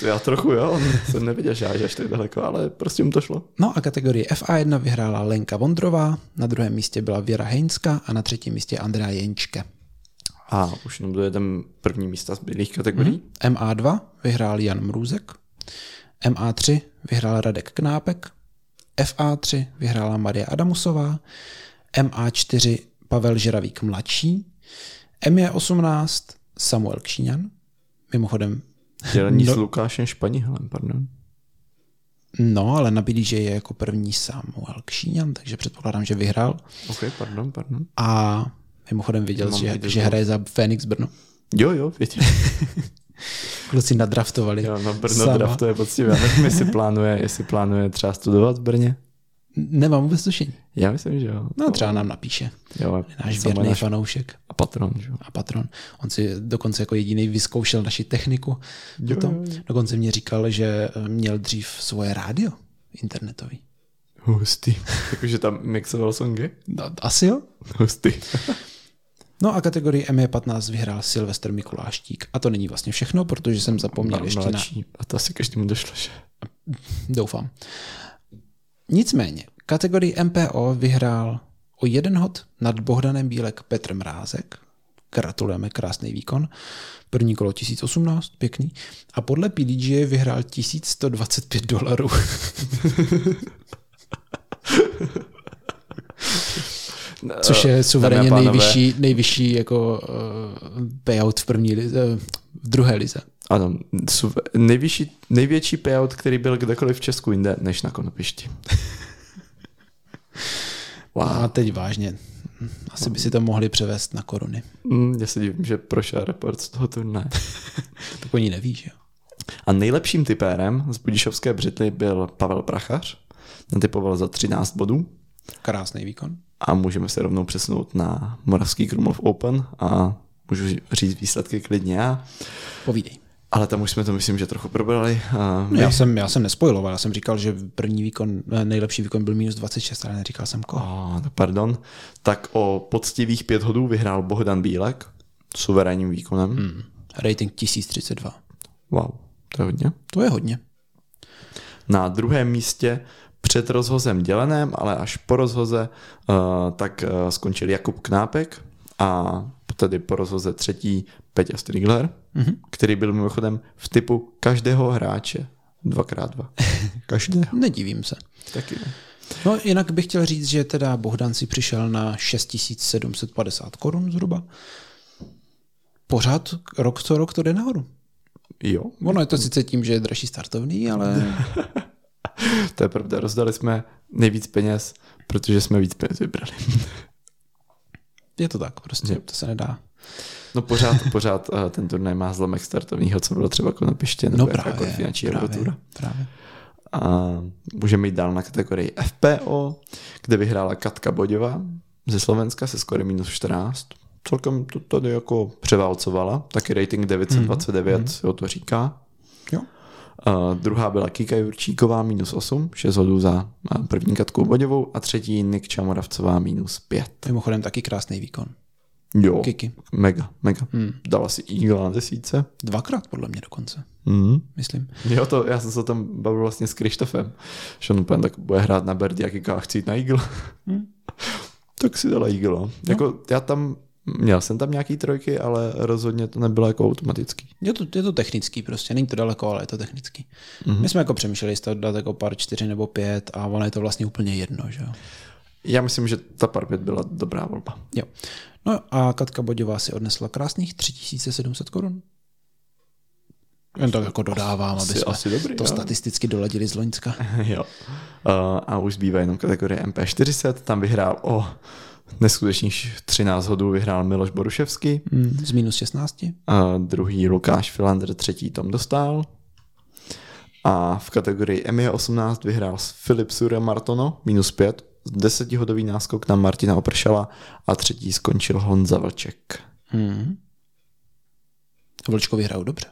S2: to já trochu jo, jsem neviděl, že až tak daleko, ale prostě mu to šlo.
S1: No a kategorii FA1 vyhrála Lenka Vondrová, na druhém místě byla Věra Heinska a na třetím místě Andrea Jenčke.
S2: A už jenom dojedeme první místa z bílých kategorií.
S1: Mm-hmm. MA2 vyhrál Jan Mrůzek, MA3 vyhrál Radek Knápek, FA3 vyhrála Marie Adamusová, MA4 Pavel Žiravík mladší, ME18 Samuel Kšíňan, mimochodem...
S2: Dělení no, s Lukášem Španíhlem, pardon.
S1: No, ale nabídí, že je jako první Samuel Kšíňan, takže předpokládám, že vyhrál.
S2: Ok, pardon, pardon.
S1: A mimochodem viděl, že, že hraje za Phoenix Brno.
S2: Jo, jo, větě.
S1: Kluci nadraftovali.
S2: Jo, no Brno sama. draftuje poctivě. Já nevím, jestli plánuje, jestli plánuje třeba studovat v Brně.
S1: Nemám vůbec tušení.
S2: Já myslím, že jo.
S1: No třeba nám napíše.
S2: Jo,
S1: náš věrný náš... fanoušek.
S2: A patron, že jo.
S1: A patron. On si dokonce jako jediný vyzkoušel naši techniku. Jo, jo, jo. Dokonce mě říkal, že měl dřív svoje rádio internetový.
S2: Hustý. Jakože tam mixoval songy?
S1: No, asi jo.
S2: Hustý.
S1: No a kategorii ME15 vyhrál Silvestr Mikuláštík. A to není vlastně všechno, protože jsem zapomněl
S2: Mal,
S1: ještě
S2: mladší. na... A to asi každému došlo, že?
S1: Doufám. Nicméně, kategorii MPO vyhrál o jeden hod nad Bohdanem Bílek Petr Mrázek. Gratulujeme, krásný výkon. První kolo 1018, pěkný. A podle PDG vyhrál 1125 dolarů. Což je suverénně nejvyšší, nejvyšší jako uh, payout v první lize, v druhé lize.
S2: Ano, nejvyšší, největší payout, který byl kdekoliv v Česku jinde, než na konopišti.
S1: wow. A teď vážně. Asi by si to mohli převést na koruny.
S2: Mm, já se divím, že prošel report z toho turné.
S1: tak oni neví, že jo.
S2: A nejlepším typérem z Budišovské Břitly byl Pavel Prachař. Natypoval za 13 bodů.
S1: Krásný výkon.
S2: A můžeme se rovnou přesunout na Moravský Krumlov Open a můžu říct výsledky klidně já.
S1: Povídej.
S2: Ale tam už jsme to myslím, že trochu probrali.
S1: My... Já jsem, já jsem nespojiloval, já jsem říkal, že první výkon, eh, nejlepší výkon byl minus 26, ale neříkal jsem koho.
S2: Oh, pardon. Tak o poctivých pět hodů vyhrál Bohdan Bílek suverénním výkonem. Hmm.
S1: Rating 1032.
S2: Wow, to je hodně.
S1: To je hodně.
S2: Na druhém místě před rozhozem děleném, ale až po rozhoze, uh, tak uh, skončil Jakub Knápek a tedy po rozhoze třetí Peťa Strigler, mm-hmm. který byl mimochodem v typu každého hráče. Dvakrát dva.
S1: Každého. Nedivím se.
S2: Taky ne.
S1: No jinak bych chtěl říct, že teda Bohdan si přišel na 6750 korun zhruba. Pořád rok co rok to jde nahoru.
S2: Jo.
S1: Ono je to sice tím, že je dražší startovný, ale...
S2: to je pravda, rozdali jsme nejvíc peněz, protože jsme víc peněz vybrali.
S1: je to tak, prostě, je. to se nedá.
S2: No pořád, pořád uh, ten turnaj má zlomek startovního, co bylo třeba jako na piště, nebo
S1: no právě,
S2: finanční
S1: právě, právě.
S2: A můžeme jít dál na kategorii FPO, kde vyhrála Katka Boděva ze Slovenska se skoro minus 14. Celkem to tady jako převálcovala, taky rating 929, mm-hmm. jo, to říká.
S1: Jo.
S2: Uh, druhá byla Kika Jurčíková minus 8, 6 hodů za první Katkou Boděvou a třetí Nik Čamoravcová minus 5.
S1: Mimochodem taky krásný výkon.
S2: Jo,
S1: Kiki.
S2: mega, mega. Hmm. Dala si Eagle na desíce.
S1: Dvakrát podle mě dokonce.
S2: Hmm.
S1: Myslím.
S2: Jo, to, já jsem se tam bavil vlastně s Krištofem, že on úplně tak bude hrát na Berdy, jak a chci jít na Eagle. Hmm. tak si dala Eagle. No. Jako já tam Měl jsem tam nějaký trojky, ale rozhodně to nebylo jako automatický.
S1: Je to, je to technický prostě, není to daleko, ale je to technický. Mm-hmm. My jsme jako přemýšleli, jestli to dát jako pár čtyři nebo pět a ono je to vlastně úplně jedno, že jo.
S2: Já myslím, že ta pár pět byla dobrá volba.
S1: Jo. No a Katka Bodová si odnesla krásných 3700 korun. Jen to jako dodávám, aby jsme
S2: asi dobrý,
S1: to
S2: jo.
S1: statisticky doladili z Loňska.
S2: jo. Uh, a už zbývá jenom kategorie MP40, tam vyhrál o neskutečných 13 hodů vyhrál Miloš Boruševský.
S1: Mm, z minus 16.
S2: A druhý Lukáš Filander, třetí Tom Dostal. A v kategorii ME18 vyhrál Filip Sure Martono, minus 5, desetihodový náskok na Martina Opršala a třetí skončil Honza Vlček.
S1: Hmm. Vlčkovi hrajou dobře.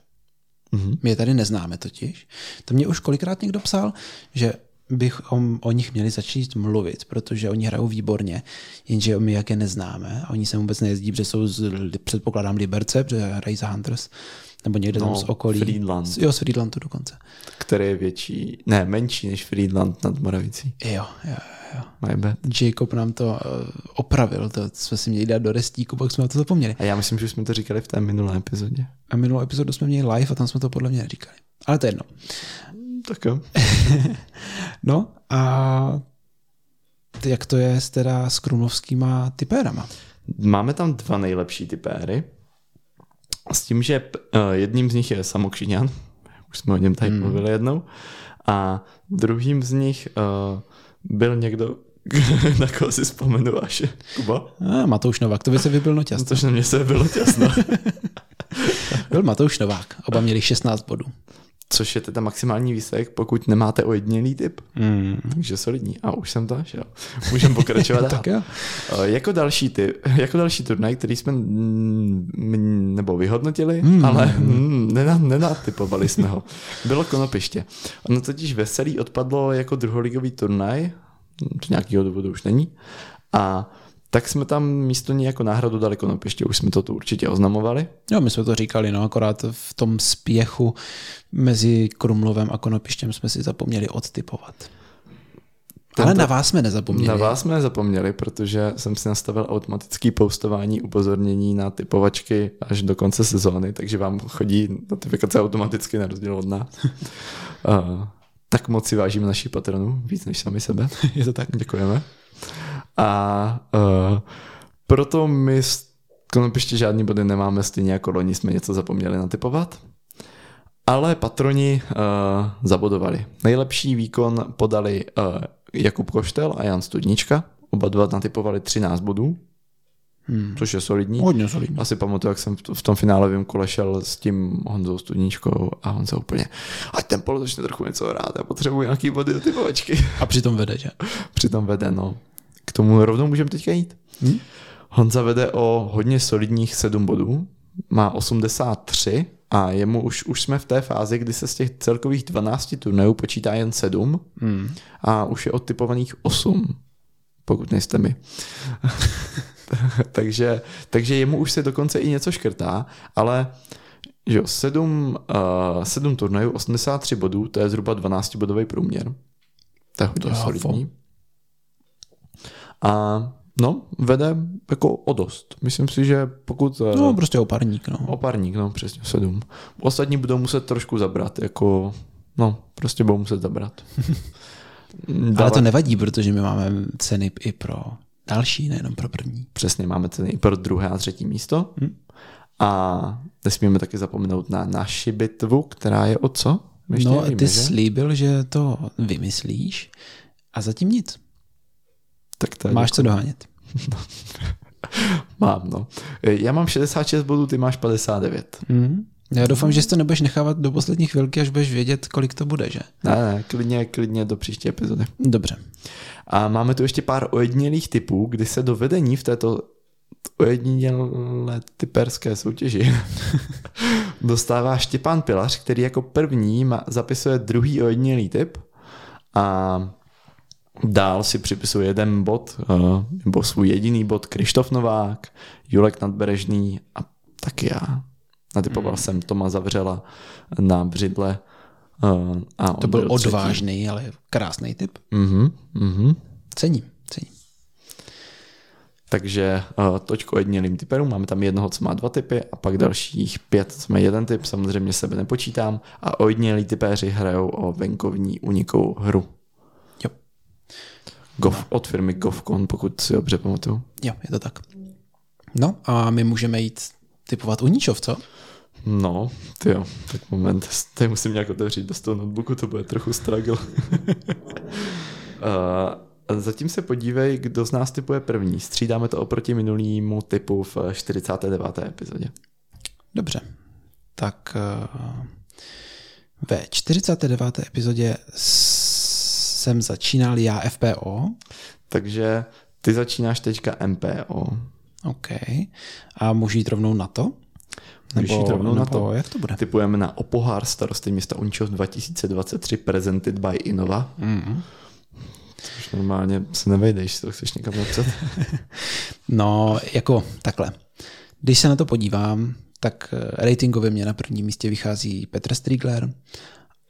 S1: Mm-hmm. My je tady neznáme totiž. To mě už kolikrát někdo psal, že bychom o nich měli začít mluvit, protože oni hrajou výborně, jenže my jak je neznáme a oni se vůbec nejezdí, protože jsou z, předpokládám Liberce, protože hrají za Hunters Nebo někde no, tam z okolí.
S2: Friedland.
S1: Jo, z Friedlandu dokonce.
S2: Který je větší, ne, menší než Friedland nad Moravicí.
S1: Jo, jo, jo.
S2: My bad.
S1: Jacob nám to uh, opravil, to jsme si měli dát do restíku, pak jsme to zapomněli.
S2: A já myslím, že jsme to říkali v té minulé epizodě.
S1: A minulou epizodu jsme měli live a tam jsme to podle mě neříkali. Ale to je jedno.
S2: Tak jo.
S1: no a jak to je s teda s krumlovskýma typérama?
S2: Máme tam dva nejlepší typéry. S tím, že uh, jedním z nich je Samokšiňan, už jsme o něm tady hmm. mluvili jednou, a druhým z nich uh, byl někdo, na koho si vzpomenu až, Kuba?
S1: A, Matouš Novák, to by se vybil noťas.
S2: Což na mě se bylo těsno.
S1: byl Matouš Novák, oba měli 16 bodů
S2: což je teda maximální výsledek, pokud nemáte ojedinělý typ.
S1: Mm.
S2: Takže solidní. A už jsem to našel. Můžeme pokračovat
S1: tak jo.
S2: Jako další, typ, jako další turnaj, který jsme nebo vyhodnotili, mm. ale nenatypovali jsme ho, bylo Konopiště. Ono totiž veselý odpadlo jako druholigový turnaj, z nějakého důvodu už není. A tak jsme tam místo ní jako náhradu dali konopiště, už jsme to tu určitě oznamovali.
S1: Jo, my jsme to říkali, no akorát v tom spěchu mezi Krumlovem a konopištěm jsme si zapomněli odtypovat. Tento, Ale na vás jsme nezapomněli.
S2: Na vás jsme nezapomněli, protože jsem si nastavil automatický postování upozornění na typovačky až do konce sezóny, takže vám chodí notifikace automaticky na rozdíl od nás. uh, tak moc si vážíme našich patronů, víc než sami sebe.
S1: Je to tak.
S2: Děkujeme. A uh, proto my z Konopiště žádný body nemáme, stejně jako loni jsme něco zapomněli natypovat. Ale patroni uh, zabodovali. Nejlepší výkon podali uh, Jakub Koštel a Jan Studnička. Oba dva natypovali 13 bodů, hmm. což je solidní.
S1: Hodně solidní.
S2: Asi pamatuju, jak jsem v tom finálovém kole šel s tím Honzou Studničkou a Honza úplně, ať ten polo začne trochu něco hrát, já potřebuji nějaký body do typovačky.
S1: A přitom vede, že?
S2: přitom vede, no. K tomu rovnou můžeme teďka jít. Hmm? Honza vede o hodně solidních 7 bodů, má 83 a jemu už, už jsme v té fázi, kdy se z těch celkových 12 turnajů počítá jen 7 hmm. a už je odtypovaných 8, pokud nejste my. takže, takže jemu už se dokonce i něco škrtá, ale že jo, 7, uh, 7 turnajů, 83 bodů, to je zhruba 12 bodový průměr. To je hodně solidní. A no, vede jako o dost. Myslím si, že pokud...
S1: Eh, no, prostě oparník, no.
S2: Oparník, no, přesně, sedm. Ostatní budou muset trošku zabrat, jako, no, prostě budou muset zabrat.
S1: Dávat... Ale to nevadí, protože my máme ceny i pro další, nejenom pro první.
S2: Přesně, máme ceny i pro druhé a třetí místo. Hmm. A nesmíme taky zapomenout na naši bitvu, která je o co?
S1: Ještě no, nevíme, ty že? slíbil, že to vymyslíš a zatím nic.
S2: Tak to
S1: Máš co dohánět.
S2: mám, no. Já mám 66 bodů, ty máš 59.
S1: Mm. Já doufám, že si to nebudeš nechávat do poslední chvilky, až budeš vědět, kolik to bude, že?
S2: Ne, ne, klidně, klidně do příští epizody.
S1: Dobře.
S2: A máme tu ještě pár ojedinělých typů, kdy se do vedení v této ojedinělé typerské soutěži dostává Štěpán Pilař, který jako první zapisuje druhý ojedinělý typ a Dál si připisuje jeden bod, uh, nebo svůj jediný bod Krištof Novák, Julek Nadberežný a taky já. Natypoval mm. jsem Toma Zavřela na břidle. Uh, a
S1: to byl, byl odvážný, třetí. ale krásný typ.
S2: Mm-hmm, mm-hmm.
S1: Cením, cením.
S2: Takže uh, točko jednělým typerům, máme tam jednoho, co má dva typy a pak dalších pět, co má jeden typ, samozřejmě sebe nepočítám a ojednělí typéři hrajou o venkovní unikou hru. Gov, od firmy Govcon, pokud si dobře pamatuju.
S1: Jo, je to tak. No a my můžeme jít typovat Uničov, co?
S2: No, ty jo, tak moment, tady musím nějak otevřít bez toho notebooku, to bude trochu struggle. uh, zatím se podívej, kdo z nás typuje první. Střídáme to oproti minulýmu typu v 49. epizodě.
S1: Dobře, tak uh, ve 49. epizodě jsem začínal já FPO.
S2: Takže ty začínáš teďka MPO.
S1: OK. A můžu jít rovnou na to?
S2: Nebo, jít rovnou nebo na to.
S1: jak to bude?
S2: Typujeme na Opohár starosty města Unčov 2023 presented by Innova. Mm-hmm. Což normálně se nevejdeš, to chceš někam napsat.
S1: no, jako takhle. Když se na to podívám, tak eh, ratingově mě na prvním místě vychází Petr Strigler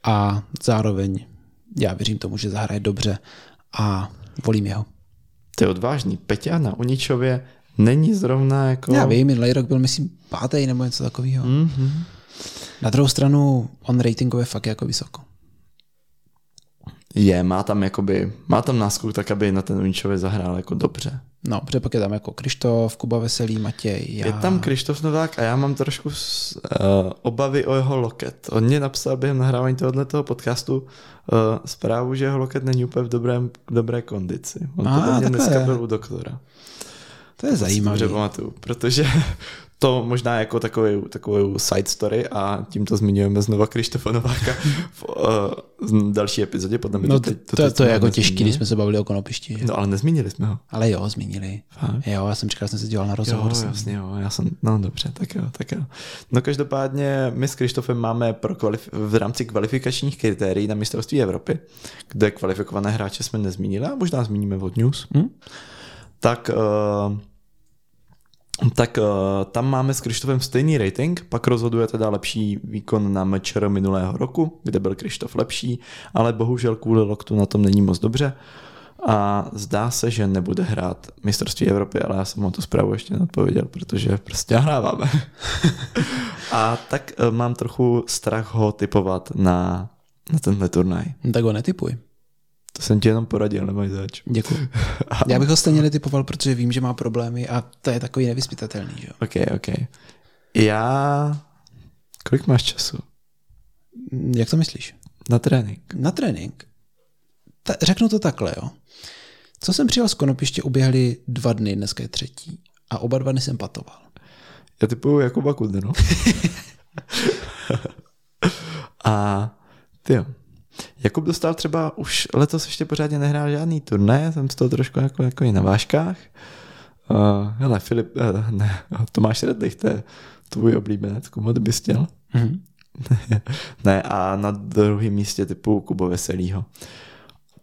S1: a zároveň já věřím tomu, že zahraje dobře a volím jeho.
S2: To je odvážný. Peťa na Uničově není zrovna jako...
S1: Já vím, minulý rok byl, myslím, pátý nebo něco takového. Mm-hmm. Na druhou stranu, on ratingově fakt jako vysoko.
S2: Je, má tam jakoby, má tam náskok tak, aby na ten Uničově zahrál jako dobře.
S1: No, protože pak je tam jako Krištof, Kuba Veselý, Matěj, já.
S2: Je tam Krištof Novák a já mám trošku uh, obavy o jeho loket. On mě napsal během nahrávání tohoto podcastu uh, zprávu, že jeho loket není úplně v dobrém, dobré kondici. On
S1: A,
S2: podle mě
S1: takhle.
S2: dneska byl u doktora.
S1: To je zajímavé.
S2: Dobře pamatuju, protože to možná jako takovou, takovou side story a tímto zmiňujeme znova Krištofa Nováka v uh, další epizodě. Podle mě
S1: No,
S2: to,
S1: to,
S2: teď-
S1: to,
S2: teď
S1: to je jako těžký, když jsme se bavili o konopišti. Že?
S2: No ale nezmínili jsme ho.
S1: Ale jo, zmínili.
S2: Fakt?
S1: Jo, já jsem říkal, že jsem se díval na
S2: Jo,
S1: rozhovor. jsem-
S2: jasně, jo, já jsem, no dobře, tak jo, tak jo. No každopádně my s Krištofem máme pro kvalif- v rámci kvalifikačních kritérií na mistrovství Evropy, kde kvalifikované hráče jsme nezmínili a možná zmíníme od News,
S1: Hm?
S2: tak, uh, tak uh, tam máme s Krištofem stejný rating, pak rozhoduje teda lepší výkon na mečer minulého roku, kde byl Krištof lepší, ale bohužel kvůli loktu na tom není moc dobře a zdá se, že nebude hrát mistrovství Evropy, ale já jsem mu tu zprávu ještě neodpověděl, protože prostě hráváme. a tak eh, mám trochu strach ho typovat na, na tenhle turnaj.
S1: Tak ho netypuj.
S2: To jsem ti jenom poradil, nemáš zač.
S1: Děkuji. Já bych ho stejně netypoval, protože vím, že má problémy a to je takový nevyspytatelný. Že? jo.
S2: Ok, ok. Já... Kolik máš času?
S1: Jak to myslíš?
S2: Na trénink.
S1: Na trénink? Ta, řeknu to takhle, jo. Co jsem přijel z konopiště, uběhly dva dny, dneska je třetí. A oba dva dny jsem patoval.
S2: Já typuju Jakuba Kudru. a ty jo. Jakub dostal třeba už letos ještě pořádně nehrál žádný turnaj, jsem z toho trošku jako, jako i na váškách. Uh, hele, Filip, uh, ne, Tomáš Redlich, to je tvůj oblíbenec, komu bys chtěl?
S1: Mhm.
S2: ne, a na druhém místě typu Kubo Veselýho.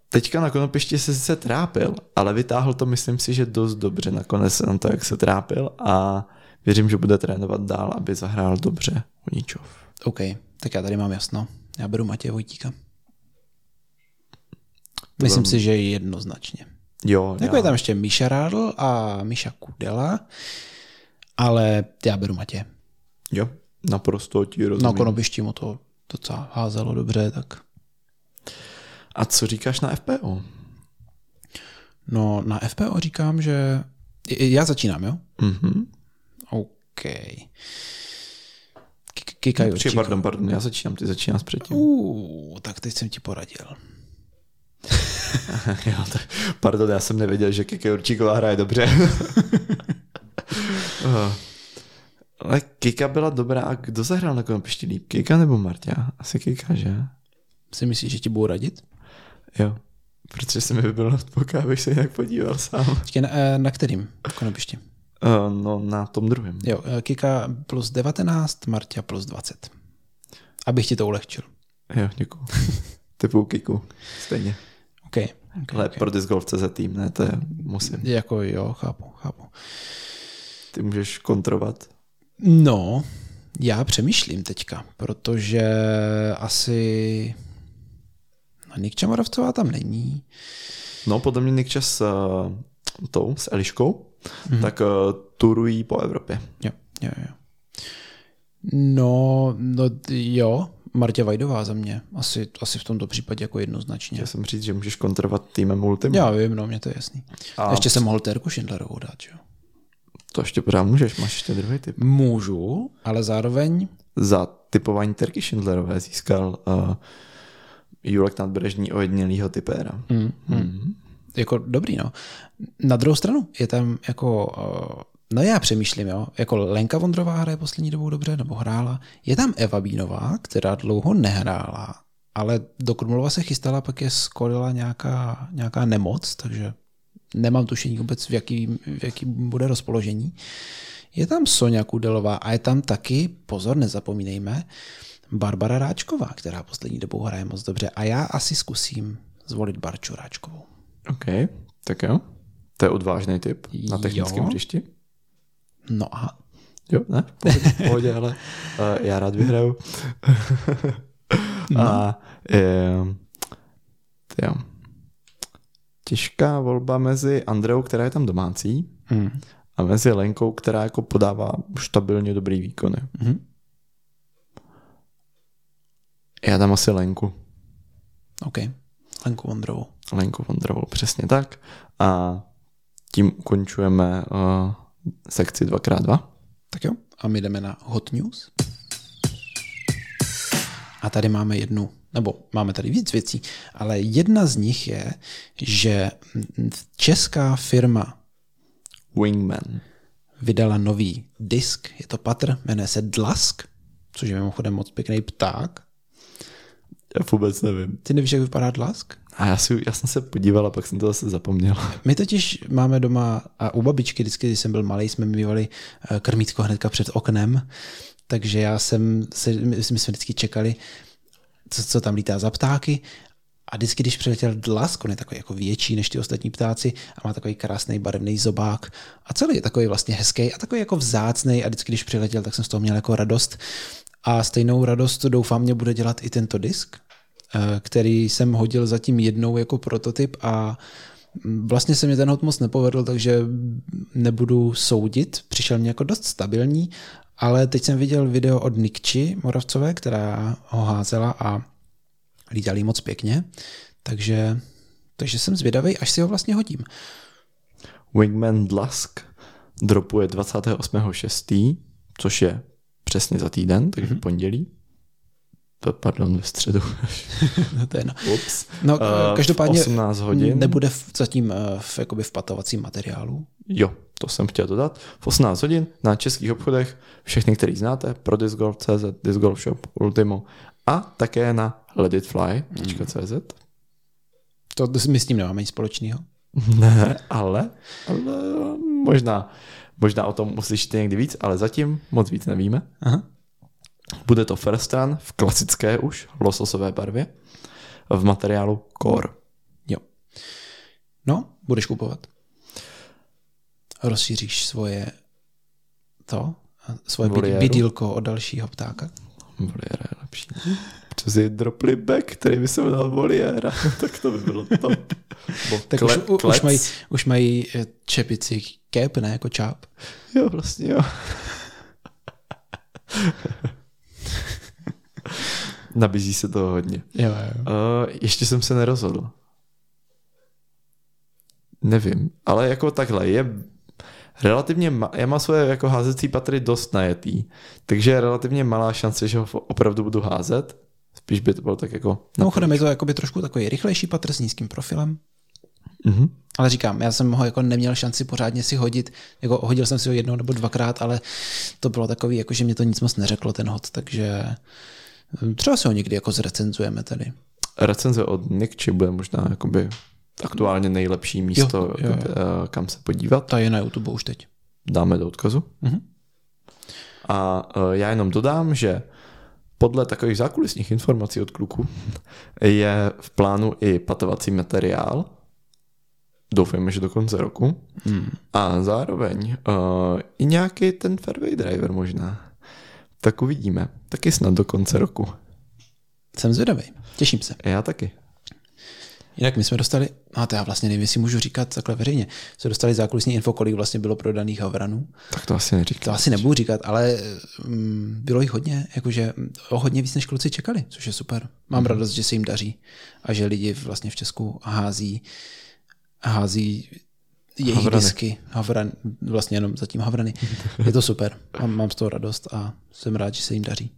S2: Teďka na konopišti se sice trápil, ale vytáhl to, myslím si, že dost dobře nakonec na to, jak se trápil a věřím, že bude trénovat dál, aby zahrál dobře Uničov.
S1: OK, tak já tady mám jasno. Já beru Matěje Vojtíka. Myslím si, že jednoznačně.
S2: Jo,
S1: Jako je tam ještě Míša Rádl a Míša Kudela, ale já beru Matěje.
S2: jo, naprosto ti rozumím.
S1: Na konopišti mu to docela házelo dobře, tak
S2: A co říkáš na FPO?
S1: no na FPO říkám, že já začínám, jo?
S2: Mhm.
S1: OK. K- Kika
S2: Počkej, pardon, pardon, já začínám, ty začínáš předtím.
S1: Uh, tak teď jsem ti poradil.
S2: jo, tak, pardon, já jsem nevěděl, že Kike Určíková hraje dobře. Eh, Ale Kika byla dobrá. A kdo zahrál na konopišti líp? Kika nebo Marta? Asi Kika, že?
S1: Si myslíš, že ti budu radit?
S2: Jo. Protože se mi vybil notebook, abych se jinak podíval sám.
S1: Počkej, na, eh, na kterým konopišti?
S2: Uh, no, na tom druhém.
S1: Jo, eh, Kika plus 19, Martia plus 20. Abych ti to ulehčil.
S2: Jo, děkuju. Typu Kiku. Stejně.
S1: OK. okay,
S2: Ale
S1: okay.
S2: pro Disc Golf CZ tým, ne, to je, musím.
S1: Jako jo, chápu, chápu.
S2: Ty můžeš kontrovat.
S1: No, já přemýšlím teďka, protože asi no, Nick Čamoravcová tam není.
S2: No, podle mě Nikčas s uh, tou, s Eliškou, mm-hmm. tak uh, turují po Evropě.
S1: Jo, jo, jo. No, no jo, Martě Vajdová za mě. Asi, asi v tomto případě jako jednoznačně.
S2: Chtěl jsem říct, že můžeš kontrovat týmem Multim.
S1: Já vím, no, mě to je jasný.
S2: A
S1: ještě jsem mohl Terku Schindlerovou dát, jo?
S2: To ještě pořád můžeš, máš ještě druhý typ.
S1: Můžu, ale zároveň
S2: Za typování Terky Schindlerové získal uh, Julek Nadbrežní ojedinělýho typéra.
S1: mm, mm. jako dobrý, no. Na druhou stranu je tam jako, uh, no já přemýšlím, jo, jako Lenka Vondrová hraje poslední dobou dobře, nebo hrála. Je tam Eva Bínová, která dlouho nehrála, ale do Krumlova se chystala, pak je skolila nějaká, nějaká nemoc, takže nemám tušení vůbec, v jaký, v jaký bude rozpoložení. Je tam Sonja Kudelová a je tam taky, pozor, nezapomínejme, Barbara Ráčková, která poslední dobou hraje moc dobře. A já asi zkusím zvolit Barču Ráčkovou.
S2: OK, tak jo. To je odvážný typ na technickém hřišti.
S1: No a
S2: Jo, ne? V pohodě, ale uh, já rád vyhraju. a uh, jo. Těžká volba mezi Andreou, která je tam domácí,
S1: Hmm.
S2: a mezi Lenkou, která jako podává stabilně dobrý výkony.
S1: Mhm.
S2: Já dám asi Lenku.
S1: OK. Lenku Vondrovou.
S2: Lenku Vondrovou, přesně tak. A tím ukončujeme uh, sekci 2x2.
S1: Tak jo. A my jdeme na Hot News. A tady máme jednu, nebo máme tady víc věcí, ale jedna z nich je, že česká firma
S2: Wingman.
S1: vydala nový disk, je to patr, jmenuje se Dlask, což je mimochodem moc pěkný pták.
S2: Já vůbec nevím.
S1: Ty nevíš, jak vypadá Dlask?
S2: A já, si, já jsem se podíval a pak jsem to zase zapomněl.
S1: My totiž máme doma, a u babičky vždycky, když jsem byl malý, jsme mývali eh, krmítko hnedka před oknem, takže já jsem, se, my jsme vždycky čekali, co, co tam lítá za ptáky. A vždycky, když přiletěl dlask, on je takový jako větší než ty ostatní ptáci a má takový krásný barevný zobák. A celý je takový vlastně hezký a takový jako vzácný. A vždycky, když přiletěl, tak jsem z toho měl jako radost. A stejnou radost doufám mě bude dělat i tento disk, který jsem hodil zatím jednou jako prototyp a Vlastně se mi ten hod moc nepovedl, takže nebudu soudit. Přišel mě jako dost stabilní, ale teď jsem viděl video od Nikči Moravcové, která ho házela a lítali moc pěkně, takže, takže jsem zvědavý, až si ho vlastně hodím.
S2: Wingman Dlask dropuje 28.6., což je přesně za týden, takže mm-hmm. pondělí. To, pardon, ve středu.
S1: to je no.
S2: Ups.
S1: no
S2: Eh,
S1: každopádně
S2: 18 hodin.
S1: nebude v, zatím eh, v, jakoby v patovacím materiálu.
S2: Jo, to jsem chtěl dodat. V 18 hodin na českých obchodech, všechny, který znáte, pro discgolf.cz, Disc Golf Shop, Ultimo a také na letitfly.cz.
S1: To my s tím nemáme nic společného.
S2: Ne, ale, ale možná, možná o tom uslyšíte někdy víc, ale zatím moc víc nevíme.
S1: Aha.
S2: Bude to first run v klasické už lososové barvě v materiálu Core.
S1: Jo. No, budeš kupovat. Rozšíříš svoje to, svoje
S2: Voliéru.
S1: bydílko od dalšího ptáka.
S2: Voliéra je lepší. Co si dropli back, který by se jmenoval Voliéra, tak to by bylo top. Bo
S1: Tak
S2: kle,
S1: už,
S2: klec.
S1: už, mají, už mají eh, čepici cap, ne jako čáp.
S2: Jo, vlastně jo. Nabízí se toho hodně.
S1: Jo, jo.
S2: Uh, ještě jsem se nerozhodl. Nevím, ale jako takhle, je relativně, ma- já mám svoje jako házecí patry dost najetý, takže je relativně malá šance, že ho opravdu budu házet. Spíš by to bylo tak jako...
S1: Mimochodem je to jakoby trošku takový rychlejší patr s nízkým profilem.
S2: Mhm.
S1: Ale říkám, já jsem ho jako neměl šanci pořádně si hodit, jako hodil jsem si ho jednou nebo dvakrát, ale to bylo takový, jako že mě to nic moc neřeklo ten hod, takže třeba si ho někdy jako zrecenzujeme tady.
S2: Recenze od Nikči bude možná jakoby aktuálně nejlepší místo,
S1: Jo, jo, jo.
S2: eh, kam se podívat.
S1: Ta je na YouTube už teď.
S2: Dáme do odkazu.
S1: Mhm.
S2: A eh, já jenom dodám, že podle takových zákulisních informací od kluku je v plánu i patovací materiál. Doufejme, že do konce roku.
S1: Hmm.
S2: A zároveň uh, i nějaký ten fairway driver možná. Tak uvidíme. Taky snad do konce roku.
S1: Jsem zvědavý, těším se.
S2: Já taky.
S1: Jinak my jsme dostali, a to já vlastně nevím, jestli můžu říkat takhle veřejně, jsme dostali zákulisní info, kolik vlastně bylo prodaných havranů.
S2: Tak to asi neříkám.
S1: To asi nebudu říkat, ale mm, bylo jich hodně, jakože mm, o hodně víc, než kluci čekali, což je super. Mám radost, že se jim daří a že lidi vlastně v Česku hází, hází jejich
S2: Havrany.
S1: disky, havran, vlastně jenom zatím havrany. Je to super, mám, mám z toho radost a jsem rád, že se jim daří.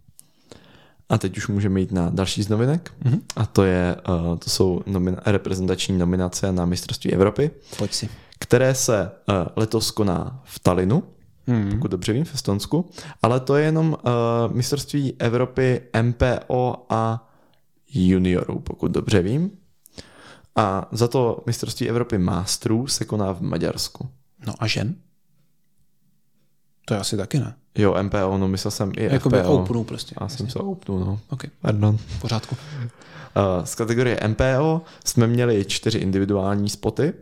S2: A teď už můžeme jít na další z novinek. Mm-hmm. A to, je, uh, to jsou nomina- reprezentační nominace na mistrovství Evropy,
S1: Pojď si.
S2: které se uh, letos koná v Talinu,
S1: Hmm.
S2: pokud dobře vím, v Estonsku, ale to je jenom uh, mistrovství Evropy MPO a juniorů, pokud dobře vím. A za to mistrovství Evropy Masterů se koná v Maďarsku.
S1: No a žen? To je asi taky ne.
S2: Jo, MPO, no myslel jsem i
S1: Jakoby
S2: FPO.
S1: openu prostě.
S2: Já jsem se opnul, no.
S1: OK,
S2: Pardon.
S1: v pořádku.
S2: Uh, z kategorie MPO jsme měli čtyři individuální spoty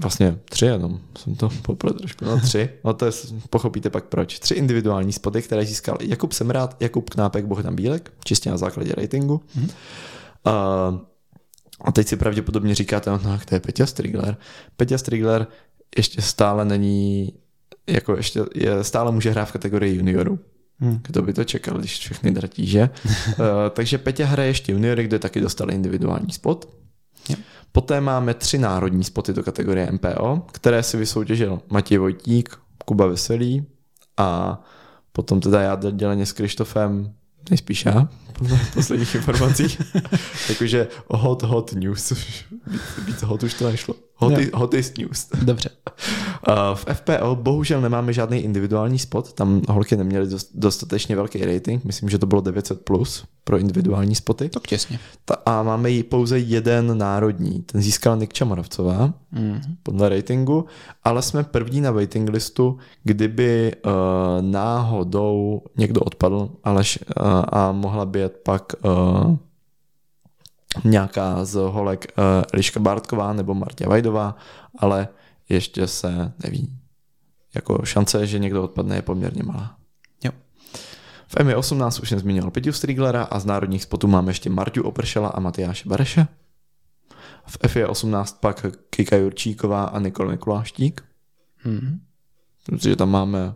S2: vlastně tři jenom, jsem to poplet trošku, no tři, no to je, pochopíte pak proč. Tři individuální spoty, které získal Jakub Semrát, Jakub Knápek, Bohdan Bílek, čistě na základě ratingu. Mm-hmm. Uh, a teď si pravděpodobně říkáte, no to je Peťa Strigler. Peťa Strigler ještě stále není, jako ještě je, stále může hrát v kategorii juniorů. Hmm. Kdo by to čekal, když všechny dratí, že? uh, takže Peťa hraje ještě juniory, kde taky dostal individuální spot. Yeah. Poté máme tři národní spoty do kategorie MPO, které si vysoutěžil Matěj Vojtík, Kuba Veselý a potom teda já děleně s Krištofem nejspíš já, podle posledních informací. Jakože hot, hot news. Víc, hot už to nešlo. Hot, no. hottest news.
S1: Dobře.
S2: V FPL bohužel nemáme žádný individuální spot, tam holky neměly dostatečně velký rating, myslím, že to bylo 900 plus pro individuální spoty.
S1: Tak těsně.
S2: A máme ji pouze jeden národní, ten získala Nick Čamorovcová mm. podle ratingu, ale jsme první na waiting listu, kdyby uh, náhodou někdo odpadl Aleš, uh, a mohla by jet pak uh, nějaká z holek uh, Eliška Bartková nebo Martě Vajdová, ale ještě se neví. Jako šance, že někdo odpadne, je poměrně malá.
S1: Jo.
S2: V MI 18 už jsem zmínil Peťu Striglera a z národních spotů máme ještě Marťu Opršela a Matyáše Bareše. V FI 18 pak Kika Jurčíková a Nikol Mikuláštík. Protože tam máme...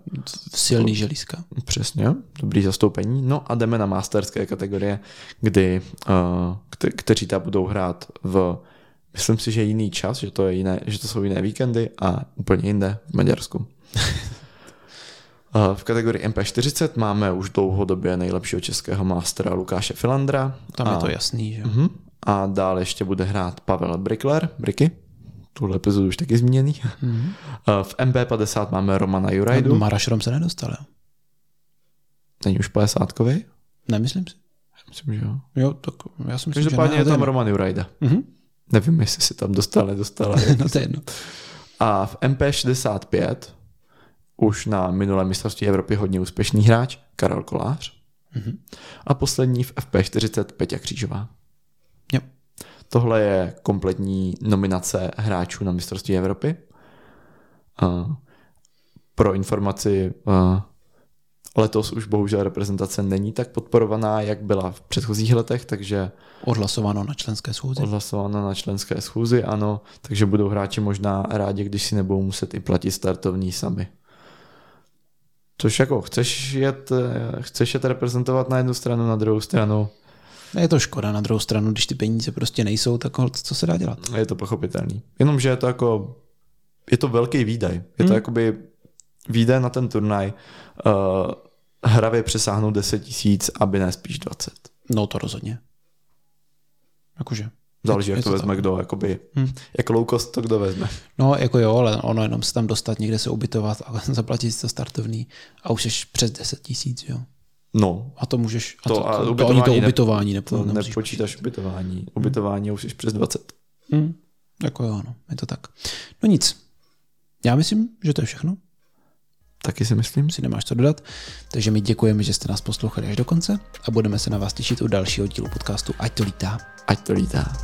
S1: Silný želízka.
S2: Přesně, dobrý zastoupení. No a jdeme na masterské kategorie, kdy, kte- kteří tam budou hrát v myslím si, že jiný čas, že to, je jiné, že to jsou jiné víkendy a úplně jinde v Maďarsku. v kategorii MP40 máme už dlouhodobě nejlepšího českého mastera Lukáše Filandra.
S1: Tam a, je to jasný, že?
S2: Uh-huh. A dál ještě bude hrát Pavel Brickler, Bricky. Tuhle epizodu už taky zmíněný. Uh-huh. v MP50 máme Romana Jurajdu.
S1: No, Mara Šrom se nedostal, jo?
S2: Není už 50
S1: Nemyslím si.
S2: Myslím, že jo.
S1: Jo, tak já jsem
S2: myslím, že je tam Roman Jurajda. Uh-huh. Nevím, jestli si tam dostal, nedostal.
S1: no to je jedno.
S2: A v MP65 už na minulém mistrovství Evropy hodně úspěšný hráč Karel Kolář. Mm-hmm. A poslední v FP40 Peťa Křížová. Tohle je kompletní nominace hráčů na mistrovství Evropy. Uh, pro informaci uh, Letos už bohužel reprezentace není tak podporovaná, jak byla v předchozích letech, takže...
S1: Odhlasováno na členské schůzi.
S2: Odhlasováno na členské schůzi, ano, takže budou hráči možná rádi, když si nebudou muset i platit startovní sami. Což jako, chceš jet, chceš jet reprezentovat na jednu stranu, na druhou stranu.
S1: Je to škoda na druhou stranu, když ty peníze prostě nejsou, tak co se dá dělat?
S2: Je to pochopitelný. Jenomže je to jako, je to velký výdaj. Je hmm. to jakoby výdaj na ten turnaj. Uh, hravě přesáhnout 10 tisíc, aby ne spíš 20.
S1: No to rozhodně. Jakože.
S2: Záleží, jak to, to vezme tak. kdo, jakoby, hmm. jak low cost to kdo vezme.
S1: No, jako jo, ale ono jenom se tam dostat, někde se ubytovat a zaplatit to startovný a už jsi přes 10 tisíc, jo.
S2: No.
S1: A to můžeš, a to, to, a to, to ani to ubytování ne,
S2: to nepočítáš ubytování. Ubytování hmm. už jsi přes 20.
S1: Hmm. Jako jo, no, je to tak. No nic. Já myslím, že to je všechno.
S2: Taky si myslím.
S1: Si nemáš co dodat. Takže my děkujeme, že jste nás poslouchali až do konce a budeme se na vás těšit u dalšího dílu podcastu Ať to lítá.
S2: Ať to lítá.